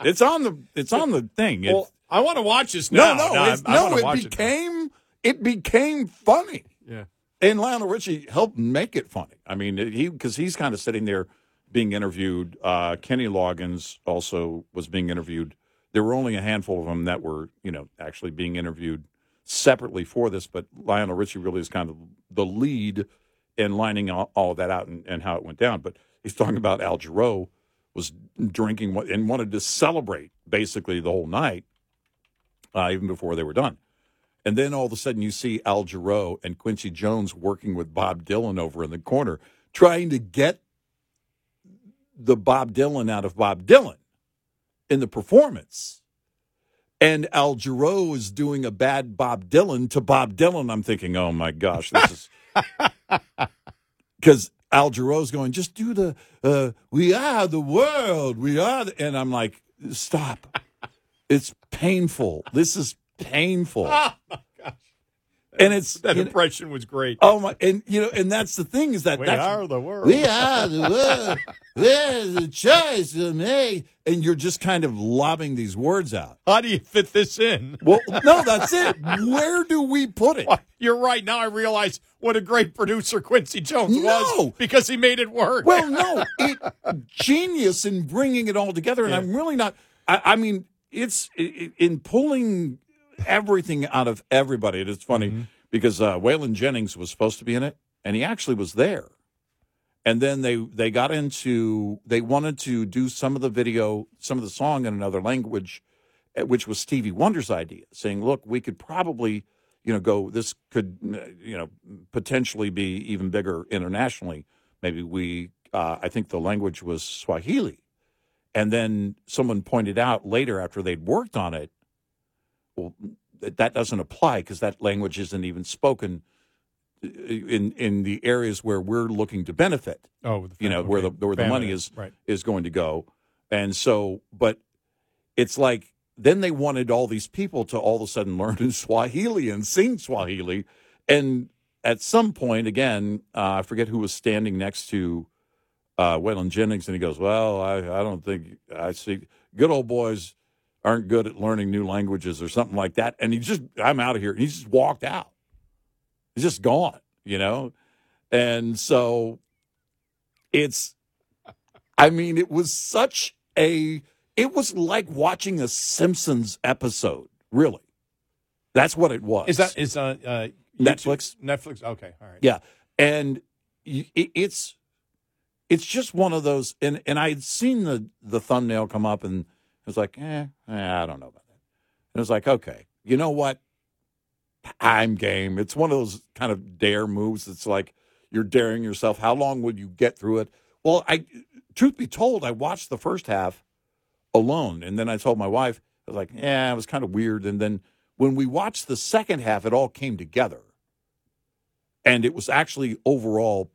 It's on the. It's on the thing. It- Well, I want to watch this now. no, no, I- it's, I no. wanna it watch it became it, became funny, Yeah. and Lionel Richie helped make it funny. I mean, he because he's kind of sitting there being interviewed. Uh, Kenny Loggins also was being interviewed. There were only a handful of them that were, you know, actually being interviewed separately for this. But Lionel Richie really is kind of the lead in lining all, all that out and, and how it went down. But he's talking about Al Jarreau was drinking and wanted to celebrate basically the whole night uh, even before they were done. And then all of a sudden, you see Al Jarreau and Quincy Jones working with Bob Dylan over in the corner, trying to get the Bob Dylan out of Bob Dylan in the performance. And Al Jarreau is doing a bad Bob Dylan to Bob Dylan. I'm thinking, oh my gosh, this is because Al Jarreau's going, just do the, uh, we are the world, we are, the, and I'm like, stop. It's painful. This is painful. And it's That you know- impression was great. Oh my! And you know, and that's the thing is that We that's, are the world. We are the world. There's a choice to make, and you're just kind of lobbing these words out. How do you fit this in? Well, no, that's it. Where do we put it? You're right. Now I realize what a great producer Quincy Jones No. was because he made it work. Well, no, it, genius in bringing it all together, and Yeah. I'm really not. I, I mean, it's in pulling everything out of everybody. It's funny Mm-hmm. because uh, Waylon Jennings was supposed to be in it, and he actually was there. And then they they got into they wanted to do some of the video, some of the song in another language, eh, which was Stevie Wonder's idea, saying, "Look, we could probably." You know, go. This could, you know, potentially be even bigger internationally. Maybe we. Uh, I think the language was Swahili, and then someone pointed out later after they'd worked on it, well, that that doesn't apply because that language isn't even spoken uh, in in the areas where we're looking to benefit. Oh, the you know fam- where the okay. where the money is right. is going to go, and so but it's like then they wanted all these people to all of a sudden learn Swahili and sing Swahili, and at some point again, uh, I forget who was standing next to uh, Waylon Jennings, and he goes, "Well, I, I don't think I see good old boys aren't good at learning new languages or something like that." And he just, I'm out of here. And he just walked out. He's just gone, you know, and so it's. I mean, it was such a. It was like watching a Simpsons episode. Really, that's what it was. Is that is uh, uh Netflix? Netflix. Okay, all right. Yeah, and it, it's it's just one of those. And and I had seen the the thumbnail come up, and it was like, eh, eh, I don't know about that. And it was like, okay, you know what? I'm game. It's one of those kind of dare moves. It's like you're daring yourself. How long would you get through it? Well, I truth be told, I watched the first half alone, and then I told my wife, I was like, yeah, it was kind of weird. And then when we watched the second half, it all came together and it was actually overall,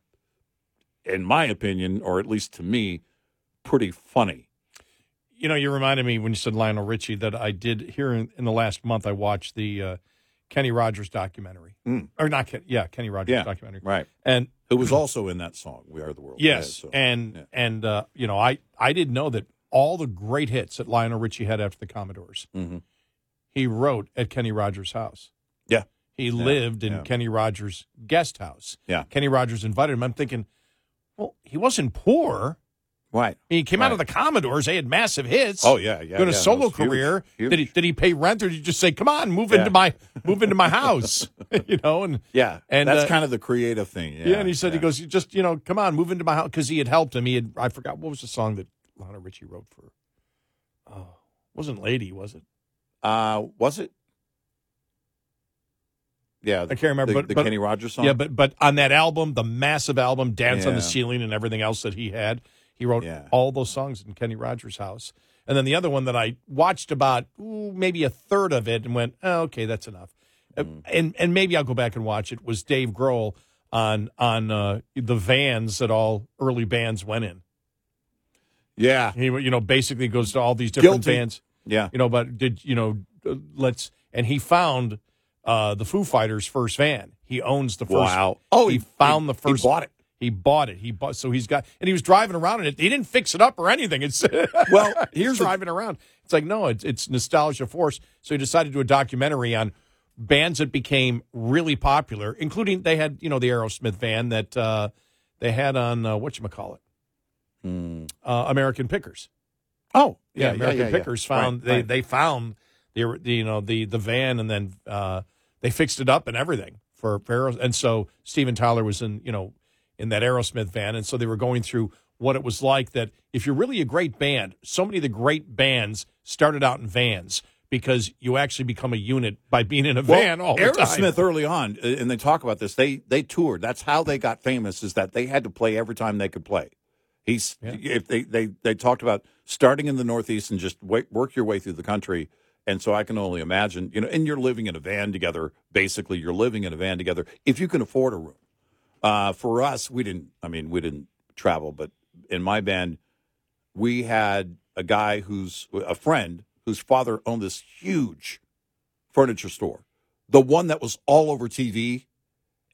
in my opinion, or at least to me, pretty funny. You know, you reminded me when you said Lionel Richie that I did here in, in the last month. I watched the uh, Kenny Rogers documentary, Mm. or not? Ken, yeah, Kenny Rogers Yeah, documentary, right. And It was also in that song, "We Are the World." Yes, Yeah, so- and yeah. and uh, you know, I I didn't know that all the great hits that Lionel Richie had after the Commodores, Mhm. he wrote at Kenny Rogers' house. Yeah. He lived in. Kenny Rogers' guest house. Yeah. Kenny Rogers invited him. I'm thinking, well, he wasn't poor. Right. He came out of the Commodores. They had massive hits. Oh, yeah, yeah, Doing a yeah. solo career. huge. Did he did he pay rent or did he just say, "Come on, move Yeah. into my move into my house"? you know, and Yeah, and that's uh, kind of the creative thing. Yeah, yeah, and he said he goes, "You just you know, come on, move into my house," because he had helped him. He had I forgot what was the song that Lionel Richie wrote for. Oh, wasn't Lady, was it? Uh, was it? Yeah, I can't remember. The, but, the but- Kenny Rogers song. Yeah, but but on that album, the massive album, "Dance on the Ceiling" and everything else that he had, he wrote Yeah. all those songs in Kenny Rogers' house. And then the other one that I watched about ooh, maybe a third of it and went, oh, okay, that's enough. Uh, Mm. And and maybe I'll go back and watch it. Was Dave Grohl on on uh, the vans that all early bands went in? yeah, He you know basically goes to all these different Guilty. bands. yeah, You know, but did you know? uh, Let's and he found uh, the Foo Fighters' first van. He owns the first. Wow. Oh, he, he- found the first. he bought it. He bought it. He bought. So he's got, and he was driving around in it. He didn't fix it up or anything. It's Well, here's here's the- driving around. It's like no, it's it's nostalgia force. So he decided to do a documentary on bands that became really popular, including they had you know the Aerosmith van that uh, they had on uh, what you call it, Hmm. uh, American Pickers. Oh, Yeah, yeah, American yeah, yeah, Pickers found Right, they right. they found the, the you know the the van and then uh, they fixed it up and everything for, for Aeros- and so Steven Tyler was in you know in that Aerosmith van and so they were going through what it was like that if you're really a great band so many of the great bands started out in vans because you actually become a unit by being in a Well, van all the time. Aerosmith early on, uh, and they talk about this. They they toured. That's how they got famous. Is that they had to play every time they could play. He's if they they they talked about starting in the Northeast and just wa- work your way through the country. And so I can only imagine, you know, and you're living in a van together. Basically, you're living in a van together if you can afford a room. Uh, for us, we didn't. I mean, we didn't travel, but in my band, we had a guy who's a friend whose father owned this huge furniture store, the one that was all over TV,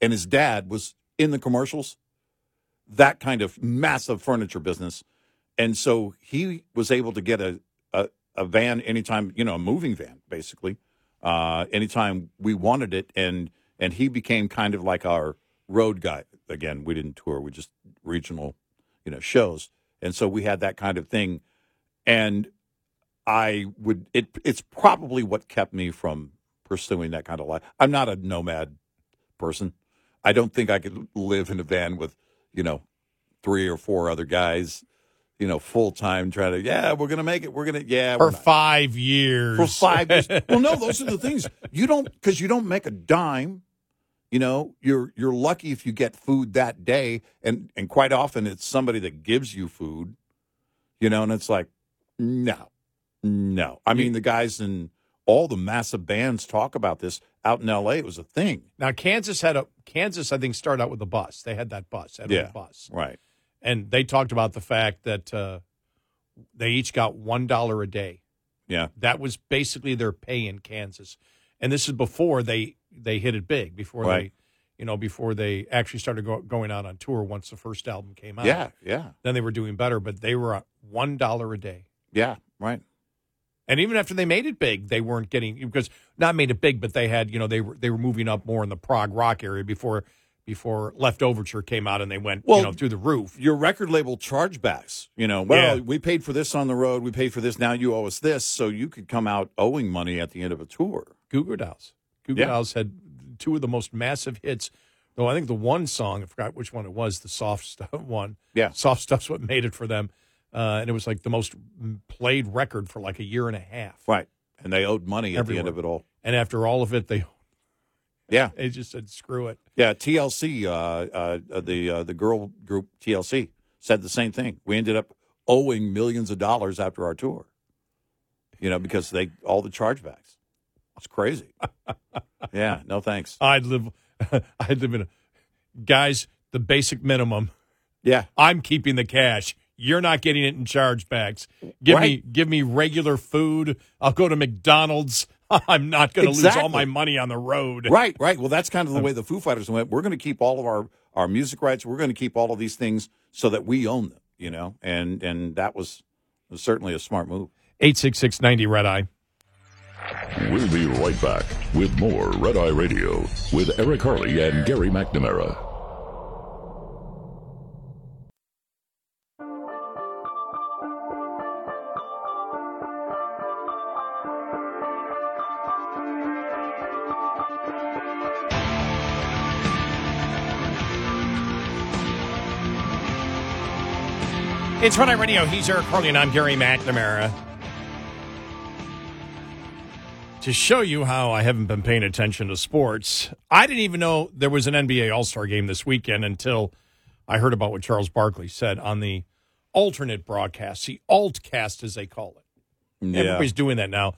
and his dad was in the commercials. That kind of massive furniture business, and so he was able to get a a, a van anytime, you know, a moving van, basically, uh, anytime we wanted it, and and he became kind of like our road guy. Again, we didn't tour; we just regional, you know, shows, and so we had that kind of thing, and I would it it's probably what kept me from pursuing that kind of life. I'm not a nomad person. I don't think I could live in a van with, you know, three or four other guys, you know, full time trying to, yeah, we're going to make it. We're going to, yeah, for five years. for five years. well, no, those are the things you don't, because you don't make a dime. You know, you're you're lucky if you get food that day, and and quite often it's somebody that gives you food. You know, and it's like, no, no. I mean, the guys in all the massive bands talk about this out in L.A. It was a thing. Now Kansas had a Kansas I think started out with a bus. They had that bus, had Yeah. bus. Right. and they talked about the fact that uh, they each got one dollar a day. Yeah. That was basically their pay in Kansas, and this is before they they hit it big. Before Right. they, you know, before they actually started go, going out on tour. Once the first album came out, Yeah. Yeah. then they were doing better. But they were one dollar a day, Yeah. Right. and even after they made it big, they weren't getting because not made it big, but they had you know they were they were moving up more in the prog rock area before before Leftoverture came out and they went Well, you know through the roof. Your record label chargebacks. You know, well, Yeah. we paid for this on the road. We paid for this. Now you owe us this. So you could come out owing money at the end of a tour. Goo Goo Dolls. Goo Yeah. Dolls had two of the most massive hits. Though I think the one song, I forgot which one it was, the soft stuff one. Yeah. Soft stuff's what made it for them. Uh, and it was like the most played record for like a year and a half. Right. And they owed money at the end of it all. And after all of it, they Yeah. they just said screw it. Yeah. TLC, uh, uh, uh, the uh, the girl group TLC said the same thing. We ended up owing millions of dollars after our tour. You know, because they all the chargebacks. It's crazy. yeah. No thanks. I'd live I'd live in a guys, the basic minimum. Yeah. I'm keeping the cash. You're not getting it in chargebacks. Give me give me regular food. I'll go to McDonald's. I'm not going to lose all my money on the road. Right, right. Well, that's kind of the way the Foo Fighters went. We're going to keep all of our our music rights. We're going to keep all of these things so that we own them. You know, and and that was, was certainly a smart move. 86690 Red Eye. We'll be right back with more Red Eye Radio with Eric Harley and Gary McNamara. It's Red Eye Radio. He's Eric Harley, and I'm Gary McNamara. To show you how I haven't been paying attention to sports, I didn't even know there was an NBA All Star game this weekend until I heard about what Charles Barkley said on the alternate broadcast, the altcast as they call it. Yeah. Everybody's doing that now.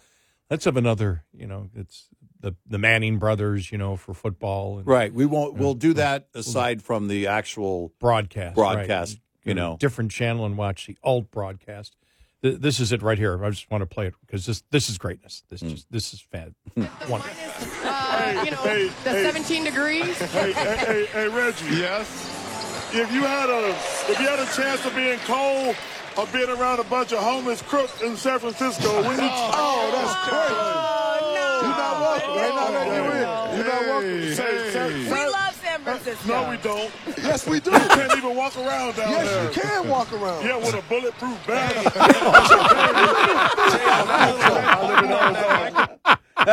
Let's have another, you know, it's the the Manning brothers, you know, for football. And, Right. We won't. We'll do that aside from the actual broadcast. broadcast. right. You Go to a know. different channel and watch the alt broadcast. Th- This is it right here. I just want to play it because this this is greatness. This Hmm. just this is fan. wonderful. Uh, you know, hey, the hey. 17 degrees. hey, hey, hey, hey, Reggie. Yes. If you had a if you had a chance of being cold or being around a bunch of homeless crooks in San Francisco, when you oh, that's crazy. Oh, no. You're not welcome. They're not letting you in. You're not welcome. Say, say, We say- love San Francisco. no, we don't. Yes, we do. You can't even walk around down Yes, there. you can walk around. Yeah, with a bulletproof bag.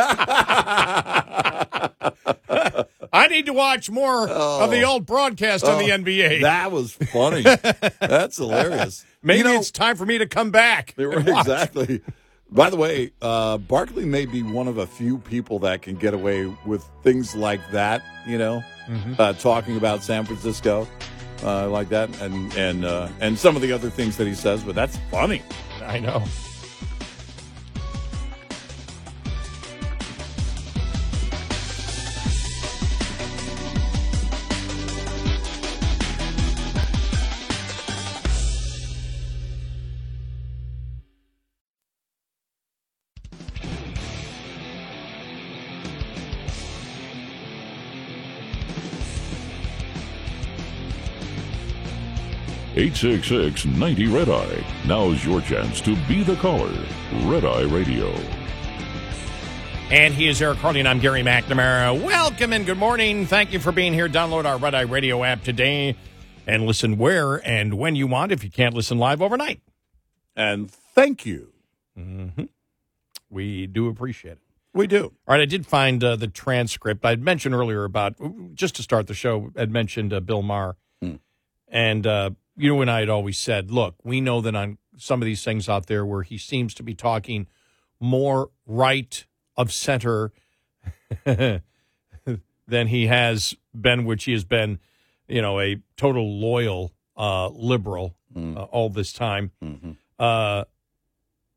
I need to watch more of the old broadcast on the Oh, NBA. That was funny. That's hilarious. Maybe You know- it's time for me to come back. and watch. exactly. By the way, uh, Barkley may be one of a few people that can get away with things like that. You know, Mhm. uh, talking about San Francisco uh, like that, and and uh, and some of the other things that he says. But that's funny. I know. Eight six six ninety Red Eye. Now's your chance to be the caller. Red Eye Radio. And he is Eric Harley, and I'm Gary McNamara. Welcome and good morning. Thank you for being here. Download our Red Eye Radio app today and listen where and when you want if you can't listen live overnight. And thank you. hmm We do appreciate it. We do. All right, I did find uh, the transcript. I'd mentioned earlier about, just to start the show, I'd mentioned uh, Bill Maher. And uh, you and I had always said, look, we know that on some of these things out there where he seems to be talking more right of center than he has been, which he has been, you know, a total loyal uh, liberal uh, all this time. Uh,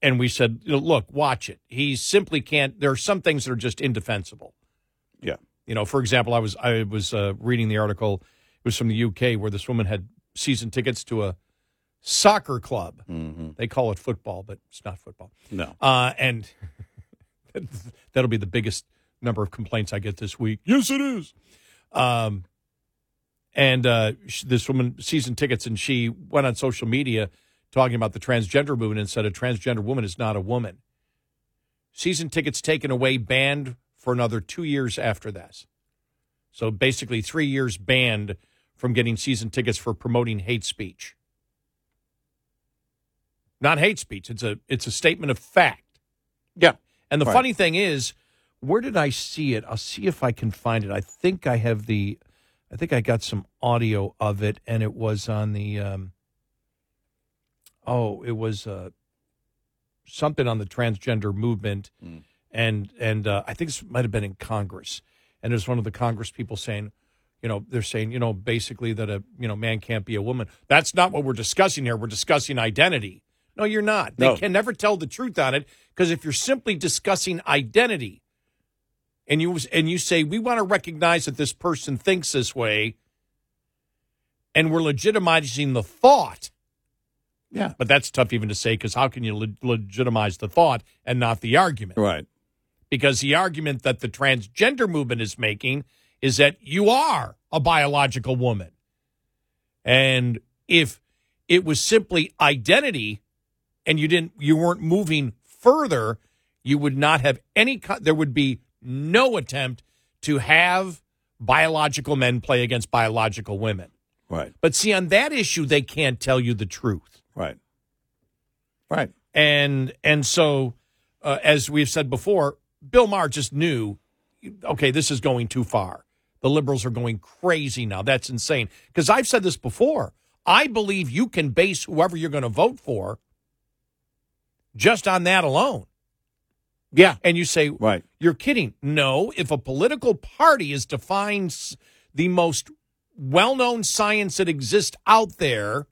and we said, look, watch it. He simply can't. There are some things that are just indefensible. Yeah. You know, for example, I was I was uh, reading the article. It was from the UK where this woman had season tickets to a soccer club. They call it football, but it's not football. No. Uh, and that'll be the biggest number of complaints I get this week. Yes, it is. Um, and uh, this woman season tickets, and she went on social media talking about the transgender movement and said a transgender woman is not a woman. Season tickets taken away, banned for another two years after this. So basically, three years banned from getting season tickets for promoting hate speech. Not hate speech. It's a it's a statement of fact. Yeah. And the Right. funny thing is, where did I see it? I'll see if I can find it. I think I have the, I think I got some audio of it, and it was on the, um, oh, it was uh, something on the transgender movement, and and uh, I think this might have been in Congress, and there's one of the Congress people saying, you know, they're saying, you know, basically that a you know man can't be a woman. That's not what we're discussing here. We're discussing identity. No, you're not. They No. can never tell the truth on it because if you're simply discussing identity, and you and you say we want to recognize that this person thinks this way, and we're legitimizing the thought. Yeah, but that's tough even to say because how can you le- legitimize the thought and not the argument? Right. Because the argument that the transgender movement is making is that you are a biological woman, and if it was simply identity, and you didn't, you weren't moving further, you would not have any. There would be no attempt to have biological men play against biological women. Right. But see, on that issue, they can't tell you the truth. Right. Right. And and so, uh, as we've said before, Bill Maher just knew, okay, this is going too far. The liberals are going crazy now. That's insane. Because I've said this before. I believe you can base whoever you're going to vote for just on that alone. Yeah. And you say, right. You're kidding. No, if a political party is defined the most well known science that exists out there,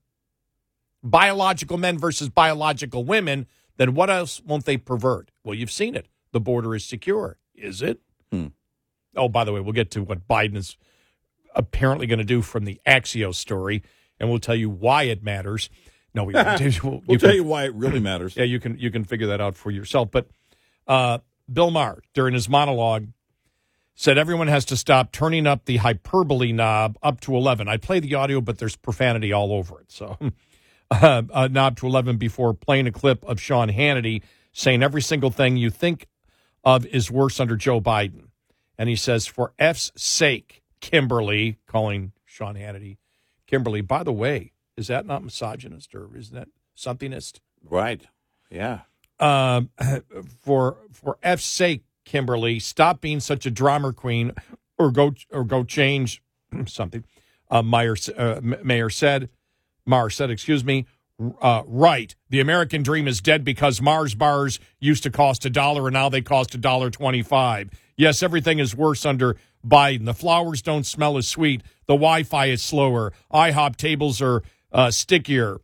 biological men versus biological women, then what else won't they pervert? Well, you've seen it. The border is secure. Is it? Hmm. Oh, by the way, we'll get to what Biden is apparently going to do from the Axios story, and we'll tell you why it matters. No, we won't. We'll You tell can- you why it really matters. yeah, you can you can figure that out for yourself. But uh, Bill Maher, during his monologue, said everyone has to stop turning up the hyperbole knob up to eleven. I play the audio, but there's profanity all over it. So, uh, uh, knob to eleven before playing a clip of Sean Hannity saying every single thing you think of is worse under Joe Biden. And he says, for F's sake, Kimberly, calling Sean Hannity, Kimberly, by the way, is that not misogynist or isn't that somethingist? Right. Yeah. um, for for F's sake, Kimberly, stop being such a drama queen, or go or go change something. Uh, Meyer uh, Mayor said, Maher said, excuse me. Uh, right, the American dream is dead because Mars bars used to cost a dollar and now they cost a dollar twenty-five. Yes, everything is worse under Biden. The flowers don't smell as sweet. The Wi-Fi is slower. IHOP tables are uh, stickier.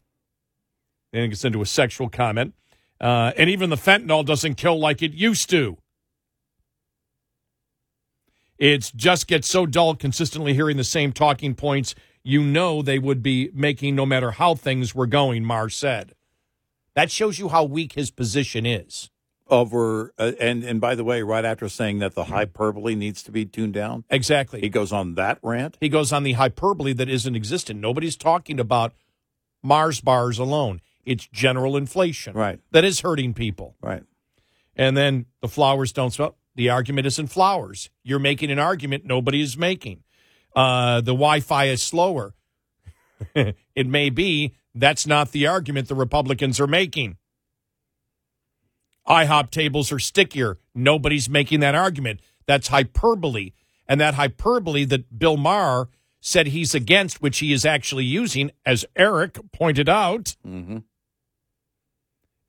And it gets into a sexual comment. Uh, and even the fentanyl doesn't kill like it used to. It just gets so dull consistently hearing the same talking points you know they would be making no matter how things were going, Maher said. That shows you how weak his position is. Over uh, and and by the way, right after saying that the hyperbole needs to be tuned down, Exactly. he goes on that rant. He goes on the hyperbole that isn't existent. Nobody's talking about Mars bars alone. It's general inflation. Right. That is hurting people. Right. And then the flowers don't smell. The argument isn't flowers. You're making an argument nobody is making. Uh, the Wi Fi is slower. it may be. That's not the argument the Republicans are making. IHOP tables are stickier. Nobody's making that argument. That's hyperbole. And that hyperbole that Bill Maher said he's against, which he is actually using, as Eric pointed out, Mm-hmm.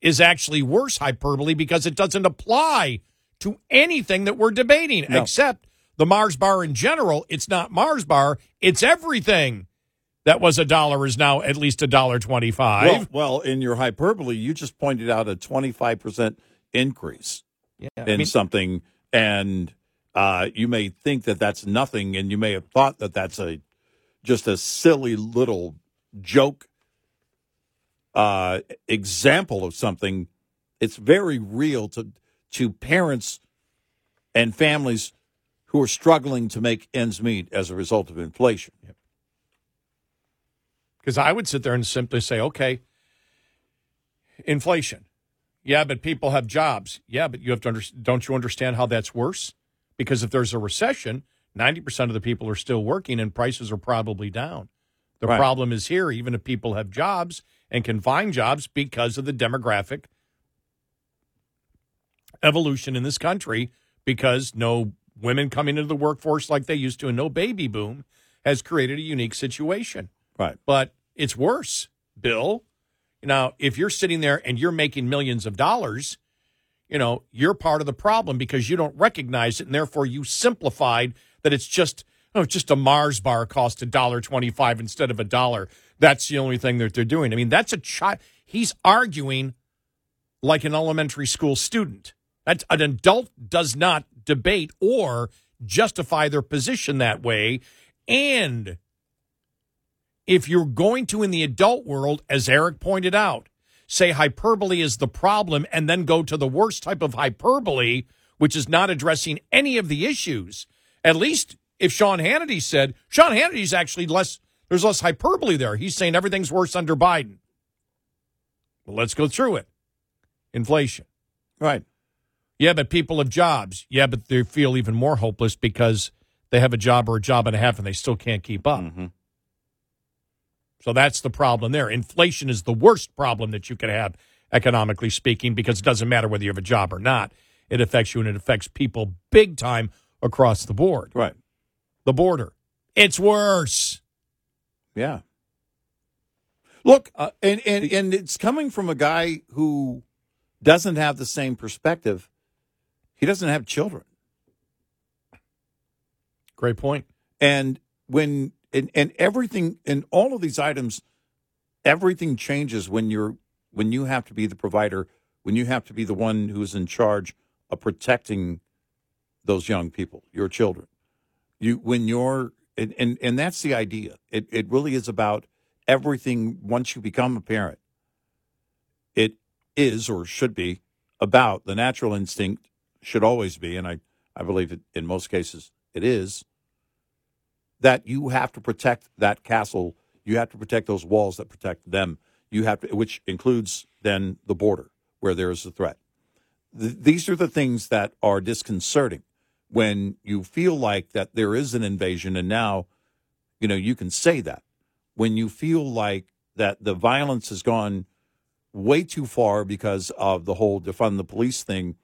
is actually worse hyperbole because it doesn't apply to anything that we're debating No. except the Mars bar in general. It's not Mars bar, it's everything that was a dollar is now at least a dollar 25. Well, well, in your hyperbole, you just pointed out a twenty five percent increase yeah, in I mean, something, and uh, you may think that that's nothing, and you may have thought that that's a just a silly little joke uh, example of something. It's very real to to parents and families who are struggling to make ends meet as a result of inflation. Because I would sit there and simply say, okay, inflation. Yeah, but people have jobs. Yeah, but you have to under, don't you understand how that's worse? Because if there's a recession, 90% of the people are still working and prices are probably down. The Right. problem is here, even if people have jobs and can find jobs because of the demographic evolution in this country, because no women coming into the workforce like they used to and no baby boom has created a unique situation Right. but it's worse, Bill. Now, if you're sitting there and you're making millions of dollars, you know, you're part of the problem because you don't recognize it, and therefore you simplified that it's just oh, it's just a Mars bar cost a dollar twenty five instead of a dollar. That's the only thing that they're doing. I mean, that's a child. He's arguing like an elementary school student. That's an adult does not debate or justify their position that way, and if you're going to in the adult world, as Eric pointed out, say hyperbole is the problem and then go to the worst type of hyperbole, which is not addressing any of the issues. At least if Sean Hannity said, Sean Hannity's actually less, there's less hyperbole there. He's saying everything's worse under Biden. Well, let's go through it. Inflation. Right. Yeah, but people have jobs. Yeah, but they feel even more hopeless because they have a job or a job and a half and they still can't keep up. Mm-hmm. So that's the problem there. Inflation is the worst problem that you could have, economically speaking, because it doesn't matter whether you have a job or not. It affects you and it affects people big time across the board. Right. The border. It's worse. Yeah. Look, uh, and, and and it's coming from a guy who doesn't have the same perspective. He doesn't have children. Great point. And when and, and everything in all of these items, everything changes when you're when you have to be the provider, when you have to be the one who's in charge of protecting those young people, your children. You when you're and and, and that's the idea. It it really is about everything once you become a parent. It is or should be about the natural instinct should always be, and I, I believe it in most cases it is, that you have to protect that castle. You have to protect those walls that protect them. You have to, which includes then the border where there is a threat. Th- these are the things that are disconcerting when you feel like that there is an invasion, and now, you know, you can say that. When you feel like that the violence has gone way too far because of the whole defund the police thing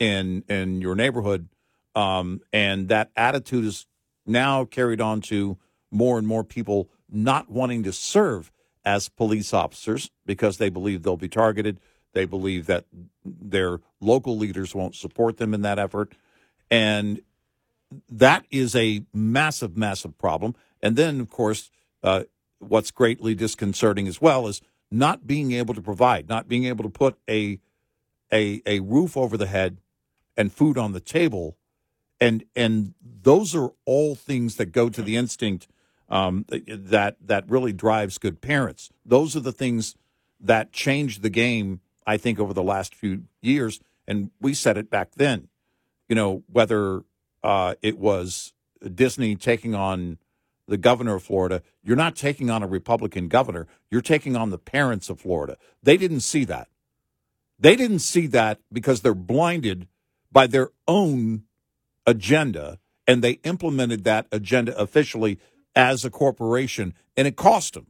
in in your neighborhood, um, and that attitude is now carried on to more and more people not wanting to serve as police officers because they believe they'll be targeted. They believe that their local leaders won't support them in that effort, and that is a massive, massive problem. And then, of course, uh, what's greatly disconcerting as well is not being able to provide, not being able to put a a a roof over the head and food on the table, and and those are all things that go to the instinct um, that that really drives good parents. Those are the things that changed the game. I think over the last few years, and we said it back then. You know whether uh, it was Disney taking on the governor of Florida, you're not taking on a Republican governor. You're taking on the parents of Florida. They didn't see that. They didn't see that because they're blinded by their own agenda, and they implemented that agenda officially as a corporation, and it cost them.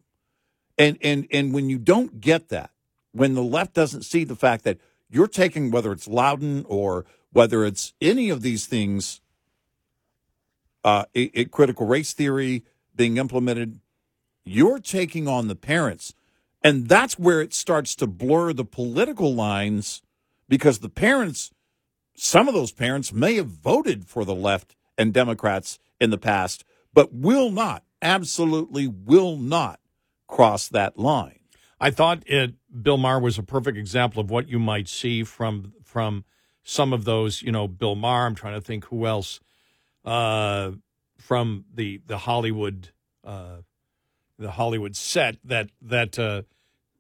And and and when you don't get that, when the left doesn't see the fact that you're taking whether it's Loudoun or whether it's any of these things uh, a, a critical race theory being implemented, you're taking on the parents. And that's where it starts to blur the political lines because the parents, some of those parents may have voted for the left and Democrats in the past, but will not, absolutely will not cross that line. I thought it, Bill Maher was a perfect example of what you might see from from some of those. You know, Bill Maher. I'm trying to think who else uh, from the the Hollywood uh, the Hollywood set that that uh,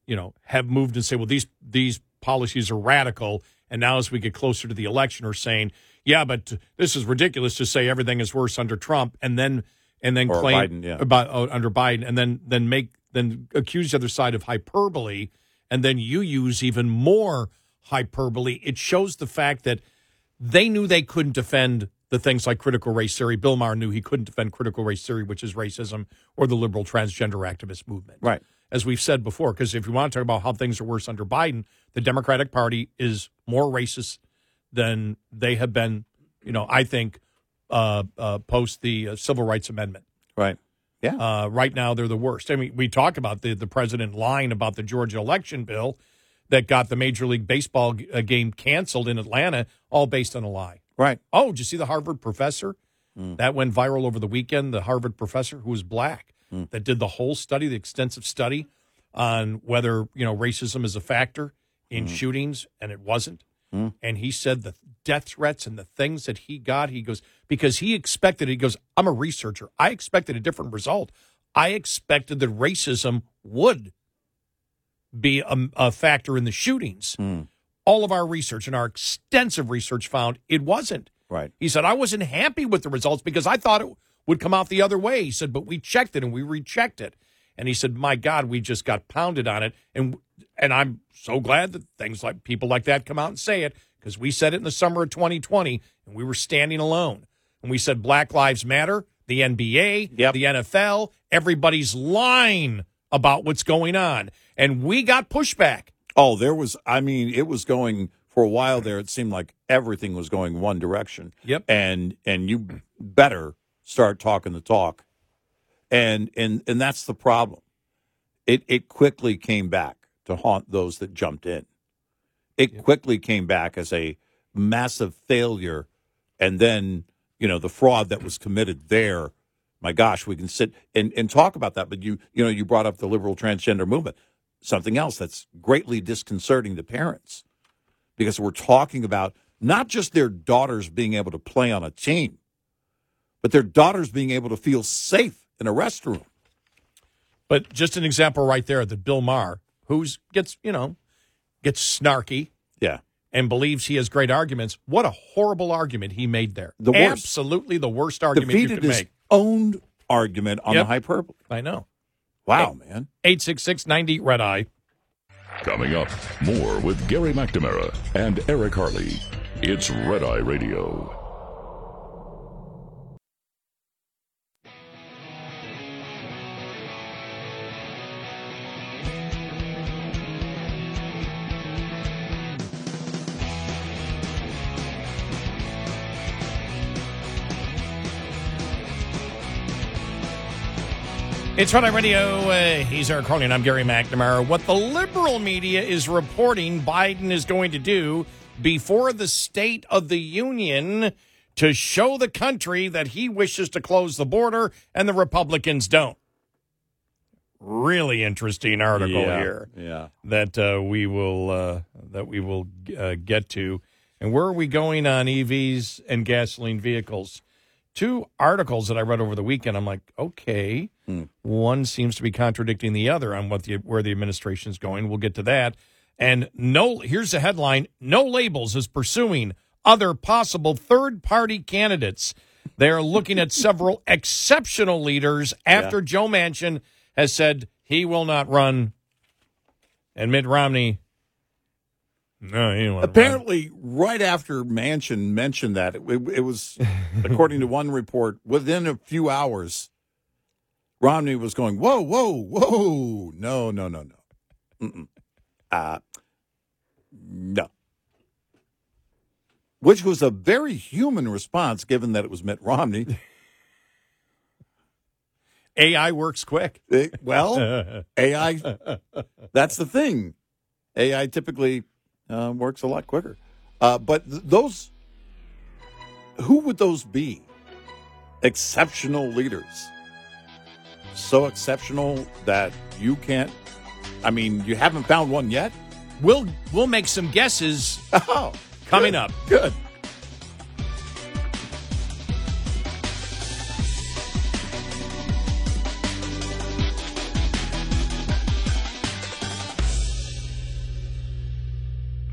you know have moved and say, well, these these policies are radical, and now as we get closer to the election, are saying, yeah, but this is ridiculous to say everything is worse under Trump, and then and then Or claim Biden, yeah. about uh, under Biden, and then then make then accuse the other side of hyperbole, and then you use even more hyperbole. It shows the fact that they knew they couldn't defend the things like critical race theory. Bill Maher knew he couldn't defend critical race theory, which is racism, or the liberal transgender activist movement. Right. As we've said before, because if you want to talk about how things are worse under Biden, the Democratic Party is more racist than they have been, you know, I think, uh, uh, post the uh, Civil Rights Amendment. Right. Yeah. Uh, right now, they're the worst. I mean, we talk about the, the president lying about the Georgia election bill that got the Major League Baseball g- uh, game canceled in Atlanta, all based on a lie. Right. Oh, did you see the Harvard professor? That went viral over the weekend. The Harvard professor who was black Mm. that did the whole study, the extensive study on whether you know racism is a factor in mm. shootings, and it wasn't. Mm. And he said the death threats and the things that he got, he goes because he expected. He goes, I'm a researcher. I expected a different result. I expected that racism would be a, a factor in the shootings. All of our research and our extensive research found it wasn't. Right. He said, I wasn't happy with the results because I thought it would come out the other way. He said, but we checked it and we rechecked it. And he said, my God, we just got pounded on it. And and I'm so glad that things like people like that come out and say it because we said it in the summer of 2020 and we were standing alone. And we said Black Lives Matter, the NBA, the NFL, everybody's lying about what's going on. And we got pushback. Oh, there was. I mean, it was going for a while there. It seemed like everything was going one direction. Yep. And and you better start talking the talk. And and and that's the problem. it it quickly came back to haunt those that jumped in. It quickly came back as a massive failure, and then you know the fraud that was committed there. My gosh, we can sit and, and talk about that. But you you know you brought up the liberal transgender movement, something else that's greatly disconcerting to parents because we're talking about not just their daughters being able to play on a team, but their daughters being able to feel safe in a restroom. But just an example right there that Bill Maher, who's gets you know gets snarky, yeah, and believes he has great arguments. What a horrible argument he made there! The worst. absolutely the worst argument you Defeated could his make. own argument on Yep. the hyperbole. I know. Wow, man. Eight six six ninety red eye. Coming up, more with Gary McNamara and Eric Harley. It's Red Eye Radio. It's Eye Radio. Uh, he's Eric Harley, and I'm Gary McNamara. What the liberal media is reporting Biden is going to do before the State of the Union to show the country that he wishes to close the border and the Republicans don't. Really interesting article Yeah, here yeah. that uh, we will uh, that we will uh, get to. And where are we going on EVs and gasoline vehicles? Two articles that I read over the weekend. I'm like, okay, hmm. one seems to be contradicting the other on what the where the administration's going. We'll get to that. And no, here's the headline: No labels is pursuing other possible third party candidates. They are looking at several exceptional leaders after Joe Manchin has said he will not run, and Mitt Romney. No, he won't run. Apparently, right after Manchin mentioned that, it, it was, according to one report, within a few hours, Romney was going, "Whoa, whoa, whoa! No, no, no, no, Mm-mm. uh, no." Which was a very human response, given that it was Mitt Romney. AI works quick. Eh, well, AI, that's the thing. AI typically uh, works a lot quicker. Uh, but th- those, who would those be? Exceptional leaders. So exceptional that you can't, I mean, you haven't found one yet? We'll we'll make some guesses Oh, coming good, up. Good.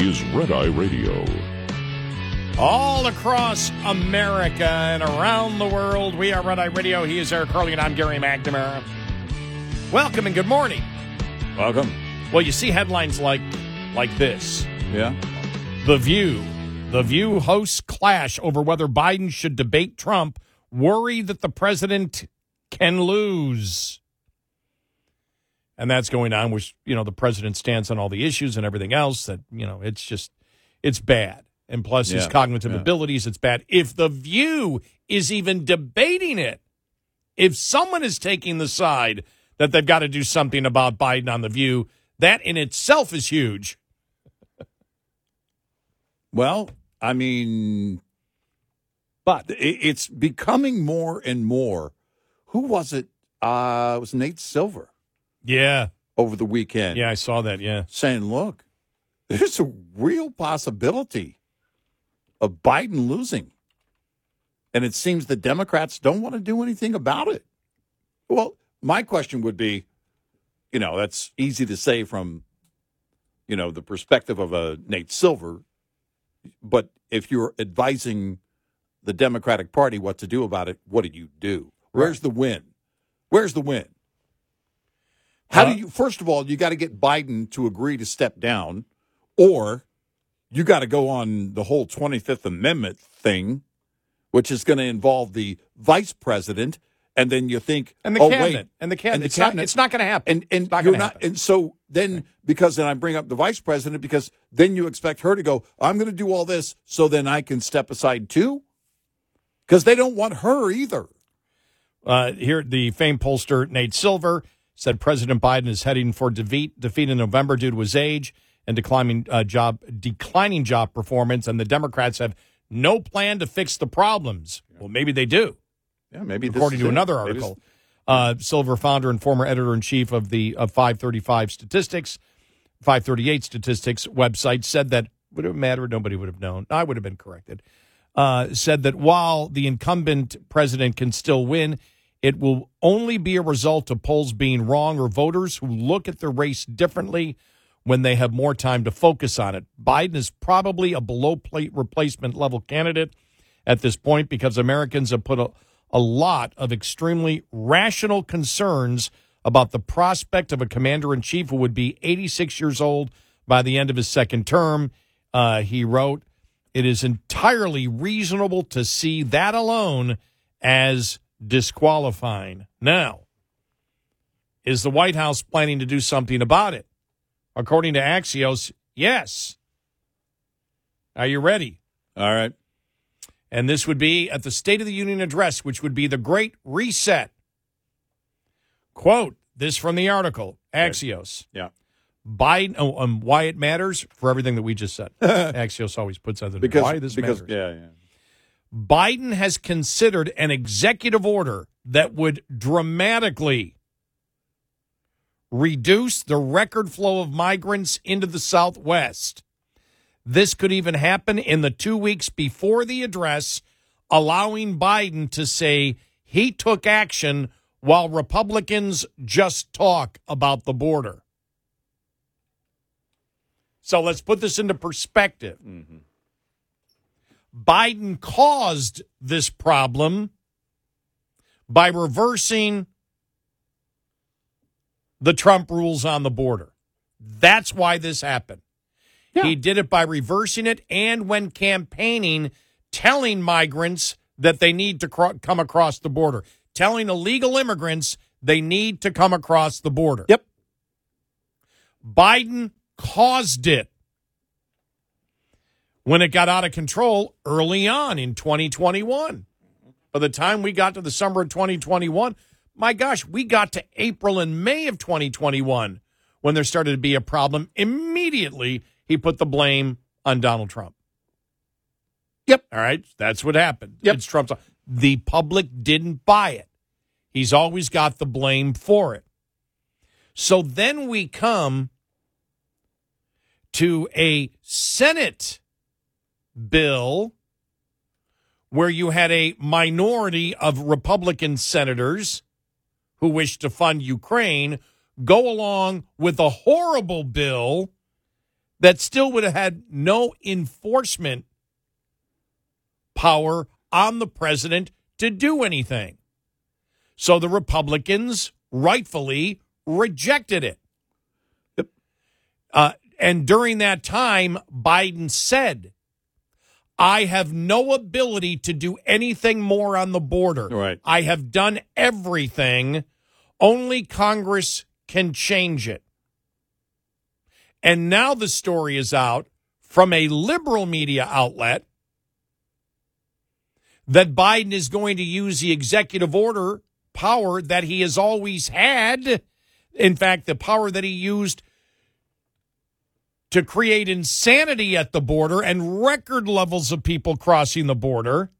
is Red Eye Radio. All across America and around the world, we are Red Eye Radio. He is Eric Harley, and I'm Gary McNamara. Welcome and good morning. Welcome. Well, you see headlines like like this. Yeah. The View. The View hosts clash over whether Biden should debate Trump, worry that the president can lose. And that's going on, which, you know, the president stands on all the issues and everything else that, you know, it's just, it's bad. And plus his cognitive yeah. abilities, it's bad. If The View is even debating it, if someone is taking the side that they've got to do something about Biden on The View, that in itself is huge. Well, I mean, but it's becoming more and more. Who was it? Uh, it was Nate Silver Yeah. over the weekend. Yeah, I saw that. Yeah. saying, look, there's a real possibility of Biden losing. And it seems the Democrats don't want to do anything about it. Well, my question would be you know, that's easy to say from, you know, the perspective of a Nate Silver. But if you're advising the Democratic Party what to do about it, what do you do? Where's the win? Where's the win? How Uh, do you? First of all, you got to get Biden to agree to step down, or you got to go on the whole Twenty Fifth Amendment thing, which is going to involve the vice president, and then you think, And the oh, cabinet. wait, And the cabinet. It's not- it's not going to happen. and and not you're gonna not, happen. and so then because then I bring up the vice president because then you expect her to go, I'm going to do all this, so then I can step aside too, because they don't want her either. Uh, here, the famed pollster Nate Silver said President Biden is heading for defeat, defeat in November due to his age and declining uh, job declining job performance, and the Democrats have no plan to fix the problems. Well, maybe they do. Yeah, maybe according to it. another article. Uh, Silver, founder and former editor in chief of the of 535 Statistics, 538 Statistics website, said that would it matter? Nobody would have known. I would have been corrected. Uh, said that while the incumbent president can still win, it will only be a result of polls being wrong or voters who look at the race differently when they have more time to focus on it. Biden is probably a below plate replacement level candidate at this point because Americans have put a, a lot of extremely rational concerns about the prospect of a commander in chief who would be 86 years old by the end of his second term. Uh, he wrote, It is entirely reasonable to see that alone as disqualifying. Now, is the White House planning to do something about it? According to Axios, yes. Are you ready? All right. And this would be at the State of the Union address, which would be the Great Reset. Quote this from the article, Axios. Yeah. Biden, oh, um, why it matters for everything that we just said. Axios always puts out the Because why this because matters. yeah yeah. Biden has considered an executive order that would dramatically reduce the record flow of migrants into the Southwest. This could even happen in the two weeks before the address, allowing Biden to say he took action while Republicans just talk about the border. So let's put this into perspective. Mm-hmm. Biden caused this problem by reversing the Trump rules on the border. That's why this happened. He did it by reversing it and when campaigning, telling migrants that they need to cro- come across the border, telling illegal immigrants they need to come across the border. Yep. Biden caused it when it got out of control early on in 2021. By the time we got to the summer of 2021, my gosh, we got to April and May of 2021 when there started to be a problem. Immediately, he put the blame on Donald Trump. Yep. All right. That's what happened. Yep. It's Trump's. The public didn't buy it. He's always got the blame for it. So then we come to a Senate bill where you had a minority of Republican senators who wished to fund Ukraine go along with a horrible bill that still would have had no enforcement power on the president to do anything. So the Republicans rightfully rejected it. Uh, and during that time, Biden said, I have no ability to do anything more on the border. Right. I have done everything. Only Congress can change it. And now the story is out from a liberal media outlet that Biden is going to use the executive order power that he has always had. In fact, the power that he used to create insanity at the border and record levels of people crossing the border.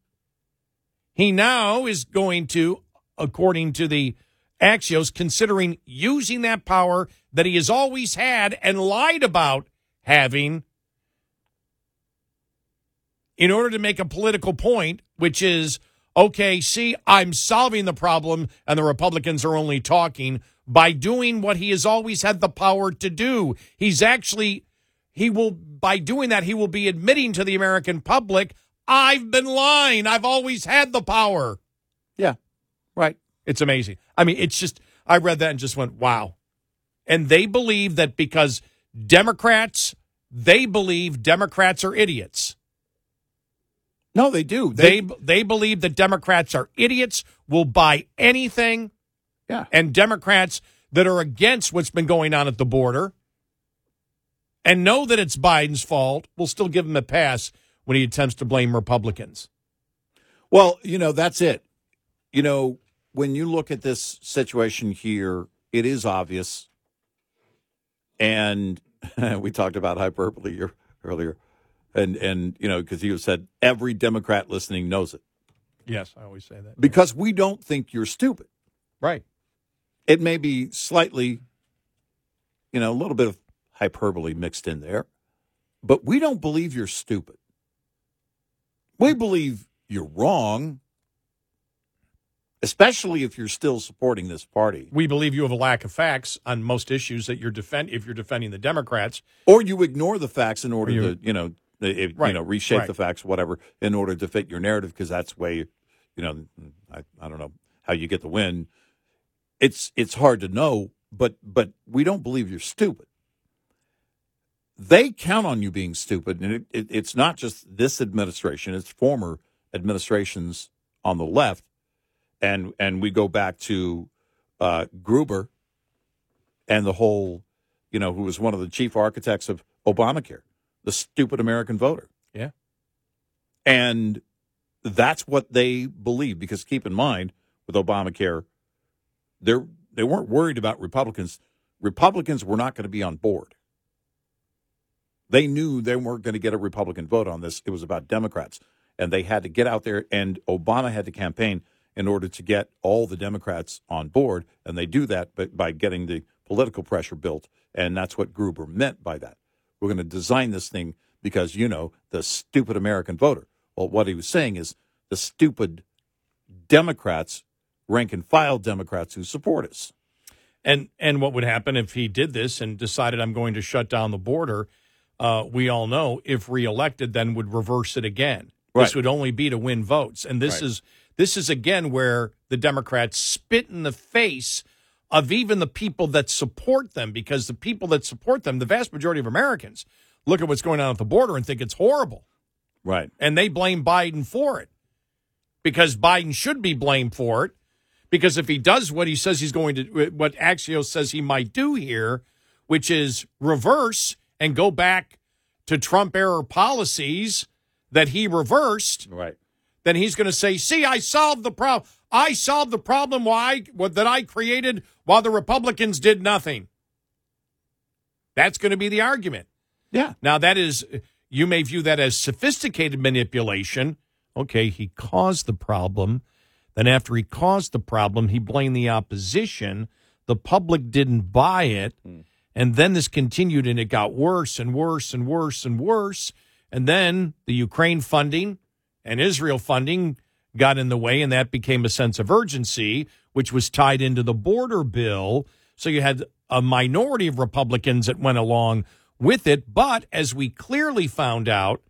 He now is going to, according to the Axios, considering using that power that he has always had and lied about having in order to make a political point, which is okay, see, I'm solving the problem, and the Republicans are only talking by doing what he has always had the power to do. He's actually, he will, by doing that, he will be admitting to the American public, I've been lying. I've always had the power. Yeah. Right. It's amazing. I mean, it's just, I read that and just went, wow. and they believe that because Democrats, they believe Democrats are idiots. No, they do. They they believe that Democrats are idiots, will buy anything. Yeah. And Democrats that are against what's been going on at the border and know that it's Biden's fault we'll still give him a pass when he attempts to blame Republicans. Well, you know, that's it. You know, when you look at this situation here, it is obvious. And we talked about hyperbole ear- earlier. And, and you know, because you said every Democrat listening knows it. Yes, I always say that. Because we don't think you're stupid. Right. It may be slightly, you know, a little bit of hyperbole mixed in there, but we don't believe you're stupid. We believe you're wrong, especially if you're still supporting this party. We believe you have a lack of facts on most issues that you're defend if you're defending the Democrats. Or you ignore the facts in order You- to, you know, if, you know, reshape right. the facts, whatever, in order to fit your narrative, because that's way, you know, I, I don't know how you get the win. It's it's hard to know, but but we don't believe you're stupid. They count on you being stupid, and it, it, it's not just this administration; it's former administrations on the left, and and we go back to uh, Gruber and the whole, you know, who was one of the chief architects of Obamacare, the stupid American voter. Yeah. And that's what they believe because keep in mind with Obamacare, they're they weren't worried about Republicans. Republicans were not going to be on board. They knew they weren't going to get a Republican vote on this. It was about Democrats. And they had to get out there and Obama had to campaign in order to get all the Democrats on board. And they do that by, getting the political pressure built. And that's what Gruber meant by that. We're going to design this thing because, you know, the stupid American voter. Well, what he was saying is the stupid Democrats, rank and file Democrats who support us. And and what would happen if he did this and decided I'm going to shut down the border? Uh, we all know if reelected, then would reverse it again. This would only be to win votes, and this Right. is this is again where the Democrats spit in the face of even the people that support them, because the people that support them, the vast majority of Americans, look at what's going on at the border and think it's horrible, Right. and they blame Biden for it because Biden should be blamed for it. Because if he does what he says he's going to, what Axios says he might do here, which is reverse and go back to Trump era policies that he reversed, Right. then he's going to say, "See, I solved the problem. I solved the problem why what, that I created while the Republicans did nothing." That's going to be the argument. Yeah. Now that is you may view that as sophisticated manipulation. Okay, he caused the problem. Then after he caused the problem, he blamed the opposition. The public didn't buy it. Hmm. And then this continued and it got worse and worse and worse and worse. And then the Ukraine funding and Israel funding got in the way, and that became a sense of urgency, which was tied into the border bill. So you had a minority of Republicans that went along with it. But as we clearly found out,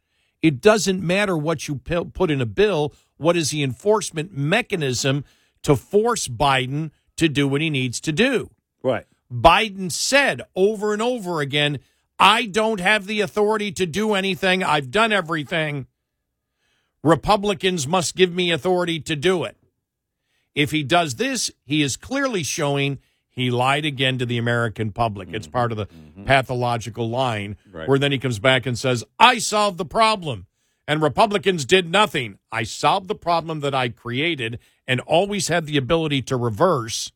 it doesn't matter what you put in a bill. What is the enforcement mechanism to force Biden to do what he needs to do? Right. Biden said over and over again, I don't have the authority to do anything. I've done everything. Republicans must give me authority to do it. If he does this, he is clearly showing he lied again to the American public. It's mm-hmm. part of the mm-hmm. pathological line Right. where then he comes back and says, I solved the problem and Republicans did nothing. I solved the problem that I created and always had the ability to reverse.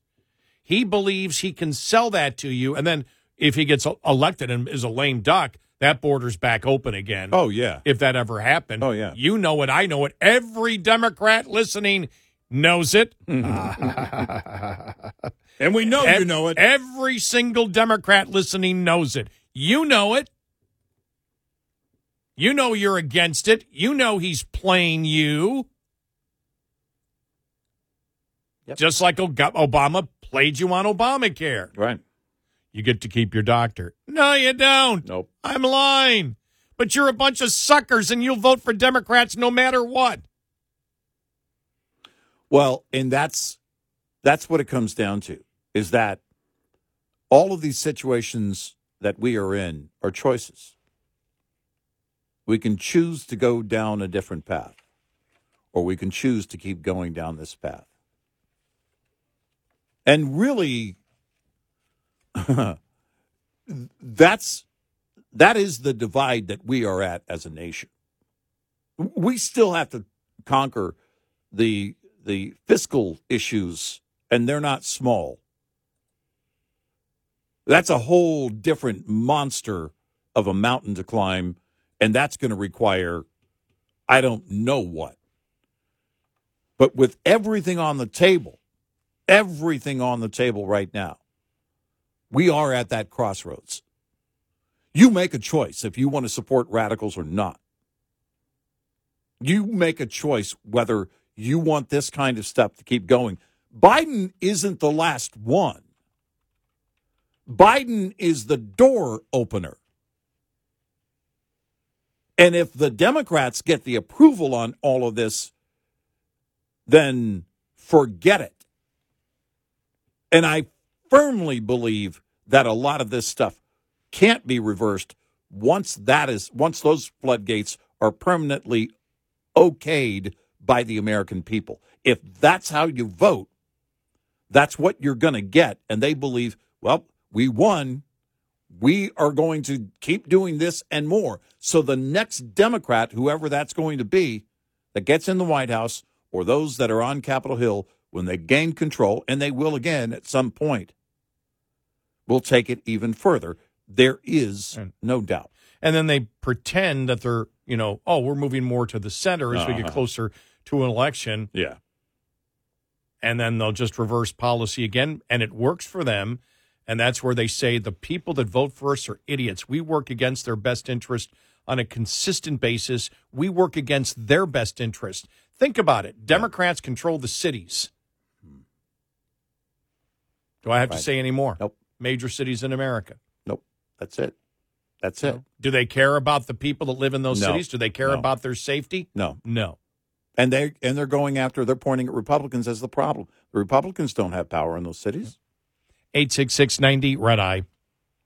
He believes he can sell that to you. And then if he gets elected and is a lame duck, that border's back open again. Oh, yeah. If that ever happened. Oh, yeah. You know it. I know it. Every Democrat listening knows it. And we know Ev- you know it. Every single Democrat listening knows it. You know it. You know you're against it. You know he's playing you. Just like Obama played you on Obamacare. Right. You get to keep your doctor. No, you don't. Nope. I'm lying. But you're a bunch of suckers and you'll vote for Democrats no matter what. Well, and that's that's what it comes down to is that all of these situations that we are in are choices. We can choose to go down a different path, or we can choose to keep going down this path. And really, that's that is the divide that we are at as a nation. We still have to conquer the the fiscal issues, and they're not small. That's a whole different monster of a mountain to climb, and that's going to require I don't know what. But with everything on the table, everything on the table right now, we are at that crossroads. You make a choice if you want to support radicals or not. You make a choice whether you want this kind of stuff to keep going. Biden isn't the last one. Biden is the door opener. And if the Democrats get the approval on all of this, then forget it. And I firmly believe that a lot of this stuff can't be reversed once that is once those floodgates are permanently okayed by the American people. If that's how you vote, that's what you're going to get and they believe, well, we won. We are going to keep doing this and more. So the next Democrat, whoever that's going to be, that gets in the White House or those that are on Capitol Hill when they gain control, and they will again at some point, will take it even further. There is no doubt. And then they pretend that they're, you know, oh, we're moving more to the center as we get Uh-huh. closer to an election. Yeah. And then they'll just reverse policy again, and it works for them. And that's where they say the people that vote for us are idiots. We work against their best interest on a consistent basis. We work against their best interest. Think about it. Democrats control the cities. Do I have to say any more? Nope. Major cities in America. Nope. That's it. That's it. Do they care about the people that live in those No. cities? Do they care No. about their safety? No. No. And they and they're going after they're pointing at Republicans as the problem. The Republicans don't have power in those cities. 866 90 Red Eye.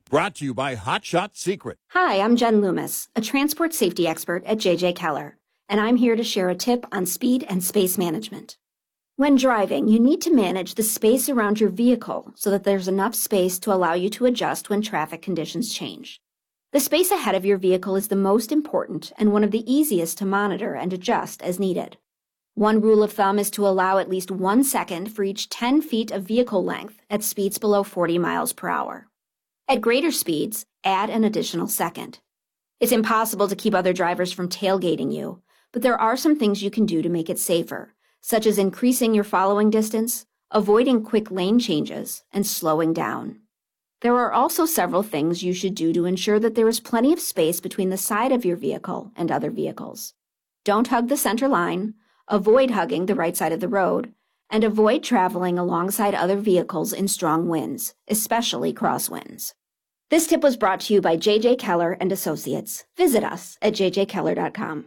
Brought to you by Hot Shot Secret. Hi, I'm Jen Loomis, a transport safety expert at JJ Keller, and I'm here to share a tip on speed and space management. When driving, you need to manage the space around your vehicle so that there's enough space to allow you to adjust when traffic conditions change. The space ahead of your vehicle is the most important and one of the easiest to monitor and adjust as needed. One rule of thumb is to allow at least one second for each 10 feet of vehicle length at speeds below 40 miles per hour. At greater speeds, add an additional second. It's impossible to keep other drivers from tailgating you, but there are some things you can do to make it safer, such as increasing your following distance, avoiding quick lane changes, and slowing down. There are also several things you should do to ensure that there is plenty of space between the side of your vehicle and other vehicles. Don't hug the center line, avoid hugging the right side of the road, and avoid traveling alongside other vehicles in strong winds, especially crosswinds. This tip was brought to you by JJ Keller and Associates. Visit us at jjkeller.com.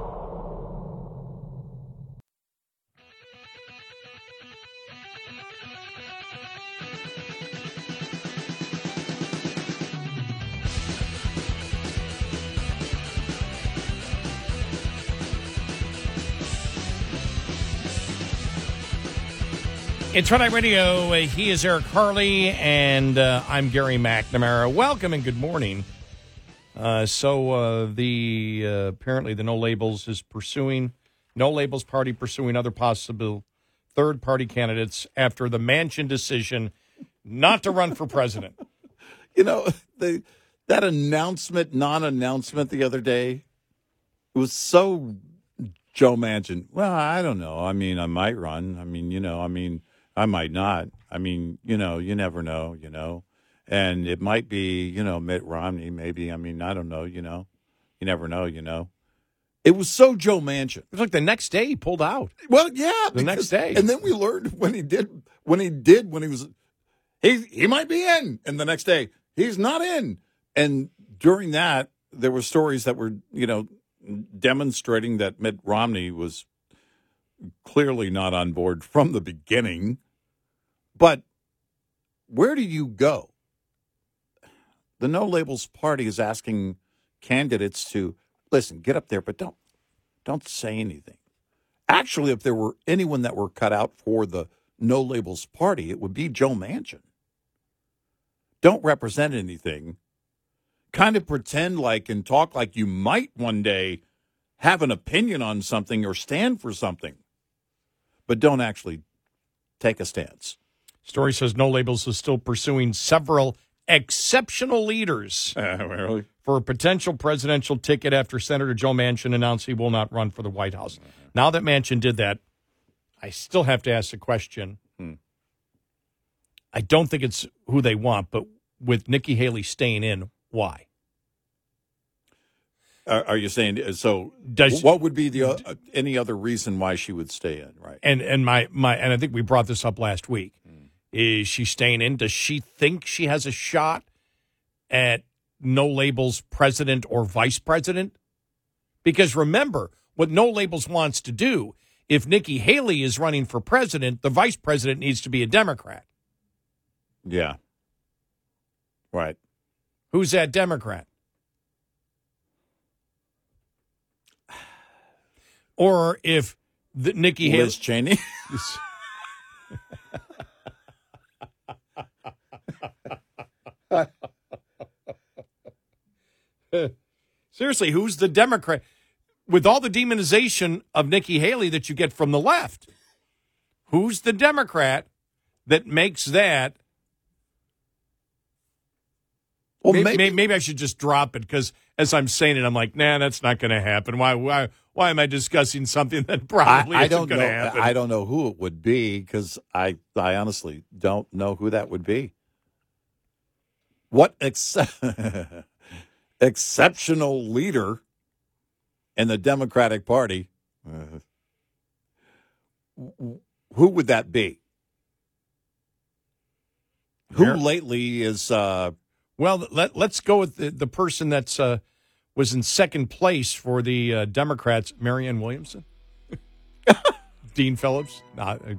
It's Red Eye Radio. He is Eric Harley, and uh, I'm Gary McNamara. Welcome and good morning. Uh, so uh, the uh, apparently the No Labels is pursuing No Labels Party pursuing other possible third party candidates after the Manchin decision not to run for president. You know, the that announcement, non-announcement the other day, it was so Joe Manchin. Well, I don't know. I mean, I might run. I mean, you know, I mean, I might not. I mean, you know, you never know, you know. And it might be, you know, Mitt Romney, maybe. I mean, I don't know, you know. You never know, you know. It was so Joe Manchin. It was like the next day he pulled out. Well, yeah, The next day. And then we learned when he did, when he did, when he was, he he might be in, and the next day he's not in. And during that, there were stories that were, you know, demonstrating that Mitt Romney was clearly not on board from the beginning. But where do you go? The No Labels Party is asking candidates to listen, get up there, but don't don't say anything. Actually, if there were anyone that were cut out for the No Labels Party, it would be Joe Manchin. Don't represent anything. Kind of pretend like and talk like you might one day have an opinion on something or stand for something, but don't actually take a stance. Story says No Labels is still pursuing several exceptional leaders really? for a potential presidential ticket after Senator Joe Manchin announced he will not run for the White House. Now that Manchin did that, I still have to ask the question. Hmm. I don't think it's who they want, but with Nikki Haley staying in, why? Are, are you saying uh, so? Does- what would be the uh, any other reason why she would stay in? Right. And and my my and I think we brought this up last week. Is she staying in? Does she think she has a shot at no labels president or vice president? Because remember, what no labels wants to do, if Nikki Haley is running for president, the vice president needs to be a Democrat. Yeah. Right. Who's that Democrat? Or if the, Nikki Haley Liz Cheney. Seriously, who's the Democrat? With all the demonization of Nikki Haley that you get from the left, who's the Democrat that makes that? Well, maybe, maybe- maybe, I should just drop it because as I'm saying it, I'm like, nah, that's not going to happen. Why, why, why am I discussing something that probably I, I isn't don't know. going to happen? I don't know who it would be because I, I honestly don't know who that would be. What ex- exceptional leader in the Democratic Party? uh, who would that be? Who lately is? Uh, Well, let, let's go with the, the person that's uh, was in second place for the uh, Democrats, Marianne Williamson, Dean Phillips. Nah, uh,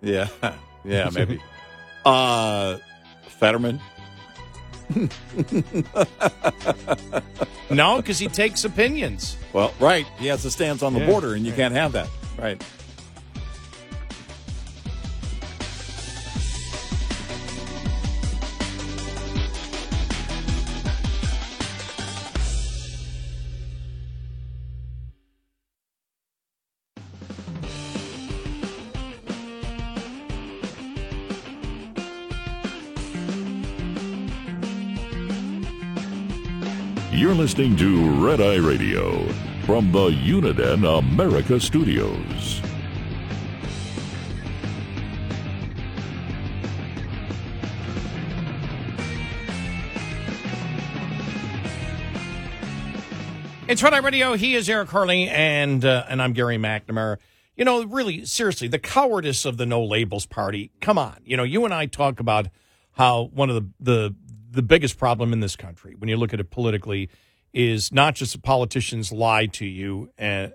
yeah, yeah, maybe. uh, Fetterman. no, because he takes opinions. Well, right. He has a stance on the Yeah, border, and you right. can't have that. Right. Listening to Red Eye Radio from the Uniden America Studios. It's Red Eye Radio. He is Eric Harley, and uh, and I'm Gary McNamara. You know, really, seriously, the cowardice of the No Labels Party. Come on, you know, you and I talk about how one of the the the biggest problem in this country, when you look at it politically, is not just the politicians lie to you, uh,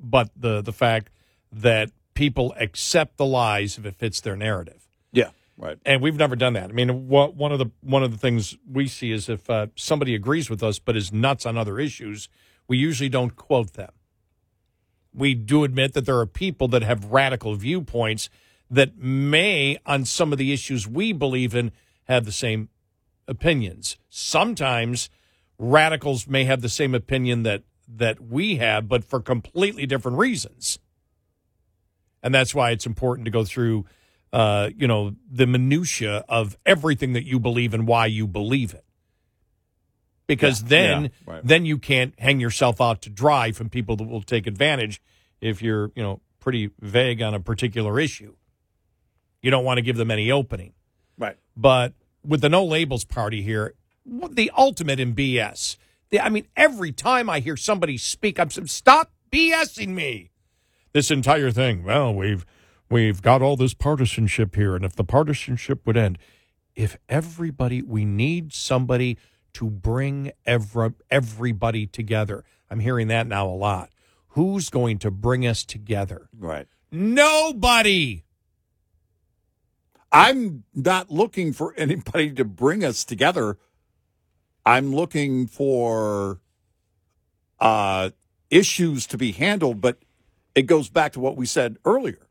but the the fact that people accept the lies if it fits their narrative. Yeah. Right. And we've never done that. I mean, what, one of the one of the things we see is if uh, somebody agrees with us but is nuts on other issues, we usually don't quote them. We do admit that there are people that have radical viewpoints that may, on some of the issues we believe in, have the same opinions. Sometimes radicals may have the same opinion that that we have, but for completely different reasons. And that's why it's important to go through uh, you know, the minutia of everything that you believe and why you believe it. Because Yeah, then yeah, right. then you can't hang yourself out to dry from people that will take advantage if you're, you know, pretty vague on a particular issue. You don't want to give them any opening. Right. But with the no labels party here, the ultimate in BS. The, I mean, every time I hear somebody speak, I'm saying, stop BSing me. This entire thing. Well, we've we've got all this partisanship here, and if the partisanship would end, if everybody, we need somebody to bring every, everybody together. I'm hearing that now a lot. Who's going to bring us together? Right. Nobody. I'm not looking for anybody to bring us together. I'm looking for uh, issues to be handled, but it goes back to what we said earlier.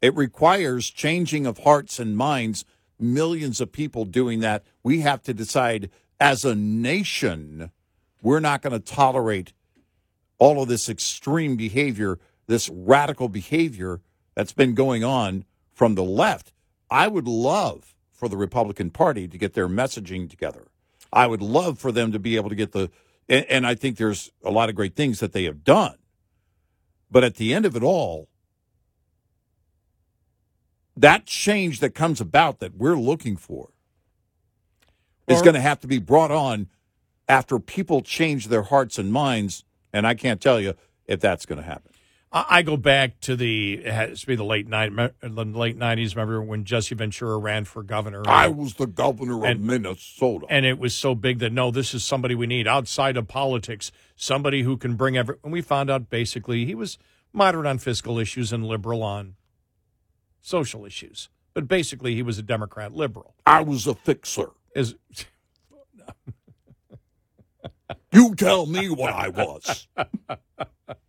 It requires changing of hearts and minds, millions of people doing that. We have to decide as a nation, we're not going to tolerate all of this extreme behavior, this radical behavior that's been going on from the left. I would love for the Republican Party to get their messaging together. I would love for them to be able to get the, and, and I think there's a lot of great things that they have done. But at the end of it all, that change that comes about that we're looking for is going to have to be brought on after people change their hearts and minds. And I can't tell you if that's going to happen. I go back to the it has to be the late night the late nineties. Remember when Jesse Ventura ran for governor? I was the governor of Minnesota. and it was so big that no, this is somebody we need outside of politics, somebody who can bring every. And we found out basically he was moderate on fiscal issues and liberal on social issues, but basically he was a Democrat liberal. I was a fixer. Is You tell me what I was.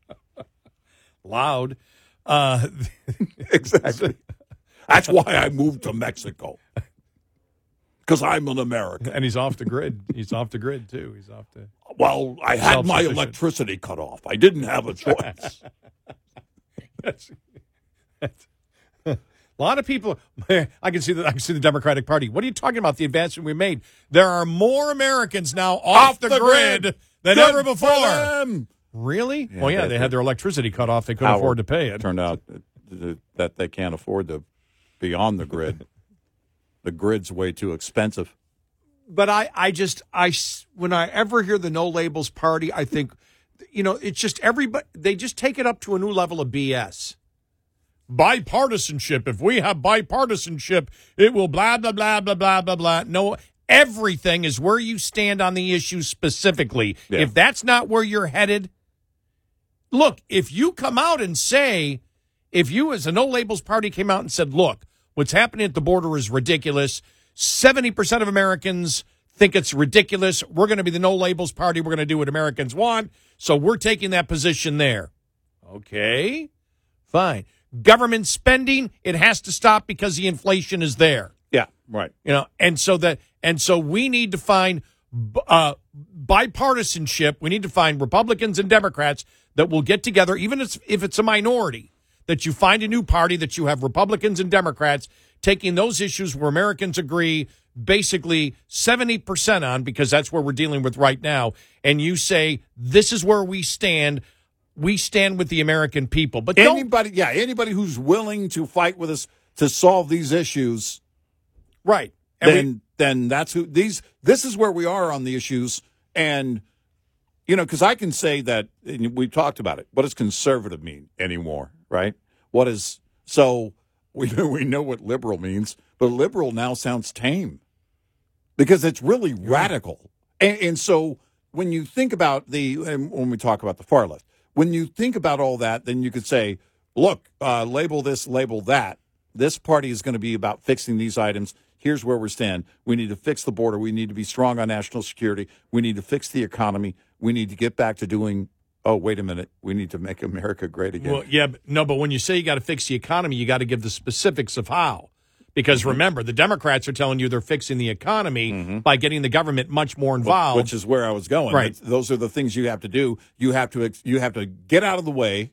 loud. Uh, exactly. That's why I moved to Mexico. Because I'm an American. and he's off the grid. He's off the grid too. He's off the. Well, I had my electricity cut off. I didn't have a choice. That's- that's- a lot of people. I can see the I can see the Democratic Party. What are you talking about? The advancement we made. There are more Americans now off, Off the, the grid, grid. than ever for before. Really? Yeah, well, yeah, that- they had their electricity cut off. They couldn't afford to pay it. Turned out that- they can't afford to be on the grid. the grid's way too expensive. but I, I just, I, when I ever hear the no labels party, I think, you know, it's just everybody, they just take it up to a new level of BS. Bipartisanship. If we have bipartisanship, it will blah, blah, blah, blah, blah, blah, blah. No, everything is where you stand on the issue specifically. Yeah. If that's not where you're headed, look, if you come out and say, if you as a no labels party came out and said, look, what's happening at the border is ridiculous. 70% of Americans think it's ridiculous. We're going to be the no labels party. We're going to do what Americans want. So we're taking that position there. Okay, fine. Government spending, it has to stop because the inflation is there Yeah, right. you know and so that and so we need to find uh, bipartisanship we need to find republicans and democrats that will get together even if, it's a minority that you find a new party that you have republicans and democrats taking those issues where americans agree basically 70% on because that's where we're dealing with right now and you say this is where we stand we stand with the american people but Anybody, yeah, anybody who's willing to fight with us to solve these issues, right And we- then then that's who these. This is where we are on the issues, and you know, because I can say that and we've talked about it. What does conservative mean anymore? Right? What is so? We know we know what liberal means, but liberal now sounds tame because it's really radical. And, and so when you think about the and when we talk about the far left, when you think about all that, then you could say, look, uh, label this, label that. This party is going to be about fixing these items. Here's where we stand. We need to fix the border. We need to be strong on national security. We need to fix the economy. We need to get back to doing. Oh, wait a minute. We need to make America great again. Well, yeah, but, no, but when you say you got to fix the economy, you got to give the specifics of how. Because Mm-hmm. remember, the Democrats are telling you they're fixing the economy by getting the government much more involved. which is where I was going. Right. But Those are the things you have to do. You have to ex- you have to get out of the way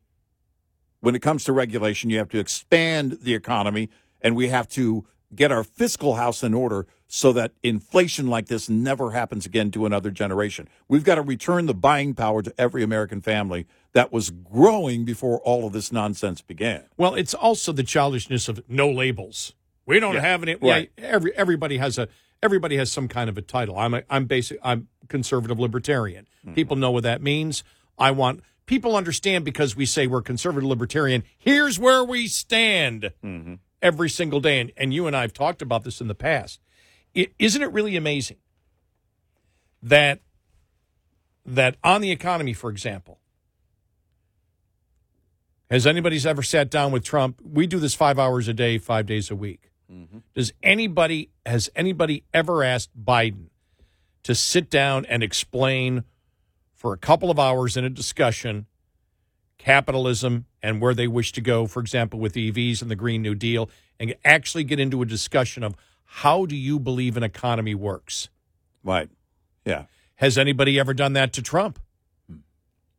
when it comes to regulation. You have to expand the economy, and we have to get our fiscal house in order so that inflation like this never happens again to another generation. We've got to return the buying power to every American family that was growing before all of this nonsense began. well, it's also the childishness of no labels. We don't Yeah, have any. right. Yeah, every everybody has a everybody has some kind of a title. I'm a, I'm basic. I'm conservative libertarian. Mm-hmm. People know what that means. I want people understand because we say we're conservative libertarian. Here's where we stand. Mm-hmm. every single day. And, and you and I have talked about this in the past. Isn't it really amazing that that on the economy, for example, Has anybody's ever sat down with Trump? We do this five hours a day, five days a week. Mm-hmm. Does anybody has anybody ever asked Biden to sit down and explain for a couple of hours in a discussion capitalism and where they wish to go, for example, with EVs and the Green New Deal, and actually get into a discussion of how do you believe an economy works? Right. Yeah. Has anybody ever done that to Trump? Hmm.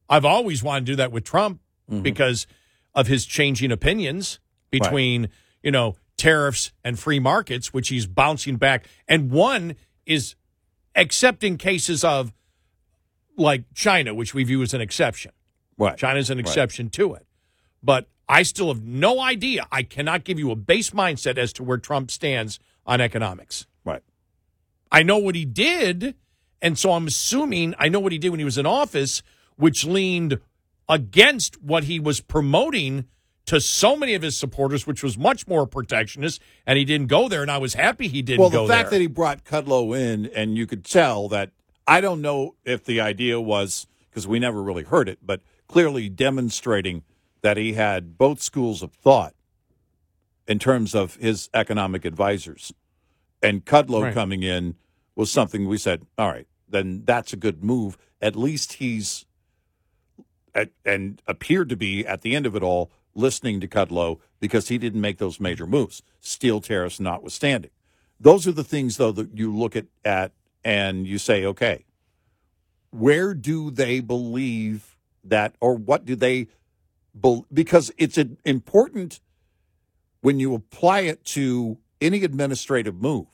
I've always wanted to do that with Trump mm-hmm. because of his changing opinions between, you know, tariffs and free markets, which he's bouncing back. And one is accepting cases of like China, which we view as an exception. Right. China's an Right. exception to it. But I still have no idea. I cannot give you a base mindset as to where Trump stands on economics. Right. I know what he did, and so I'm assuming I know what he did when he was in office, which leaned against what he was promoting to so many of his supporters, which was much more protectionist, and he didn't go there, and I was happy he didn't well, the fact there. that he brought Kudlow in, and you could tell that I don't know if the idea was because we never really heard it, but clearly demonstrating that he had both schools of thought in terms of his economic advisors. And Kudlow Right. coming in was something we said, all right, then that's a good move. At least he's at, and appeared to be at the end of it all listening to Kudlow because he didn't make those major moves, steel tariffs notwithstanding. Those are the things, though, that you look at, at and you say, okay, where do they believe that, or what do they, bel because it's an important when you apply it to any administrative move.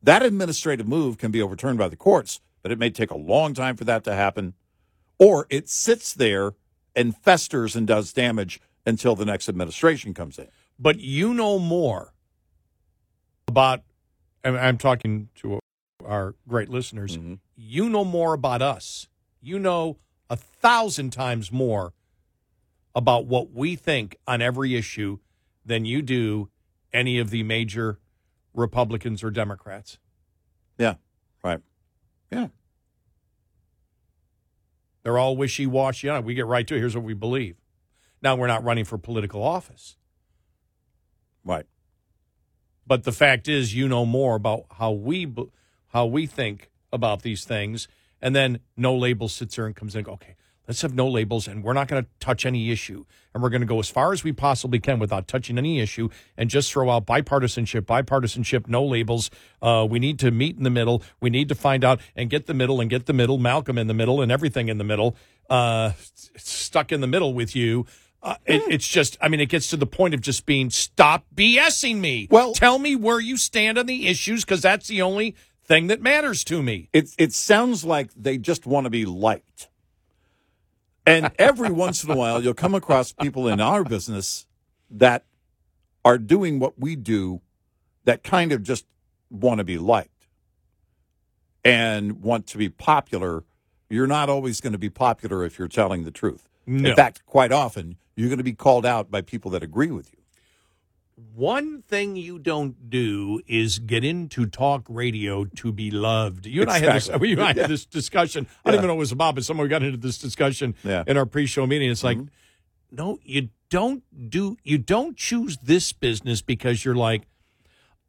That administrative move can be overturned by the courts, but it may take a long time for that to happen or it sits there and festers and does damage until the next administration comes in. but you know more about and I'm talking to our great listeners. Mm-hmm. You know more about us. You know a thousand times more about what we think on every issue than you do any of the major Republicans or Democrats. Yeah, right. Yeah. They're all wishy washy. Yeah, we get right to it. Here's what we believe. Now we're not running for political office. Right. But the fact is, you know more about how we how we think about these things, and then no label sits there and comes in. and go, Okay, let's have no labels, and we're not going to touch any issue, and we're going to go as far as we possibly can without touching any issue, and just throw out bipartisanship, bipartisanship, no labels. Uh, we need to meet in the middle. We need to find out and get the middle and get the middle. Malcolm in the middle and everything in the middle. Uh, stuck in the middle with you. Uh, it, it's just, I mean, it gets to the point of just being stop BSing me. Well, tell me where you stand on the issues because that's the only thing that matters to me. It it sounds like they just want to be liked. And every once in a while you'll come across people in our business that are doing what we do that kind of just want to be liked and want to be popular. You're not always going to be popular if you're telling the truth. No. In fact, quite often you're going to be called out by people that agree with you. One thing you don't do is get into talk radio to be loved. You and I had this. Exactly. You and I Yeah. had this discussion. I don't Yeah. even know what it was about, but someone got into this discussion Yeah. Mm-hmm. in our pre-show meeting. It's like, no, you don't do. You don't choose this business because you're like,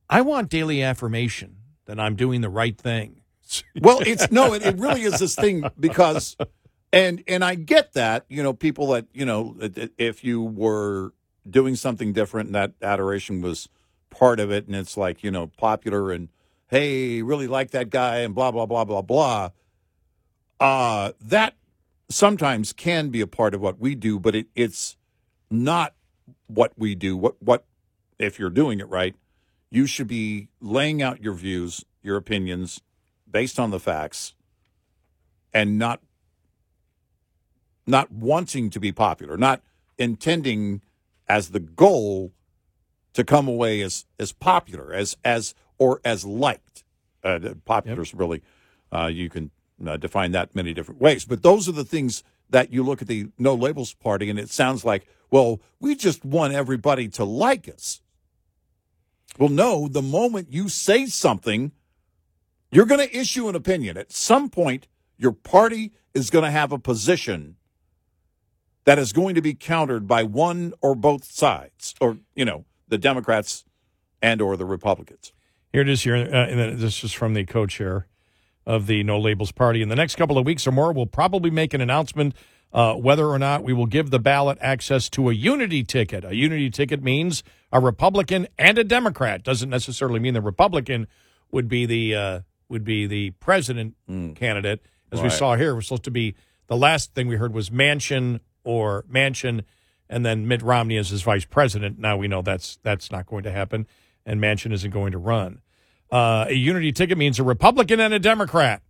I want daily affirmation that I'm doing the right thing. Well, it's no, it, it really is this thing because, and and I get that you know people that you know if you were doing something different and that adoration was part of it, and it's like you know popular and hey, really like that guy and blah blah blah blah blah. Uh that sometimes can be a part of what we do, but it, it's not what we do. What what if you're doing it right, you should be laying out your views, your opinions based on the facts and not not wanting to be popular, not intending as the goal to come away as as popular as as or as liked. Uh, popular is really uh, you can uh, define that many different ways, but those are the things that you look at the no labels party, and it sounds like, well, we just want everybody to like us. Well, no, the moment you say something, you're going to issue an opinion. At some point, your party is going to have a position that is going to be countered by one or both sides, or you know, the Democrats and or the Republicans. Here it is. Here, uh, this is from the co-chair of the No Labels Party. In the next couple of weeks or more, we'll probably make an announcement uh, whether or not we will give the ballot access to a unity ticket. A unity ticket means a Republican and a Democrat. Doesn't necessarily mean the Republican would be the uh, would be the president candidate. As we saw here, it was supposed to be the last thing we heard was Manchin or Manchin, and then Mitt Romney as his vice president. Now we know that's that's not going to happen, and Manchin isn't going to run. Uh, a unity ticket means a Republican and a Democrat.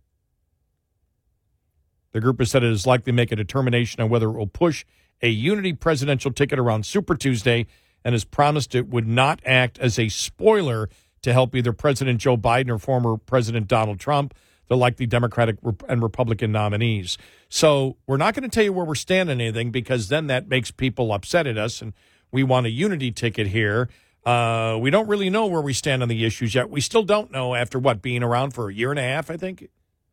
The group has said it is likely to make a determination on whether it will push a unity presidential ticket around Super Tuesday and has promised it would not act as a spoiler to help either President Joe Biden or former President Donald Trump, the Democratic and Republican nominees. So we're not going to tell you where we're standing on anything because then that makes people upset at us, and we want a unity ticket here. Uh, we don't really know where we stand on the issues yet. We still don't know after what being around for a year and a half, I think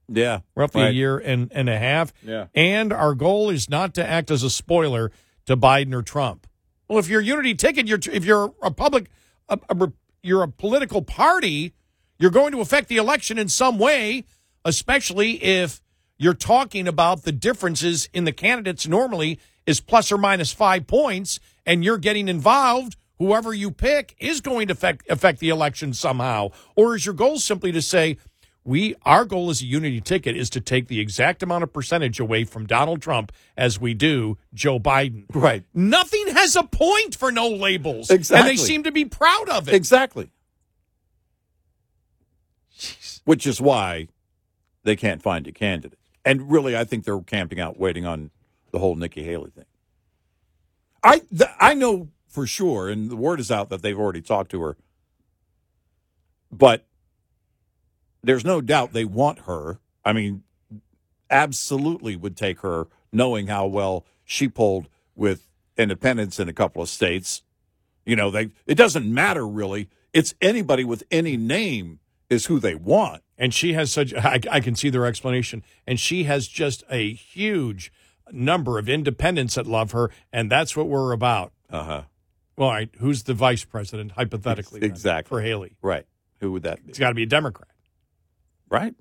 Yeah, roughly a year and, and a half. Yeah. And our goal is not to act as a spoiler to Biden or Trump. Well, if you're a unity ticket, you're if you're a public, a, a, you're a political party, you're going to affect the election in some way, especially if you're talking about the differences in the candidates normally is plus or minus five points, and you're getting involved. Whoever you pick is going to affect affect the election somehow. Or is your goal simply to say, we our goal as a unity ticket is to take the exact amount of percentage away from Donald Trump as we do Joe Biden. Right. Nothing has a point for no labels. Exactly. And they seem to be proud of it. Exactly. Jeez. Which is why they can't find a candidate. And really, I think they're camping out, waiting on the whole Nikki Haley thing. I th- I know for sure, and the word is out that they've already talked to her. But there's no doubt they want her. I mean, absolutely would take her, knowing how well she polled with independents in a couple of states. You know, they it doesn't matter really. It's anybody with any name is who they want. And she has such, I, I can see their explanation. And she has just a huge number of independents that love her. And that's what we're about. Uh huh. Well, all right, who's the vice president, hypothetically? then, Exactly. For Haley. Right. Who would that be? It's got to be a Democrat. Right.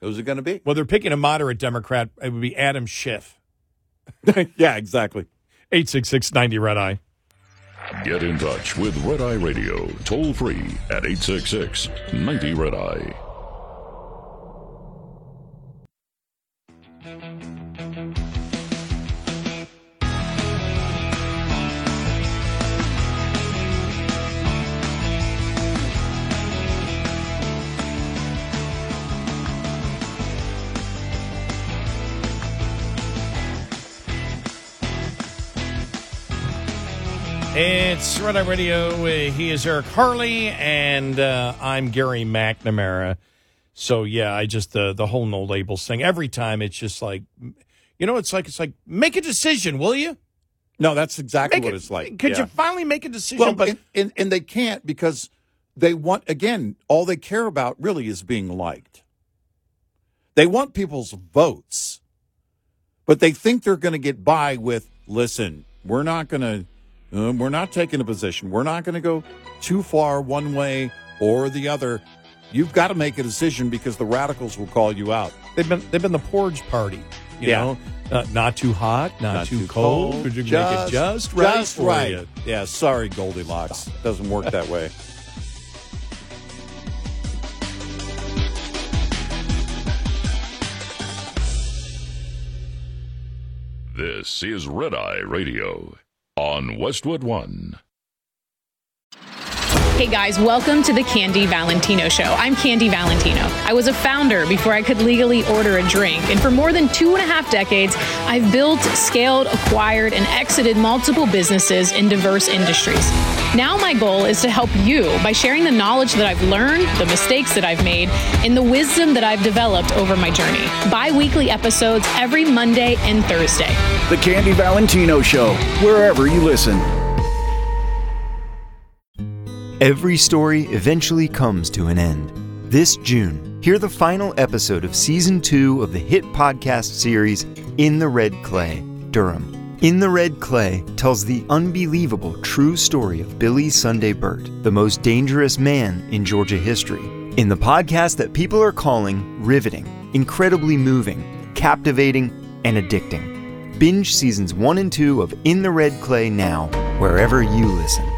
Who's it going to be? Well, they're picking a moderate Democrat. It would be Adam Schiff. yeah, exactly. 866 90 Red Eye. Get in touch with Red Eye Radio toll free at 866 90 Red Eye. It's Red Eye Radio. Uh, He is Eric Harley, and uh, I'm Gary McNamara. So yeah, I just the the whole no labels thing. Every time it's just like, you know, it's like it's like make a decision, will you? No, that's exactly Make what it- it's like. Could Yeah. you finally make a decision? Well, but and, and, and they can't because they want, again, all they care about really is being liked. They want people's votes, but they think they're going to get by with, listen, we're not going to, uh, we're not taking a position. We're not going to go too far one way or the other. You've got to make a decision because the radicals will call you out. they've been they've been the porridge party. You Yeah. know, uh, not too hot, not, too, cold. Could you make it just right? Just for right. you? Yeah, sorry, Goldilocks. Doesn't work that way. This is Red Eye Radio on Westwood One. Hey guys, welcome to the Candy Valentino Show. I'm Candy Valentino. I was a founder before I could legally order a drink, and for more than two and a half decades, I've built, scaled, acquired, and exited multiple businesses in diverse industries. Now, my goal is to help you by sharing the knowledge that I've learned, the mistakes that I've made, and the wisdom that I've developed over my journey. Bi weekly episodes every Monday and Thursday. The Candy Valentino Show, wherever you listen. Every story eventually comes to an end. This June, hear the final episode of season two of the hit podcast series In the Red Clay, Durham. In the Red Clay tells the unbelievable true story of Billy Sunday Birt, the most dangerous man in Georgia history. In the podcast that people are calling riveting, incredibly moving, captivating, and addicting. Binge seasons 1 and 2 of In the Red Clay now, wherever you listen.